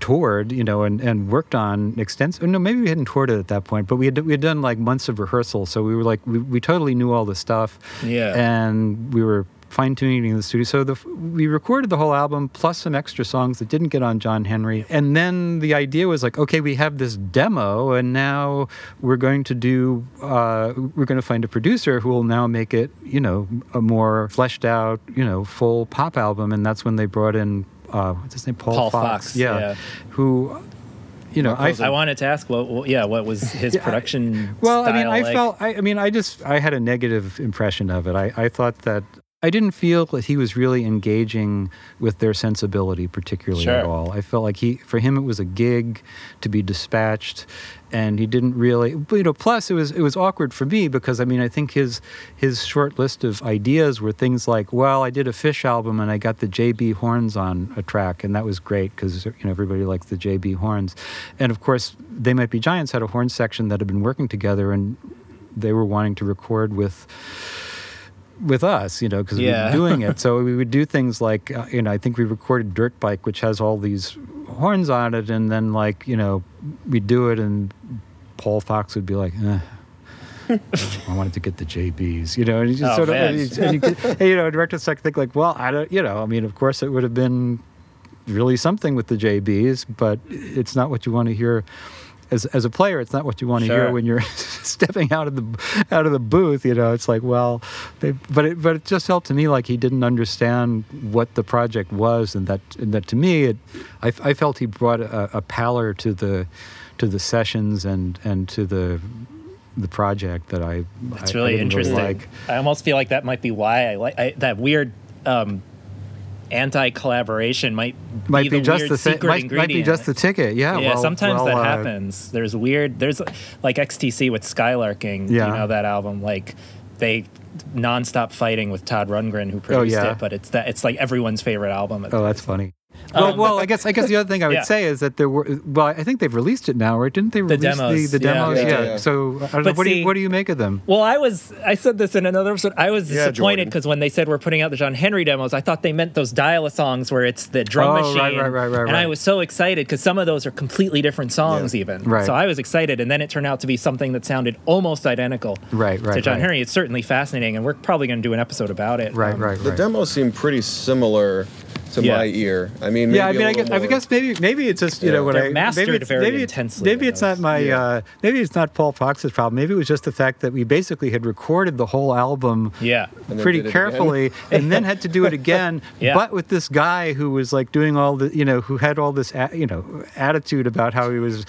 toured, you know, and, and worked on extensive. No, maybe we hadn't toured it at that point, but we had we had done like months of rehearsal, so we were like we, we totally knew all the stuff. Yeah. and we were fine tuning in the studio. So the, we recorded the whole album plus some extra songs that didn't get on John Henry, and then the idea was like, okay, we have this demo, and now we're going to do uh, we're going to find a producer who will now make it, you know, a more fleshed out, you know, full pop album, and that's when they brought in uh, what's his name, Paul, Paul Fox, yeah. who, you know, I, I wanted to ask, what, yeah, what was his Yeah, I- production? well, I mean, I like? felt, I, I mean, I just, I had a negative impression of it. I, I thought that I didn't feel that he was really engaging with their sensibility particularly at all. I felt like he, for him, it was a gig to be dispatched, and he didn't really, you know. Plus, it was it was awkward for me because I mean, I think his his short list of ideas were things like, well, I did a Phish album and I got the JB horns on a track, and that was great because you know everybody likes the JB horns, and of course, They Might Be Giants had a horn section that had been working together and they were wanting to record with with us, you know, because we Yeah. were doing it. So we would do things like, uh, you know, I think we recorded Dirt Bike, which has all these horns on it, and then like, you know, we'd do it, and Paul Fox would be like, eh. I wanted to get the JBs, you know, and he just Oh, sort of, man. and, he- and you, could- you know, directors like think like, well, I don't, you know, I mean, of course, it would have been really something with the JBs, but it's not what you want to hear. As, as a player, it's not what you want to hear when you're stepping out of the out of the booth. You know, it's like, well, they, but it, but it just felt to me like he didn't understand what the project was, and that and that to me, it, I, I felt he brought a, a pallor to the to the sessions and and to the the project that I. It's I- I really didn't interesting. like. I almost feel like that might be why I like I, that weird um, anti-collaboration might Might be, just the secret might, might be just the ticket. Yeah. yeah, well- sometimes well, that uh, happens. There's weird. There's like XTC with Skylarking. Yeah. You know that album. Like they nonstop fighting with Todd Rundgren who produced Oh, yeah. it, but it's that it's like everyone's favorite album. Oh, that's funny. Well, well, I guess I guess the other thing I would Yeah. say is that there were. Well, I think they've released it now, right? Didn't they release demos, the, the demos? Yeah, Yeah. yeah. So I don't know. But What do you what do you make of them? Well, I was I said this in another episode. I was disappointed Jordan. because when they said we're putting out the John Henry demos, I thought they meant those dial songs where it's the drum Oh, machine. right, right, right, right, and I was so excited because some of those are completely different songs, Yeah. even. Right. So I was excited, and then it turned out to be something that sounded almost identical Right, right. to John right. Henry. It's certainly fascinating, and we're probably going to do an episode about it. Right, Um, right, The demos seem pretty similar to Yeah. my ear. I mean, maybe yeah, I mean, a I little guess, I guess maybe maybe it's just you Yeah. know when They're I mastered maybe it's, very maybe it's, intensely maybe it's not my Yeah. uh, maybe it's not Paul Fox's problem. Maybe it was just the fact that we basically had recorded the whole album Yeah. Pretty did carefully and then had to do it again Yeah. but with this guy who was like doing all the you know who had all this a, you know attitude about how he was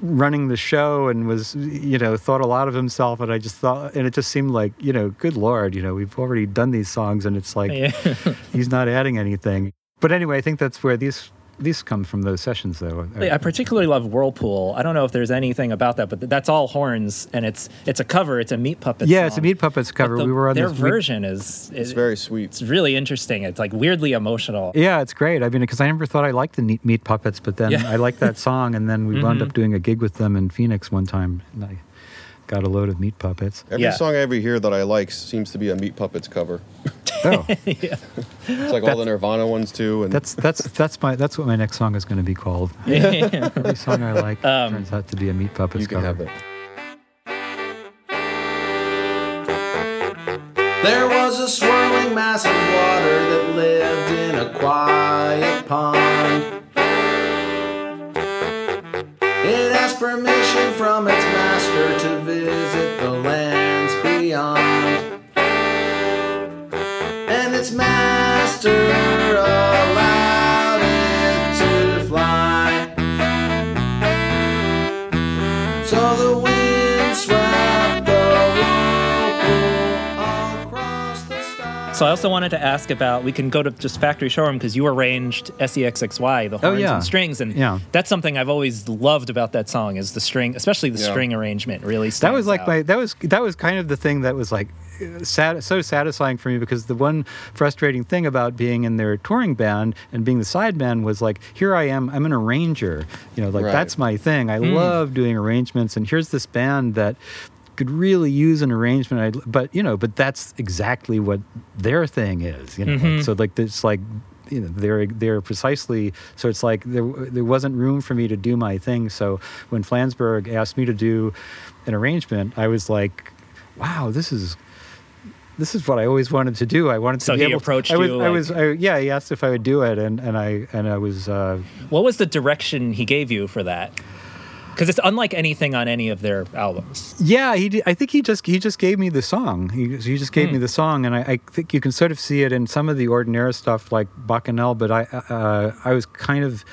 running the show and was you know thought a lot of himself and I just thought and it just seemed like you know good lord you know we've already done these songs and it's like Yeah. he's not adding anything but anyway I think that's where these these come from those sessions though I particularly love Whirlpool. I don't know if there's anything about that, but that's all horns, and it's it's a cover. It's a Meat Puppets. yeah it's a. Meat Puppets cover the- we were on their this we- version is It's is very sweet. It's really interesting. It's like weirdly emotional. Yeah, it's great. I mean, because I never thought I liked the Meat Puppets, but then Yeah. I liked that song, and then we wound Mhm. up doing a gig with them in Phoenix one time, and I got a load of Meat Puppets. Every Yeah. song I ever hear that I like seems to be a Meat Puppets cover. Oh, It's like all the Nirvana ones too. And that's that's that's my that's what my next song is going to be called. Every song I like Um, turns out to be a Meat Puppets you can cover. have it. There was a swirling mass of water that lived in a quiet pond. It asked permission from its So I also wanted to ask about. We can go to just factory showroom because you arranged E SEXXY, the Oh, horns yeah. and strings, and Yeah. that's something I've always loved about that song is the string, especially the Yeah. string arrangement. Really, That was like out. my that was that was kind of the thing that was like uh, sad, so satisfying for me because the one frustrating thing about being in their touring band and being the side band was like here I am I'm an arranger you know like Right. that's my thing I love doing arrangements and here's this band that could really use an arrangement I, but you know but that's exactly what their thing is you know? Like, so like it's like you know they're they're precisely so it's like there there wasn't room for me to do my thing. So when Flansburgh asked me to do an arrangement I was like wow this is this is what I always wanted to do. I wanted to So be he able approached I was, you, I like- was I, yeah he asked if I would do it and and I and I was uh, What was the direction he gave you for that? Because it's unlike anything on any of their albums. Yeah, he. Did, I think he just he just gave me the song. He, he just gave me the song, and I, I think you can sort of see it in some of the Ordinaires stuff like Bacchanal. But I uh, I was kind of,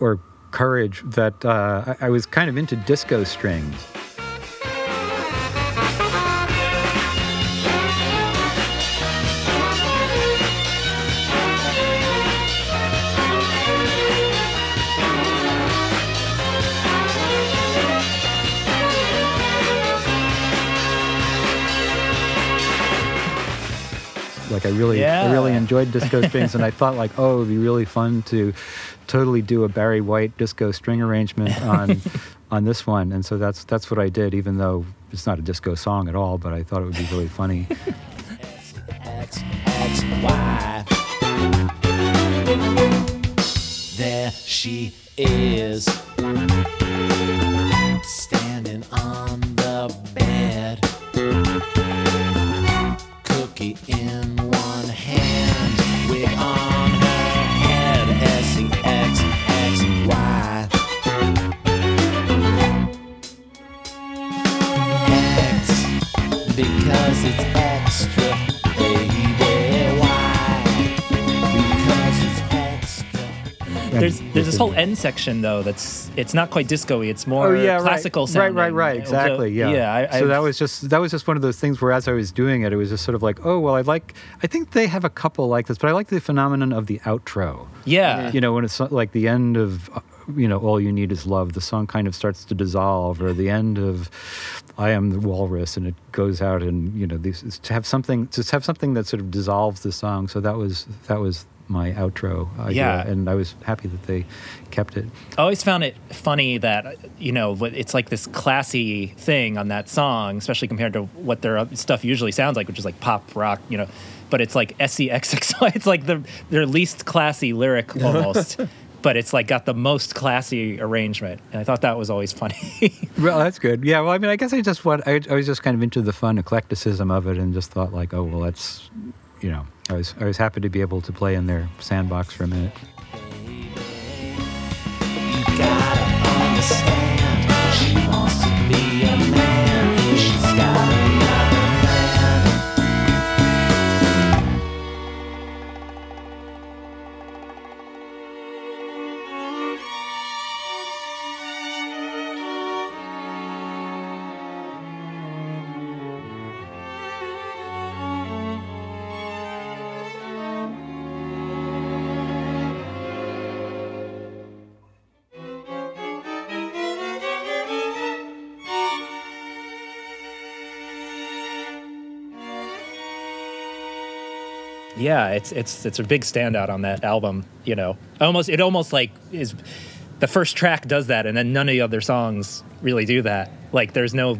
or Courage, that uh, I, I was kind of into disco strings. Like I really, I really enjoyed disco strings, and I thought like, oh, it'd be really fun to totally do a Barry White disco string arrangement on on this one. And so that's that's what I did, even though it's not a disco song at all. But I thought it would be really funny. X, X, Y. There she is, standing on the bed. Cookie in because it's extra, baby. Why? Because it's extra. There's there's this whole end section though that's it's not quite disco-y. It's more oh yeah, classical right, sounding. right, right, right, So, exactly. Yeah, yeah. I, so I've- that was just that was just one of those things where as I was doing it, it was just sort of like, oh well, I like. I think they have a couple like this, but I like the phenomenon of the outro. yeah. you know when it's like the end of uh, you know all you need is love the song kind of starts to dissolve or the end of i am the walrus and it goes out and you know these to have something to have something that sort of dissolves the song so that was that was my outro idea, Yeah. and I was happy that they kept it. I always found it funny that you know it's like this classy thing on that song, especially compared to what their stuff usually sounds like, which is like pop rock, you know. But it's like E SEXXY. It's like the their least classy lyric almost, but it's like got the most classy arrangement, and I thought that was always funny. Well, that's good. Yeah. Well, I mean, I guess I just want. I, I was just kind of into the fun eclecticism of it, and just thought like, oh well, that's, you know, I was I was happy to be able to play in their sandbox for a minute. gotta yeah, it's it's it's a big standout on that album. You know, almost it almost like is the first track does that, and then none of the other songs really do that. Like there's no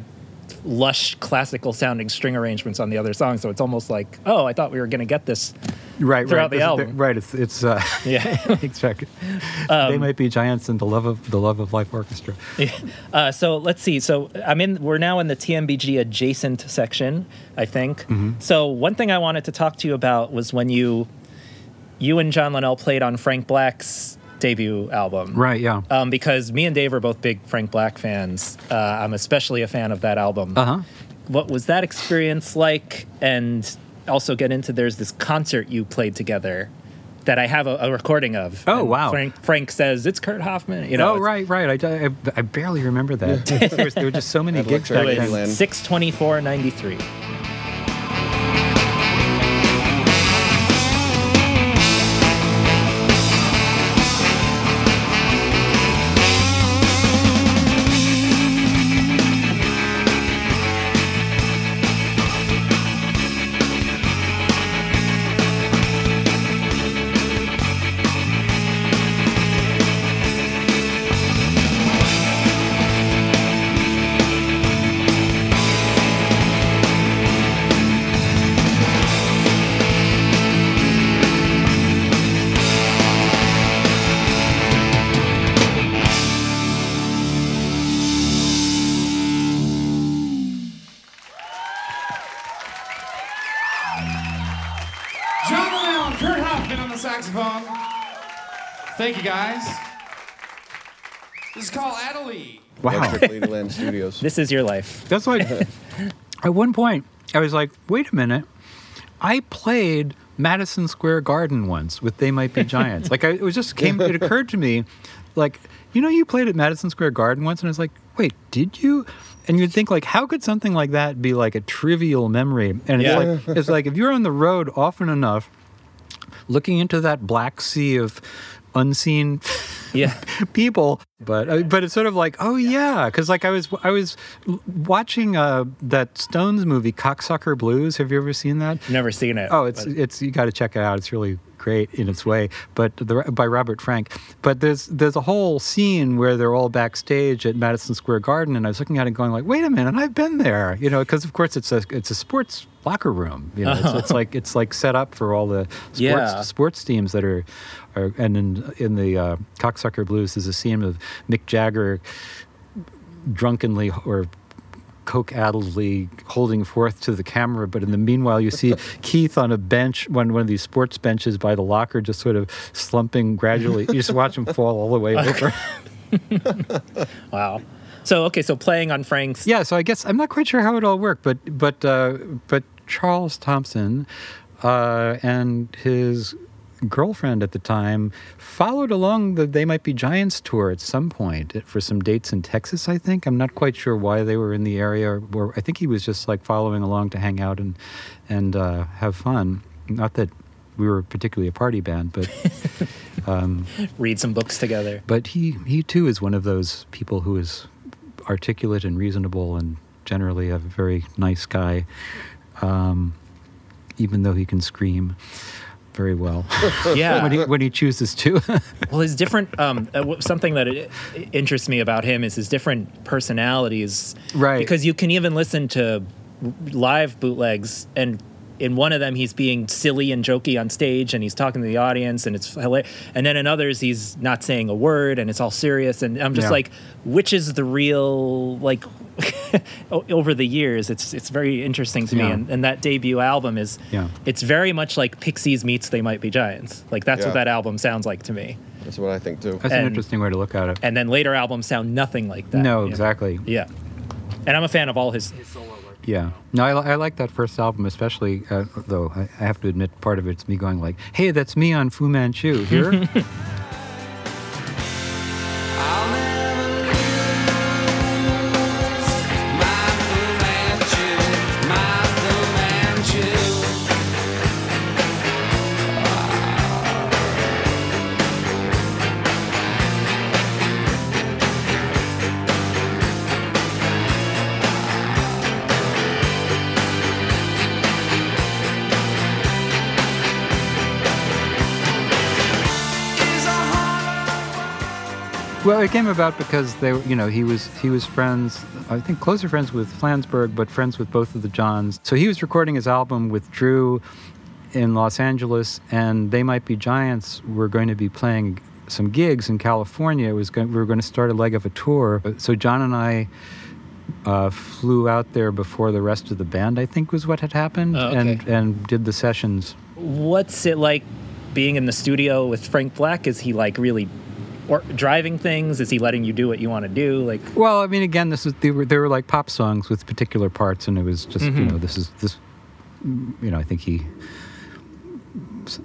lush classical sounding string arrangements on the other songs, so it's almost like oh, I thought we were gonna get this. Right. Throughout right. the album. Right. It's it's. Uh, Yeah. exactly. Um, they might be giants in the love of the love of life orchestra. Uh, so let's see. So I'm in. We're now in the TMBG adjacent section, I think. Mm-hmm. So one thing I wanted to talk to you about was when you, you and John Linnell played on Frank Black's debut album. Right. Yeah. Um, because me and Dave are both big Frank Black fans. Uh, I'm especially a fan of that album. Uh huh. What was that experience like? And also get into there's this concert you played together that I have a, a recording of. Oh, And wow. Frank Frank says it's Kurt Hoffman. You know, oh right, right. I, I, I barely remember that. there, was, there were just so many gigs Electric back then. Six twenty four ninety three. Wow. Electric Ladyland Studios. This is your life. That's like at one point I was like, wait a minute, I played Madison Square Garden once with They Might Be Giants. like I, it was just came. It occurred to me, like you know, you played at Madison Square Garden once, and I was like, wait, did you? And you'd think like, how could something like that be like a trivial memory? And it's Yeah. like it's like if you're on the road often enough, looking into that black sea of unseen Yeah. people but uh, but it's sort of like oh yeah because like i was i was watching uh that stones movie cocksucker blues have you ever seen that Never seen it. oh it's but- it's you got to check it out it's really great in its way but the, by robert frank but there's there's a whole scene where they're all backstage at madison square garden and i was looking at it going like wait a minute i've been there you know because of course it's a it's a sports locker room you know it's, it's like it's like set up for all the sports Yeah. sports teams that are, are and in in the uh, cocksucker blues there's a scene of mick jagger drunkenly or coke addledly holding forth to the camera but in the meanwhile you see keith on a bench one, one of these sports benches by the locker just sort of slumping gradually you just watch him fall all the way over Wow. So okay, so playing on Frank's. yeah so i guess i'm not quite sure how it all worked but but uh, but charles thompson uh, and his girlfriend at the time followed along the They Might Be Giants tour at some point for some dates in Texas, I think. I'm not quite sure why they were in the area. Or I think he was just like following along to hang out and and uh, have fun. Not that we were particularly a party band, but um, Read some books together. but he he too is one of those people who is articulate and reasonable and generally a very nice guy, um, even though he can scream. Very well. Yeah. when he when he chooses to. Well, his different um, uh, something that it, it interests me about him is his different personalities. Right. Because you can even listen to live bootlegs, and in one of them he's being silly and jokey on stage, and he's talking to the audience, and it's hilarious. And then in others he's not saying a word, and it's all serious. And I'm just Yeah. like, which is the real like? over the years, it's it's very interesting to me, and, and that debut album is Yeah. it's very much like Pixies meets They Might Be Giants. Like that's Yeah. what that album sounds like to me. That's what I think too. That's an interesting way to look at it. And then later albums sound nothing like that. No, you know? exactly. Yeah. And I'm a fan of all his, his solo work. Yeah. No, I, I like that first album especially, uh, though I, I have to admit part of it's me going like, "Hey, that's me on Fu Manchu here." Well, it came about because they, you know, he was he was friends, I think closer friends with Flansburgh, but friends with both of the Johns. So he was recording his album with Drew in Los Angeles, and They Might Be Giants were going to be playing some gigs in California. It was going, we were going to start a leg of a tour. So John and I uh, flew out there before the rest of the band. I think was what had happened, Oh, okay. and and did the sessions. What's it like being in the studio with Frank Black? Is he like really or driving things? Is he letting you do what you want to do? Like, Well, I mean, again, this is they were they were like pop songs with particular parts, and it was just you Mhm. know this is this, you know, I think he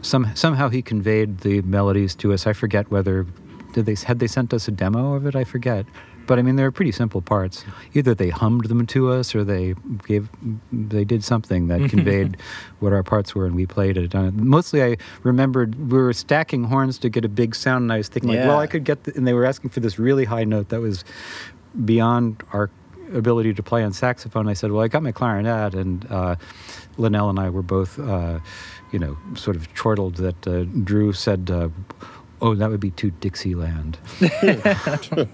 some somehow he conveyed the melodies to us. I forget whether did they had they sent us a demo of it. I forget, but I mean, they were pretty simple parts. Either they hummed them to us, or they gave they did something that conveyed what our parts were, and we played it. Uh, mostly, I remembered we were stacking horns to get a big sound, and I was thinking like, well, I could get, the, and they were asking for this really high note that was beyond our ability to play on saxophone. I said, well, I got my clarinet, and uh, Linnell and I were both, uh, you know, sort of chortled that uh, Drew said. Uh, Oh, that would be too Dixieland.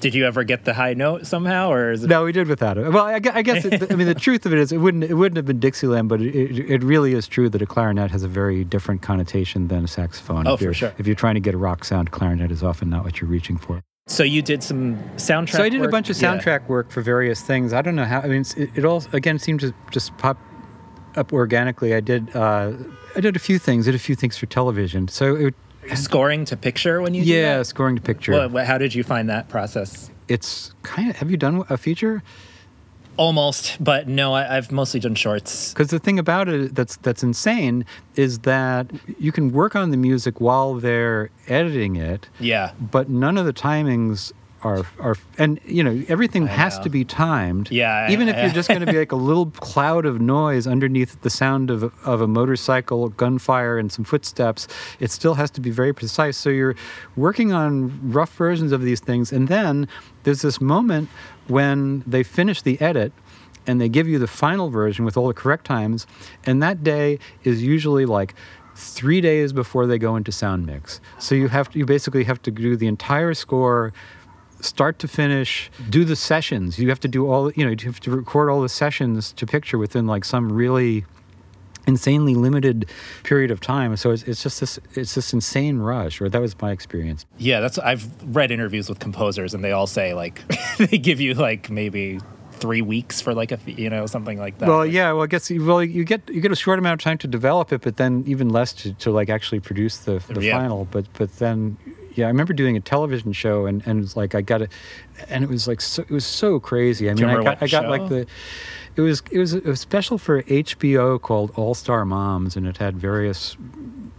did you ever get the high note somehow, or is it? No, we did without it. Well, I, I guess it, I mean the truth of it is it wouldn't it wouldn't have been Dixieland, but it, it, it really is true that a clarinet has a very different connotation than a saxophone. Oh, if for you're, sure. If you're trying to get a rock sound, clarinet is often not what you're reaching for. So you did some soundtrack. So I did a bunch of Yeah. soundtrack work for various things. I don't know how. I mean, it, it all again seemed to just pop up organically. I did. Uh, I did a few things. Did a few things for television. So it, scoring to picture when you do yeah, scoring to picture. What, how did you find that process? It's kind of. Have you done a feature? Almost, but no, I, I've mostly done shorts. Because the thing about it that's that's insane is that you can work on the music while they're editing it, Yeah. but none of the timings are are and you know everything I has know. to be timed. Yeah, I- Even if I- you're just going to be like a little cloud of noise underneath the sound of of a motorcycle, gunfire, and some footsteps, it still has to be very precise. So you're working on rough versions of these things, and then there's this moment when they finish the edit and they give you the final version with all the correct times. And that day is usually like three days before they go into sound mix. So you have to, you basically have to do the entire score start to finish do the sessions you have to do all you know you have to record all the sessions to picture within like some really insanely limited period of time so it's, it's just this it's this insane rush or that was my experience Yeah, that's I've read interviews with composers and they all say like they give you like maybe three weeks for like a you know something like that. Well, yeah. Well, I guess you- well you get you get a short amount of time to develop it, but then even less to, to like actually produce the the Yeah. final. But but then yeah, I remember doing a television show and and it's like I got it, and it was like so, it was so crazy. I mean, I got I got like the. It was it was a special for HBO called All Star Moms, and it had various.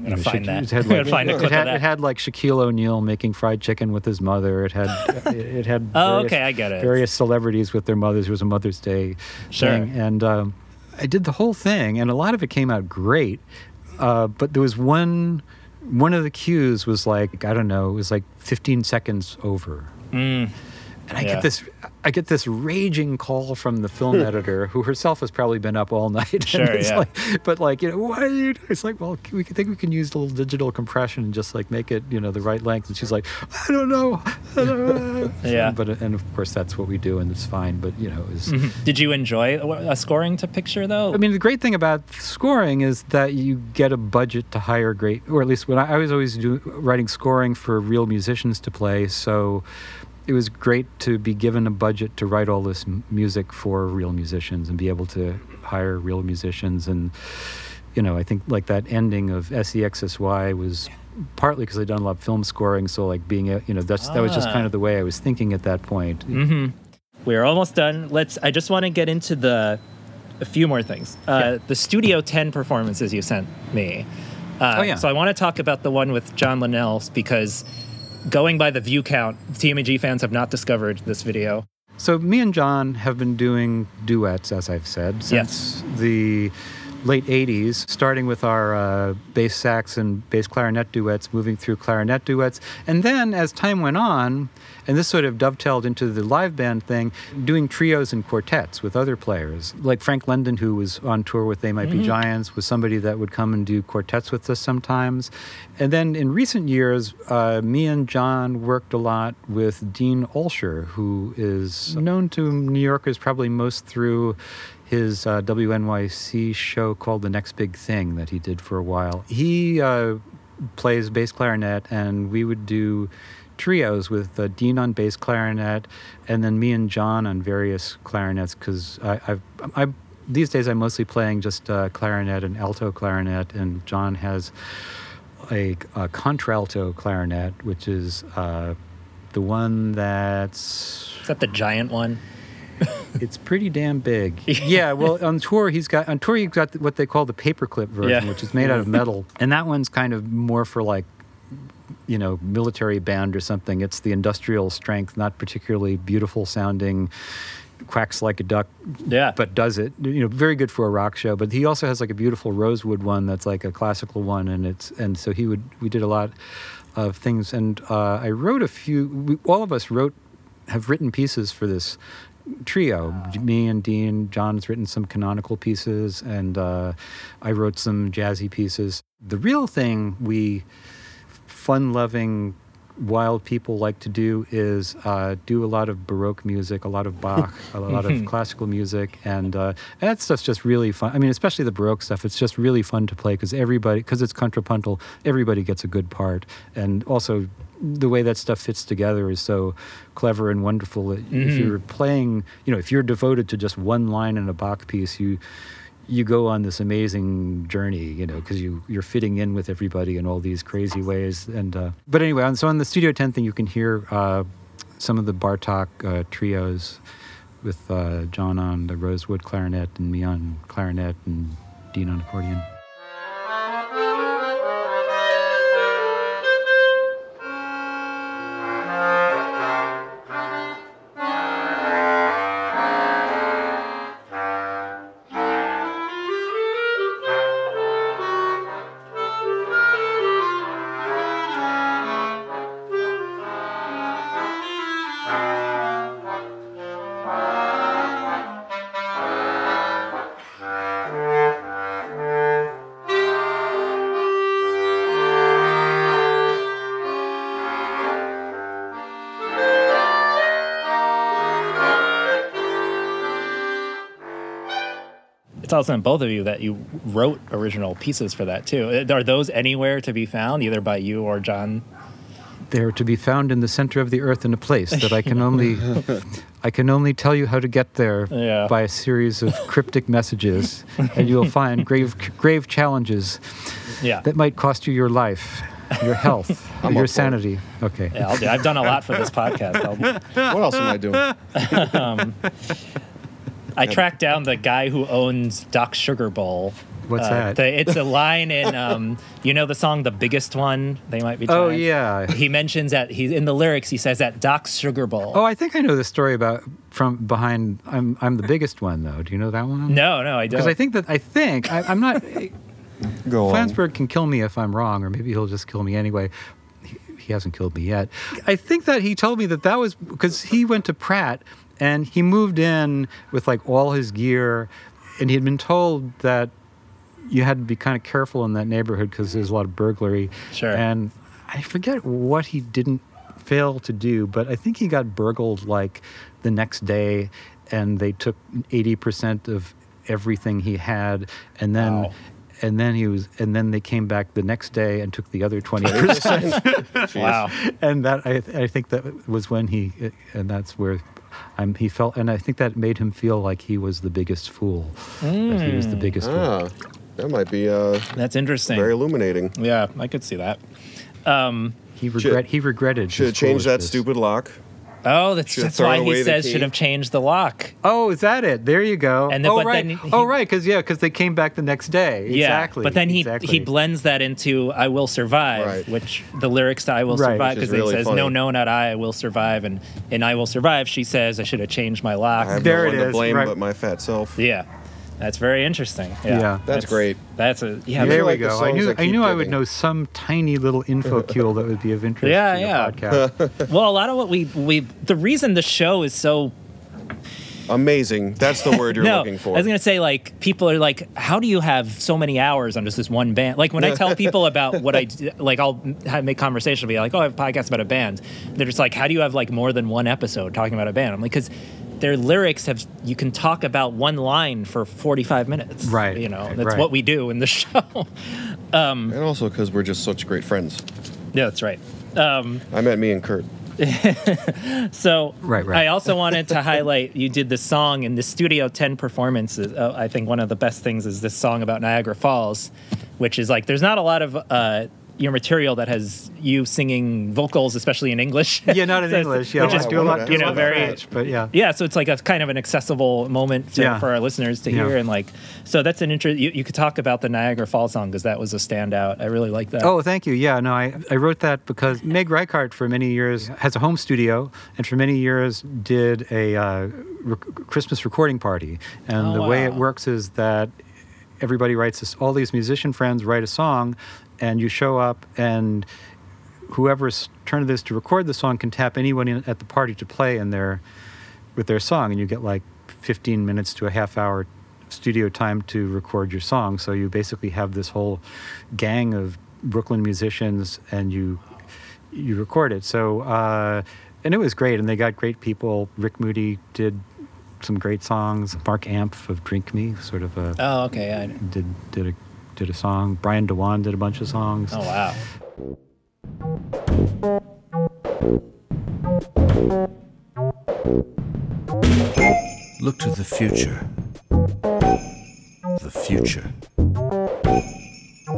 Gonna find that. It had I'm gonna like, find it had, it had like Shaquille O'Neal making fried chicken with his mother. It had it, it had Oh, various- okay, I get it. various celebrities with their mothers. It was a Mother's Day Sure. thing, and um, I did the whole thing, and a lot of it came out great. Uh, but there was one one of the cues was like I don't know, it was like 15 seconds over, Mm. And I Yeah. get this, I get this raging call from the film hmm. editor, who herself has probably been up all night. And Sure, it's yeah. like, but like, you know, what are you? doing? It's like, well, we think we can use a little digital compression and just like make it, you know, the right length. And she's like, I don't know. I don't know. Yeah. But and of course that's what we do, and it's fine. But you know, is mm-hmm. Did you enjoy a a scoring to picture though? I mean, the great thing about scoring is that you get a budget to hire great, or at least when I, I was always do, writing scoring for real musicians to play. So it was great to be given a budget to write all this m- music for real musicians and be able to hire real musicians. And, you know, I think like that ending of SEXSY was partly because I'd done a lot of film scoring. So, like, being, a, you know, that's, that was just Ah. kind of the way I was thinking at that point. hmm We're almost done. Let's. I just want to get into the a few more things. Uh, The Studio 10 performances you sent me. Uh, Oh, yeah. So I want to talk about the one with John Linnell because going by the view count, TMG fans have not discovered this video. So me and John have been doing duets, as I've said, since the late 80s, starting with our uh, bass sax and bass clarinet duets, moving through clarinet duets. And then as time went on, and this sort of dovetailed into the live band thing, doing trios and quartets with other players. Like Frank London, who was on tour with They Might Be Mhm. Giants, was somebody that would come and do quartets with us sometimes. And then in recent years, uh, me and John worked a lot with Dean Olsher, who is known to New Yorkers probably most through his uh, WNYC show called The Next Big Thing that he did for a while. He uh, plays bass clarinet, and we would do trios with uh, Dean on bass clarinet, and then me and John on various clarinets. Because I've I these days I'm mostly playing just uh, clarinet and alto clarinet, and John has a, a contralto clarinet, which is uh, the one that's Is that the giant one? it's pretty damn big. yeah, well, on tour he's got on tour he's got what they call the paperclip version, Yeah. which is made out of metal, and that one's kind of more for like you know military band or something. It's the industrial strength, not particularly beautiful sounding. Quacks like a duck, yeah, but does it. You know, very good for a rock show. But he also has like a beautiful rosewood one that's like a classical one, and it's and so he would. We did a lot of things, and uh, I wrote a few. We, all of us wrote have written pieces for this trio. Me and Dean, John's written some canonical pieces, and uh, I wrote some jazzy pieces. The real thing we fun-loving wild people like to do is uh, do a lot of baroque music, a lot of Bach, a lot of Mhm. classical music, and, uh, and that stuff's just really fun. I mean, especially the baroque stuff. It's just really fun to play because everybody, because it's contrapuntal, everybody gets a good part, and also the way that stuff fits together is so clever and wonderful. that If you're playing, you know, if you're devoted to just one line in a Bach piece, you you go on this amazing journey, you know, because you you're fitting in with everybody in all these crazy ways. And uh, but anyway, on, so on the Studio Ten thing, you can hear uh, some of the Bartok uh, trios with uh, John on the rosewood clarinet and me on clarinet and Dean on accordion. It's also in both of you that you wrote original pieces for that too. Uh, Are those anywhere to be found, either by you or John? They're to be found in the center of the earth in a place that I can only I can only tell you how to get there Yeah. by a series of cryptic messages, and you'll find grave grave challenges Yeah. that might cost you your life, your health, I'm your up for it. sanity. Okay. Yeah, I'll do. I've done a lot for this podcast. I'll- What else am I doing? um, I tracked down the guy who owns Doc Sugar Bowl. What's Uh, that? the- it's a line in, um, you know, the song "The Biggest One." They might be. Oh, giants? yeah. He mentions that he's in the lyrics. He says that Doc's Sugar Bowl. Oh, I think I know the story about from behind. I'm I'm the biggest one though. Do you know that one? No, no, I don't. Because I think that I think I, I'm not. Go on. Flansburgh can kill me if I'm wrong, or maybe he'll just kill me anyway. He, he hasn't killed me yet. I think that he told me that that was because he went to Pratt and he moved in with like all his gear, and he had been told that you had to be kind of careful in that neighborhood because there's a lot of burglary. Sure. And I forget what he didn't fail to do, but I think he got burgled like the next day, and they took 80% of everything he had, and then. Wow. And then he was, and then they came back the next day and took the other twenty percent. Wow. and that I, I think that was when he, and that's where, I'm, he felt, and I think that made him feel like he was the biggest fool. That he was the biggest fool. Ah, that might be uh, That's interesting. very illuminating. yeah, I could see that. Um, He regret, he regretted. Should his have changed that stupid lock. Oh, that's, that's why he says should have changed the lock. Oh, is that it? There you go. And then- oh, right. then he- oh, right. Because yeah, because they came back the next day. Yeah, Exactly. but then he exactly. he blends that into "I will survive," Right. which the lyrics to "I will Right. survive" because really he says, funny. "No, no, not I. I will survive," and in "I will survive," she says, "I should have changed my lock." I have There no it one to blame right. but my fat self. yeah, that's very interesting. Yeah, Yeah. That's great. That's a yeah. There we like the go. I knew that I keep knew I would giving. know some tiny little info cule that would be of interest Yeah, to your yeah. podcast. well, a lot of what we we the reason the show is so Amazing. That's the word you're no, looking for. I was gonna say like people are like, how do you have so many hours on just this one band? Like when I tell people about what I do, like, I'll have, make conversation, be like, oh, I have a podcast about a band. They're just like, how do you have like more than one episode talking about a band? I'm like, because their lyrics have you can talk about one line for 45 minutes. Right, You know, that's right. what we do in the show. Um, and also because we're just such great friends. yeah, that's right. Um, I met me and Kurt. So Right, right. I also wanted to highlight you did the song in the Studio 10 performance. is, Uh, I think one of the best things is this song about Niagara Falls, which is like there's not a lot of uh, your material that has you singing vocals, especially in English. yeah, not in So English. Yeah, which is do a lot, you know very French, but yeah. yeah. So it's like a kind of an accessible moment to, Yeah. for our listeners to Yeah. hear and like so that's an interest. You, you could talk about the Niagara Falls song because that was a standout. I really like that. Oh, thank you. Yeah, no, I, I wrote that because Meg Reichardt for many years has a home studio and for many years did a uh, rec- Christmas recording party. And Oh, the way it works is that everybody writes this, all these musician friends write a song and you show up and whoever's turn it is to record the song can tap anyone in, at the party to play in their with their song and you get like 15 minutes to a half hour studio time to record your song. So you basically have this whole gang of brooklyn musicians and you you record it. So uh, and it was great and they got great people. Rick moody did some great songs. Mark amph of drink me sort of a, Oh, okay. I, did did a did a song brian dewan did a bunch of songs oh, wow. Look to the future. The future.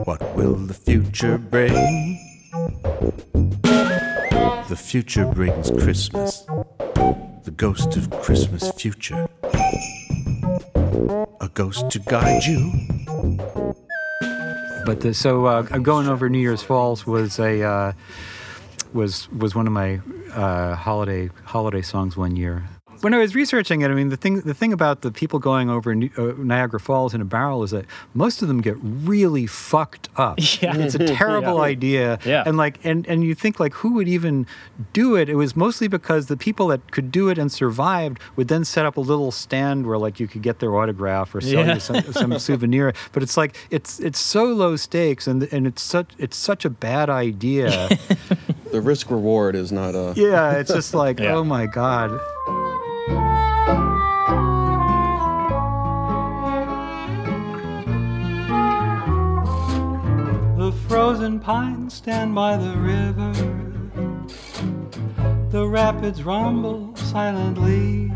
What will the future bring? The future brings Christmas. The ghost of Christmas future. A ghost to guide you. But the, so uh, going over Niagara Falls was a uh, was was one of my uh, holiday holiday songs one year. When I was researching it, I mean the thing the thing about the people going over Ni- uh, Niagara Falls in a barrel is that most of them get really fucked up. Yeah. it's a terrible Yeah. idea. Yeah. and like and and you think like who would even do it? It was mostly because the people that could do it and survived would then set up a little stand where like you could get their autograph or sell Yeah. you some, some souvenir. But it's like it's it's so low stakes and and it's such it's such a bad idea. The risk reward is not a. yeah, it's just like Yeah. oh my god. The frozen pines stand by the river. The rapids rumble silently.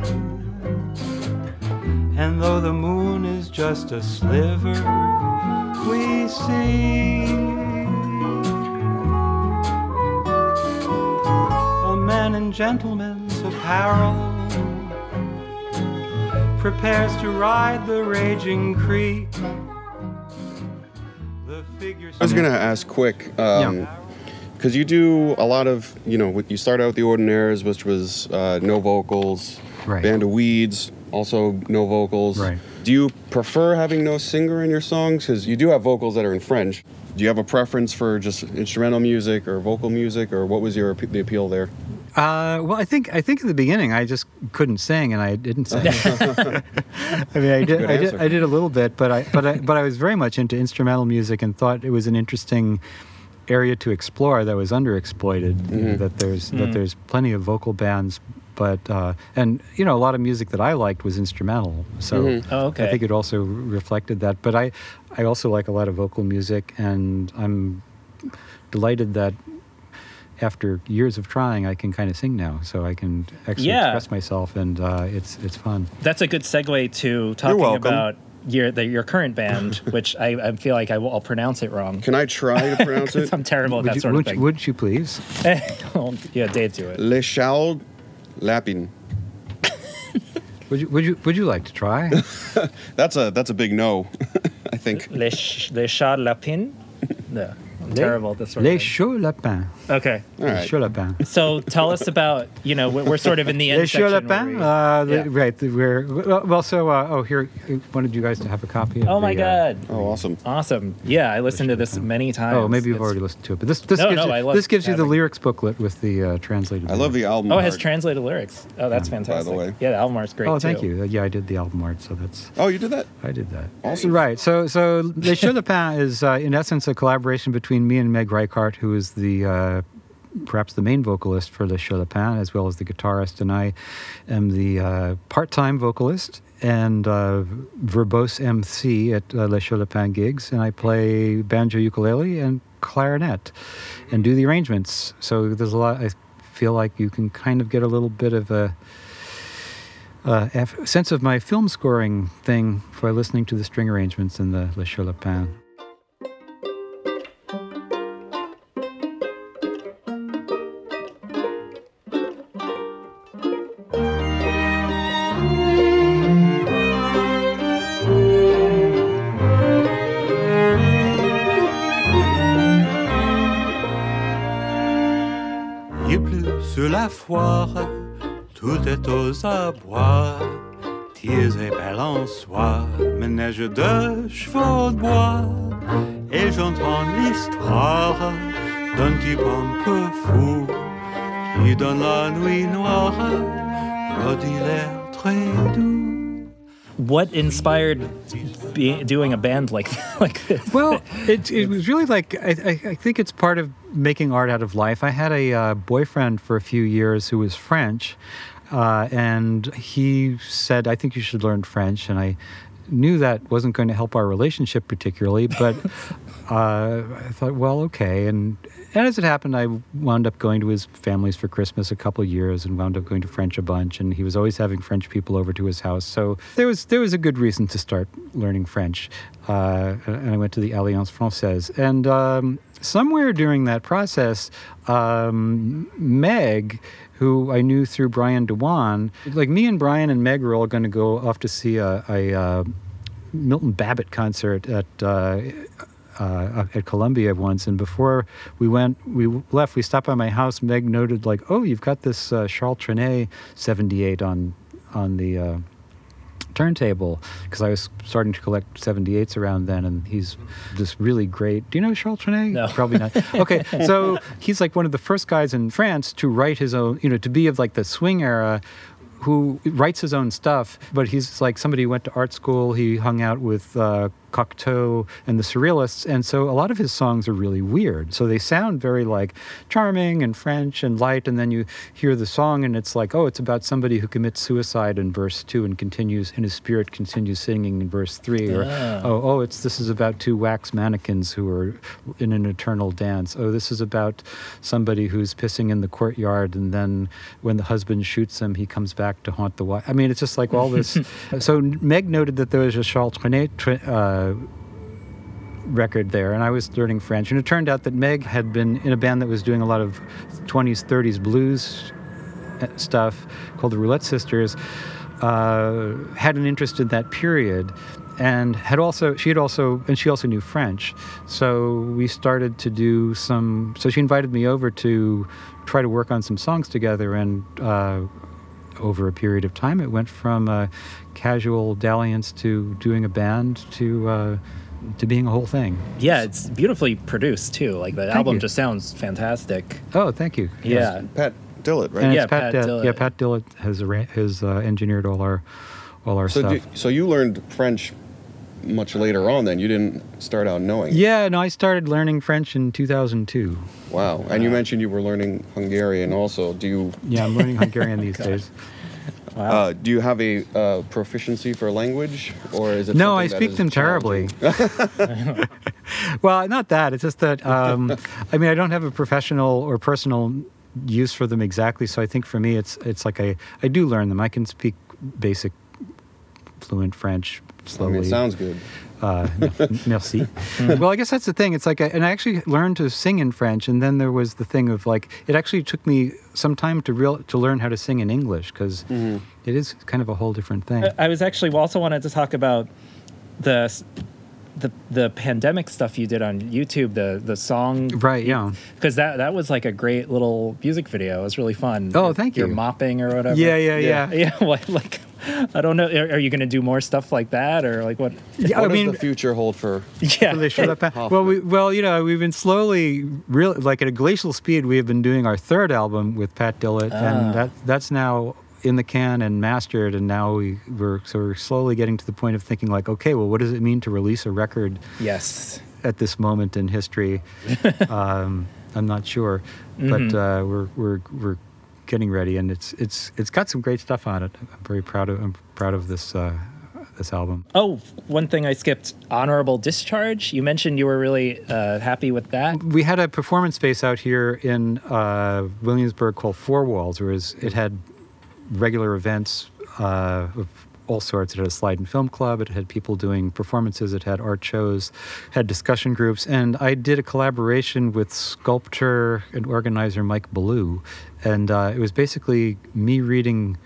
And though the moon is just a sliver, we see a man in gentleman's apparel prepares to ride the raging creek. The. I was gonna ask quick, because you do a lot of, you know, you start out with the Ordinaires, which was uh, no vocals. Right. Band of Weeds, also no vocals. Right. Do you prefer having no singer in your songs? Because you do have vocals that are in French. Do you have a preference for just instrumental music or vocal music, or what was your the appeal there? Uh, well, I think I think in the beginning I just couldn't sing, and I didn't sing. I mean, I did, I did. I did a little bit, but I, but I, but I was very much into instrumental music and thought it was an interesting area to explore that was underexploited. Mhm. That there's Mm. that there's plenty of vocal bands, but uh, and you know a lot of music that I liked was instrumental. So Mhm. Oh, okay. I think it also reflected that. But I I also like a lot of vocal music, and I'm delighted that after years of trying, I can kind of sing now, so I can actually Yeah. express myself, and uh, it's it's fun. That's a good segue to talking about your the, your current band, which I, I feel like I will, I'll pronounce it wrong. Can I try to pronounce it? I'm terrible at Would that you, sort would, of you- thing. would you please? Yeah, Dave, do it. Le Child Lapin. Would you would you would you like to try? That's a that's a big no. I think. Les, ch- les chats lapins? No, I'm Les- terrible at this sort Les of thing. lapins. Okay. All Les right. chauds lapins. So tell us about, you know, we're, we're sort of in the end Les chauds section. lapins. we- Uh, the- Yeah. Right. the- We're well. well, So uh, oh, here I wanted you guys to have a copy. Of Oh my the, uh, God. Oh, awesome. Awesome. Yeah, I listened to this many times. Oh, maybe you've It's- already listened to it, but this this No, gives no, you, I love this gives you the lyrics booklet with the uh, translated. I love the album. Oh, it has translated lyrics. Oh, that's fantastic. By the way. Yeah, the album art's great Oh, too. thank you. Uh, Yeah, I did the album art, so that's Oh, you did that? I did that. Awesome. Right. So, so Les Chauds Lapins is, uh, in essence, a collaboration between me and Meg Reichardt, who is the uh, perhaps the main vocalist for Les Chauds Lapins, as well as the guitarist, and I am the uh, part-time vocalist and uh, verbose MC at uh, Les Chauds Lapins gigs, and I play banjo, ukulele, and clarinet, and do the arrangements. So there's a lot. I feel like you can kind of get a little bit of a uh, sense of my film scoring thing by listening to the string arrangements in the Les Chauds tout est aux abois. Tiers et soie, ménage de chevaux de bois. Et j'entends l'histoire d'un type un peu fou qui dans la nuit noire redit très doux. What inspired be, doing a band like like this? Well, it, it was really like, I, I, think it's part of making art out of life. I had a uh, boyfriend for a few years who was French, uh, and he said, I think you should learn French. And I knew that wasn't going to help our relationship particularly, but uh, I thought, well, okay. And, and as it happened, I wound up going to his family's for Christmas a couple of years and wound up going to French a bunch. And he was always having French people over to his house. So there was, there was a good reason to start learning French. Uh, and I went to the Alliance Francaise. And um, somewhere during that process, um, Meg, who I knew through Brian Dewan, like me and Brian and Meg were all going to go off to see a, a uh, Milton Babbitt concert at uh, uh, at Columbia once, and before we went, we left. We stopped by my house. Meg noted, like, "Oh, you've got this uh, Charles Trenet '78 on on the uh, turntable," because I was starting to collect '78s around then, and he's this really great. Do you know Charles Trenet? No. probably not. Okay, so he's like one of the first guys in France to write his own, you know, to be of like the swing era who writes his own stuff, but he's like somebody who went to art school. He hung out with uh, Cocteau and the Surrealists, and so a lot of his songs are really weird. So they sound very like charming and French and light, and then you hear the song, and it's like, oh, it's about somebody who commits suicide in verse two and continues and his spirit continues singing in verse three, or Ah. oh, oh, it's this is about two wax mannequins who are in an eternal dance. Oh, this is about somebody who's pissing in the courtyard, and then when the husband shoots him, he comes back to haunt the wife. I mean, it's just like all this. so Meg noted that there was a Charles Trenet tr- uh, record there, and I was learning French, and it turned out that Meg had been in a band that was doing a lot of 20s, 30s blues uh, stuff called the Roulette Sisters. Uh, had an interest in that period and had also she had also and she also knew french so we started to do some so she invited me over to try to work on some songs together and uh, over a period of time. It went from uh, casual dalliance to doing a band to uh, to being a whole thing. Yeah, it's beautifully produced too. Like the Thank album you. just sounds fantastic. Oh, thank you. Yeah. Pat Dillett, right? And Yeah, it's Pat, Pat uh, Dillett. Yeah, Pat Dillett has arra- has uh, engineered all our all our So, stuff. do, so you learned French much later on. Then you didn't start out knowing. yeah, no, I started learning French in 2002. Wow. And you mentioned you were learning Hungarian also. Do you? Yeah, I'm learning Hungarian these days. Uh, do you have a uh, proficiency for language, or is it? No, I speak them terribly. well, not that. It's just that um, I mean I don't have a professional or personal use for them exactly. So I think for me it's it's like I I do learn them. I can speak basic fluent French I slowly. mean, it sounds good. Uh, merci. well, I guess that's the thing. It's like, I, and I actually learned to sing in French, and then there was the thing of like, it actually took me some time to real to learn how to sing in English because is kind of a whole different thing. I was actually also wanted to talk about the s- the the pandemic stuff you did on YouTube, the the song, Right, yeah. because that that was like a great little music video. It was really fun. Oh, You're- thank You're mopping or whatever. Yeah, yeah, yeah. Yeah, like, like I don't know. Are, are you going to do more stuff like that, or like what? Yeah, what I mean, does the future hold for? Yeah. For the show that pa- well, we, well, you know, we've been slowly, really, like at a glacial speed, we have been doing our third album with Pat Dillett, Ah. and that that's now in the can and mastered, and now we we're so we're slowly getting to the point of thinking like, okay, well, what does it mean to release a record Yes. at this moment in history? um, I'm not sure, Mhm. but uh, we're we're we're getting ready, and it's it's it's got some great stuff on it. I'm very proud of I'm proud of this uh, this album. Oh, one thing I skipped: honorable discharge. You mentioned you were really uh, happy with that. we had a performance space out here in uh, Williamsburg called Four Walls, where it had regular events uh, of all sorts. It had a slide and film club. It had people doing performances. It had art shows, had discussion groups, and I did a collaboration with sculptor and organizer Mike Ballou, and uh, it was basically me reading.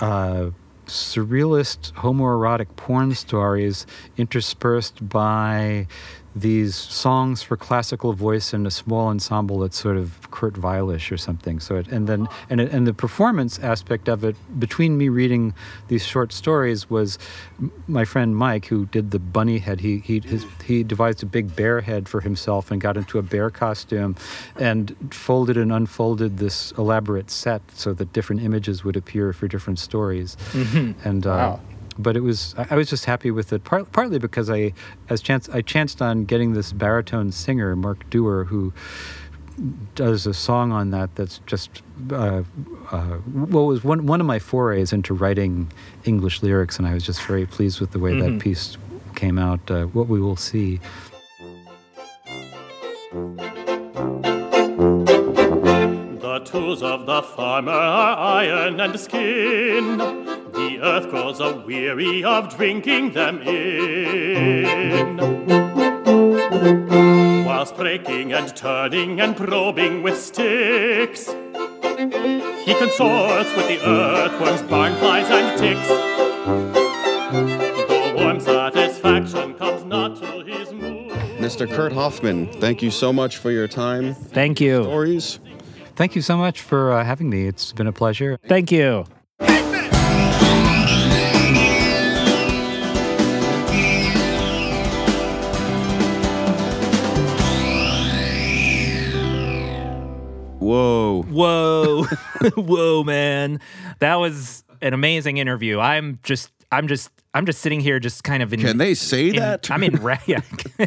Uh, surrealist homoerotic porn stories interspersed by these songs for classical voice and a small ensemble that's sort of Kurt Weilish or something. So it, and then and it, and the performance aspect of it between me reading these short stories was my friend Mike who did the bunny head. He he his, he devised a big bear head for himself and got into a bear costume and folded and unfolded this elaborate set so that different images would appear for different stories. Mhm. And uh, Wow. But it was I I was just happy with it. Part, partly because I as chance I chanced on getting this baritone singer Mark Dewar who does a song on that that's just uh, uh, well was one one of my forays into writing English lyrics, and I was just very pleased with the way Mhm. that piece came out. Uh, what we will see. The tools of the farmer are iron and skin. The earth grows a weary of drinking them in. Whilst breaking and turning and probing with sticks, he consorts with the earthworms, barnflies, and ticks. The warm satisfaction comes not to his mood. Mr. Kurt Hoffman, thank you so much for your time. Thank you. Stories. Thank you so much for uh, having me. It's been a pleasure. Thank you. Whoa. Whoa. Whoa, man. That was an amazing interview. I'm just I'm just I'm just sitting here just kind of in Can they say in- that? I'm in yeah.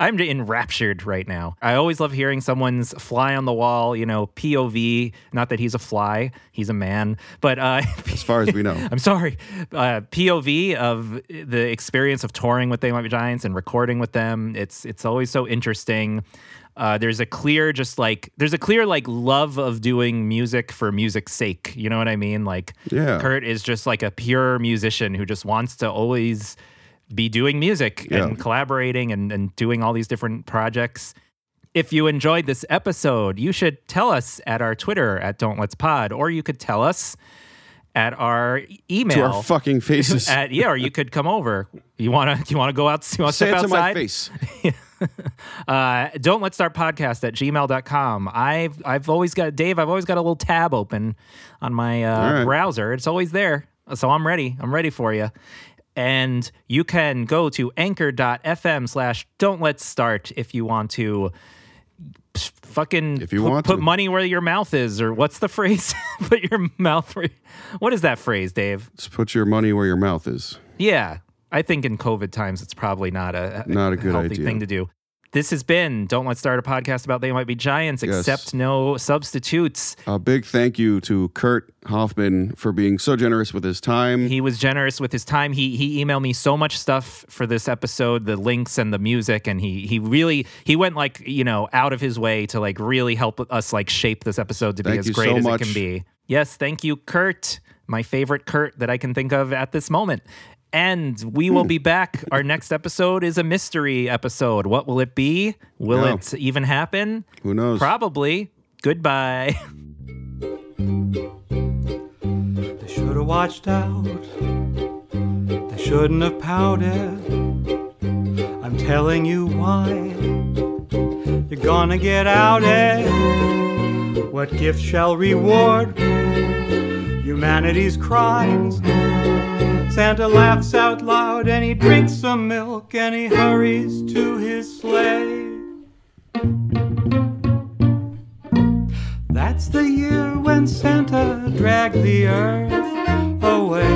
I'm enraptured right now. I always love hearing someone's fly on the wall, you know, POV, not that he's a fly, he's a man, but uh As far as we know. I'm sorry. Uh, POV of the experience of touring with They Might Be Giants and recording with them. It's it's always so interesting. Uh, there's a clear, just like there's a clear like love of doing music for music's sake. You know what I mean? Like Yeah. Kurt is just like a pure musician who just wants to always be doing music Yeah. and collaborating and, and doing all these different projects. If you enjoyed this episode, you should tell us at our Twitter at Don't Let's Pod, or you could tell us at our email To our fucking faces. at, yeah, or you could come over. You wanna you wanna go out? You wanna Say step it to my outside? face. uh, don't let's start podcast at gmail.com. I've I've always got Dave, I've always got a little tab open on my uh, right. browser. It's always there. So I'm ready. I'm ready for you. And you can go to anchor.fm slash don't let's start if you want to fucking If you put, want put to. money where your mouth is, or what's the phrase? put your mouth where what is that phrase, Dave? Just put your money where your mouth is. Yeah, I think in COVID times, it's probably not a, Not a good healthy idea. thing to do. This has been Don't Let's Start a Podcast About They Might Be Giants, Yes. except no substitutes. A big thank you to Kurt Hoffman for being so generous with his time. He was generous with his time. He he emailed me so much stuff for this episode, the links and the music, and he he really he went like you know out of his way to like really help us like shape this episode to be as great so as much. it can be. Yes, thank you, Kurt, my favorite Kurt that I can think of at this moment. And we will be back. Our next episode is a mystery episode. What will it be? Will Yeah. it even happen? Who knows? Probably. Goodbye. They should have watched out. They shouldn't have pouted. I'm telling you why. You're gonna get outed. What gift shall reward humanity's crimes? Santa laughs out loud and he drinks some milk and he hurries to his sleigh. That's the year when Santa dragged the earth away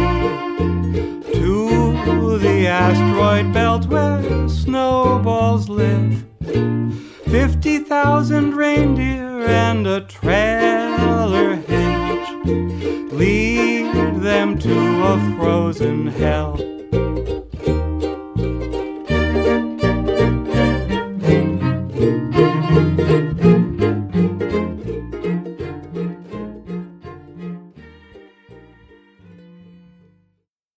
to the asteroid belt where snowballs live. Fifty thousand reindeer and a trailer hitch lead them to a frozen hell.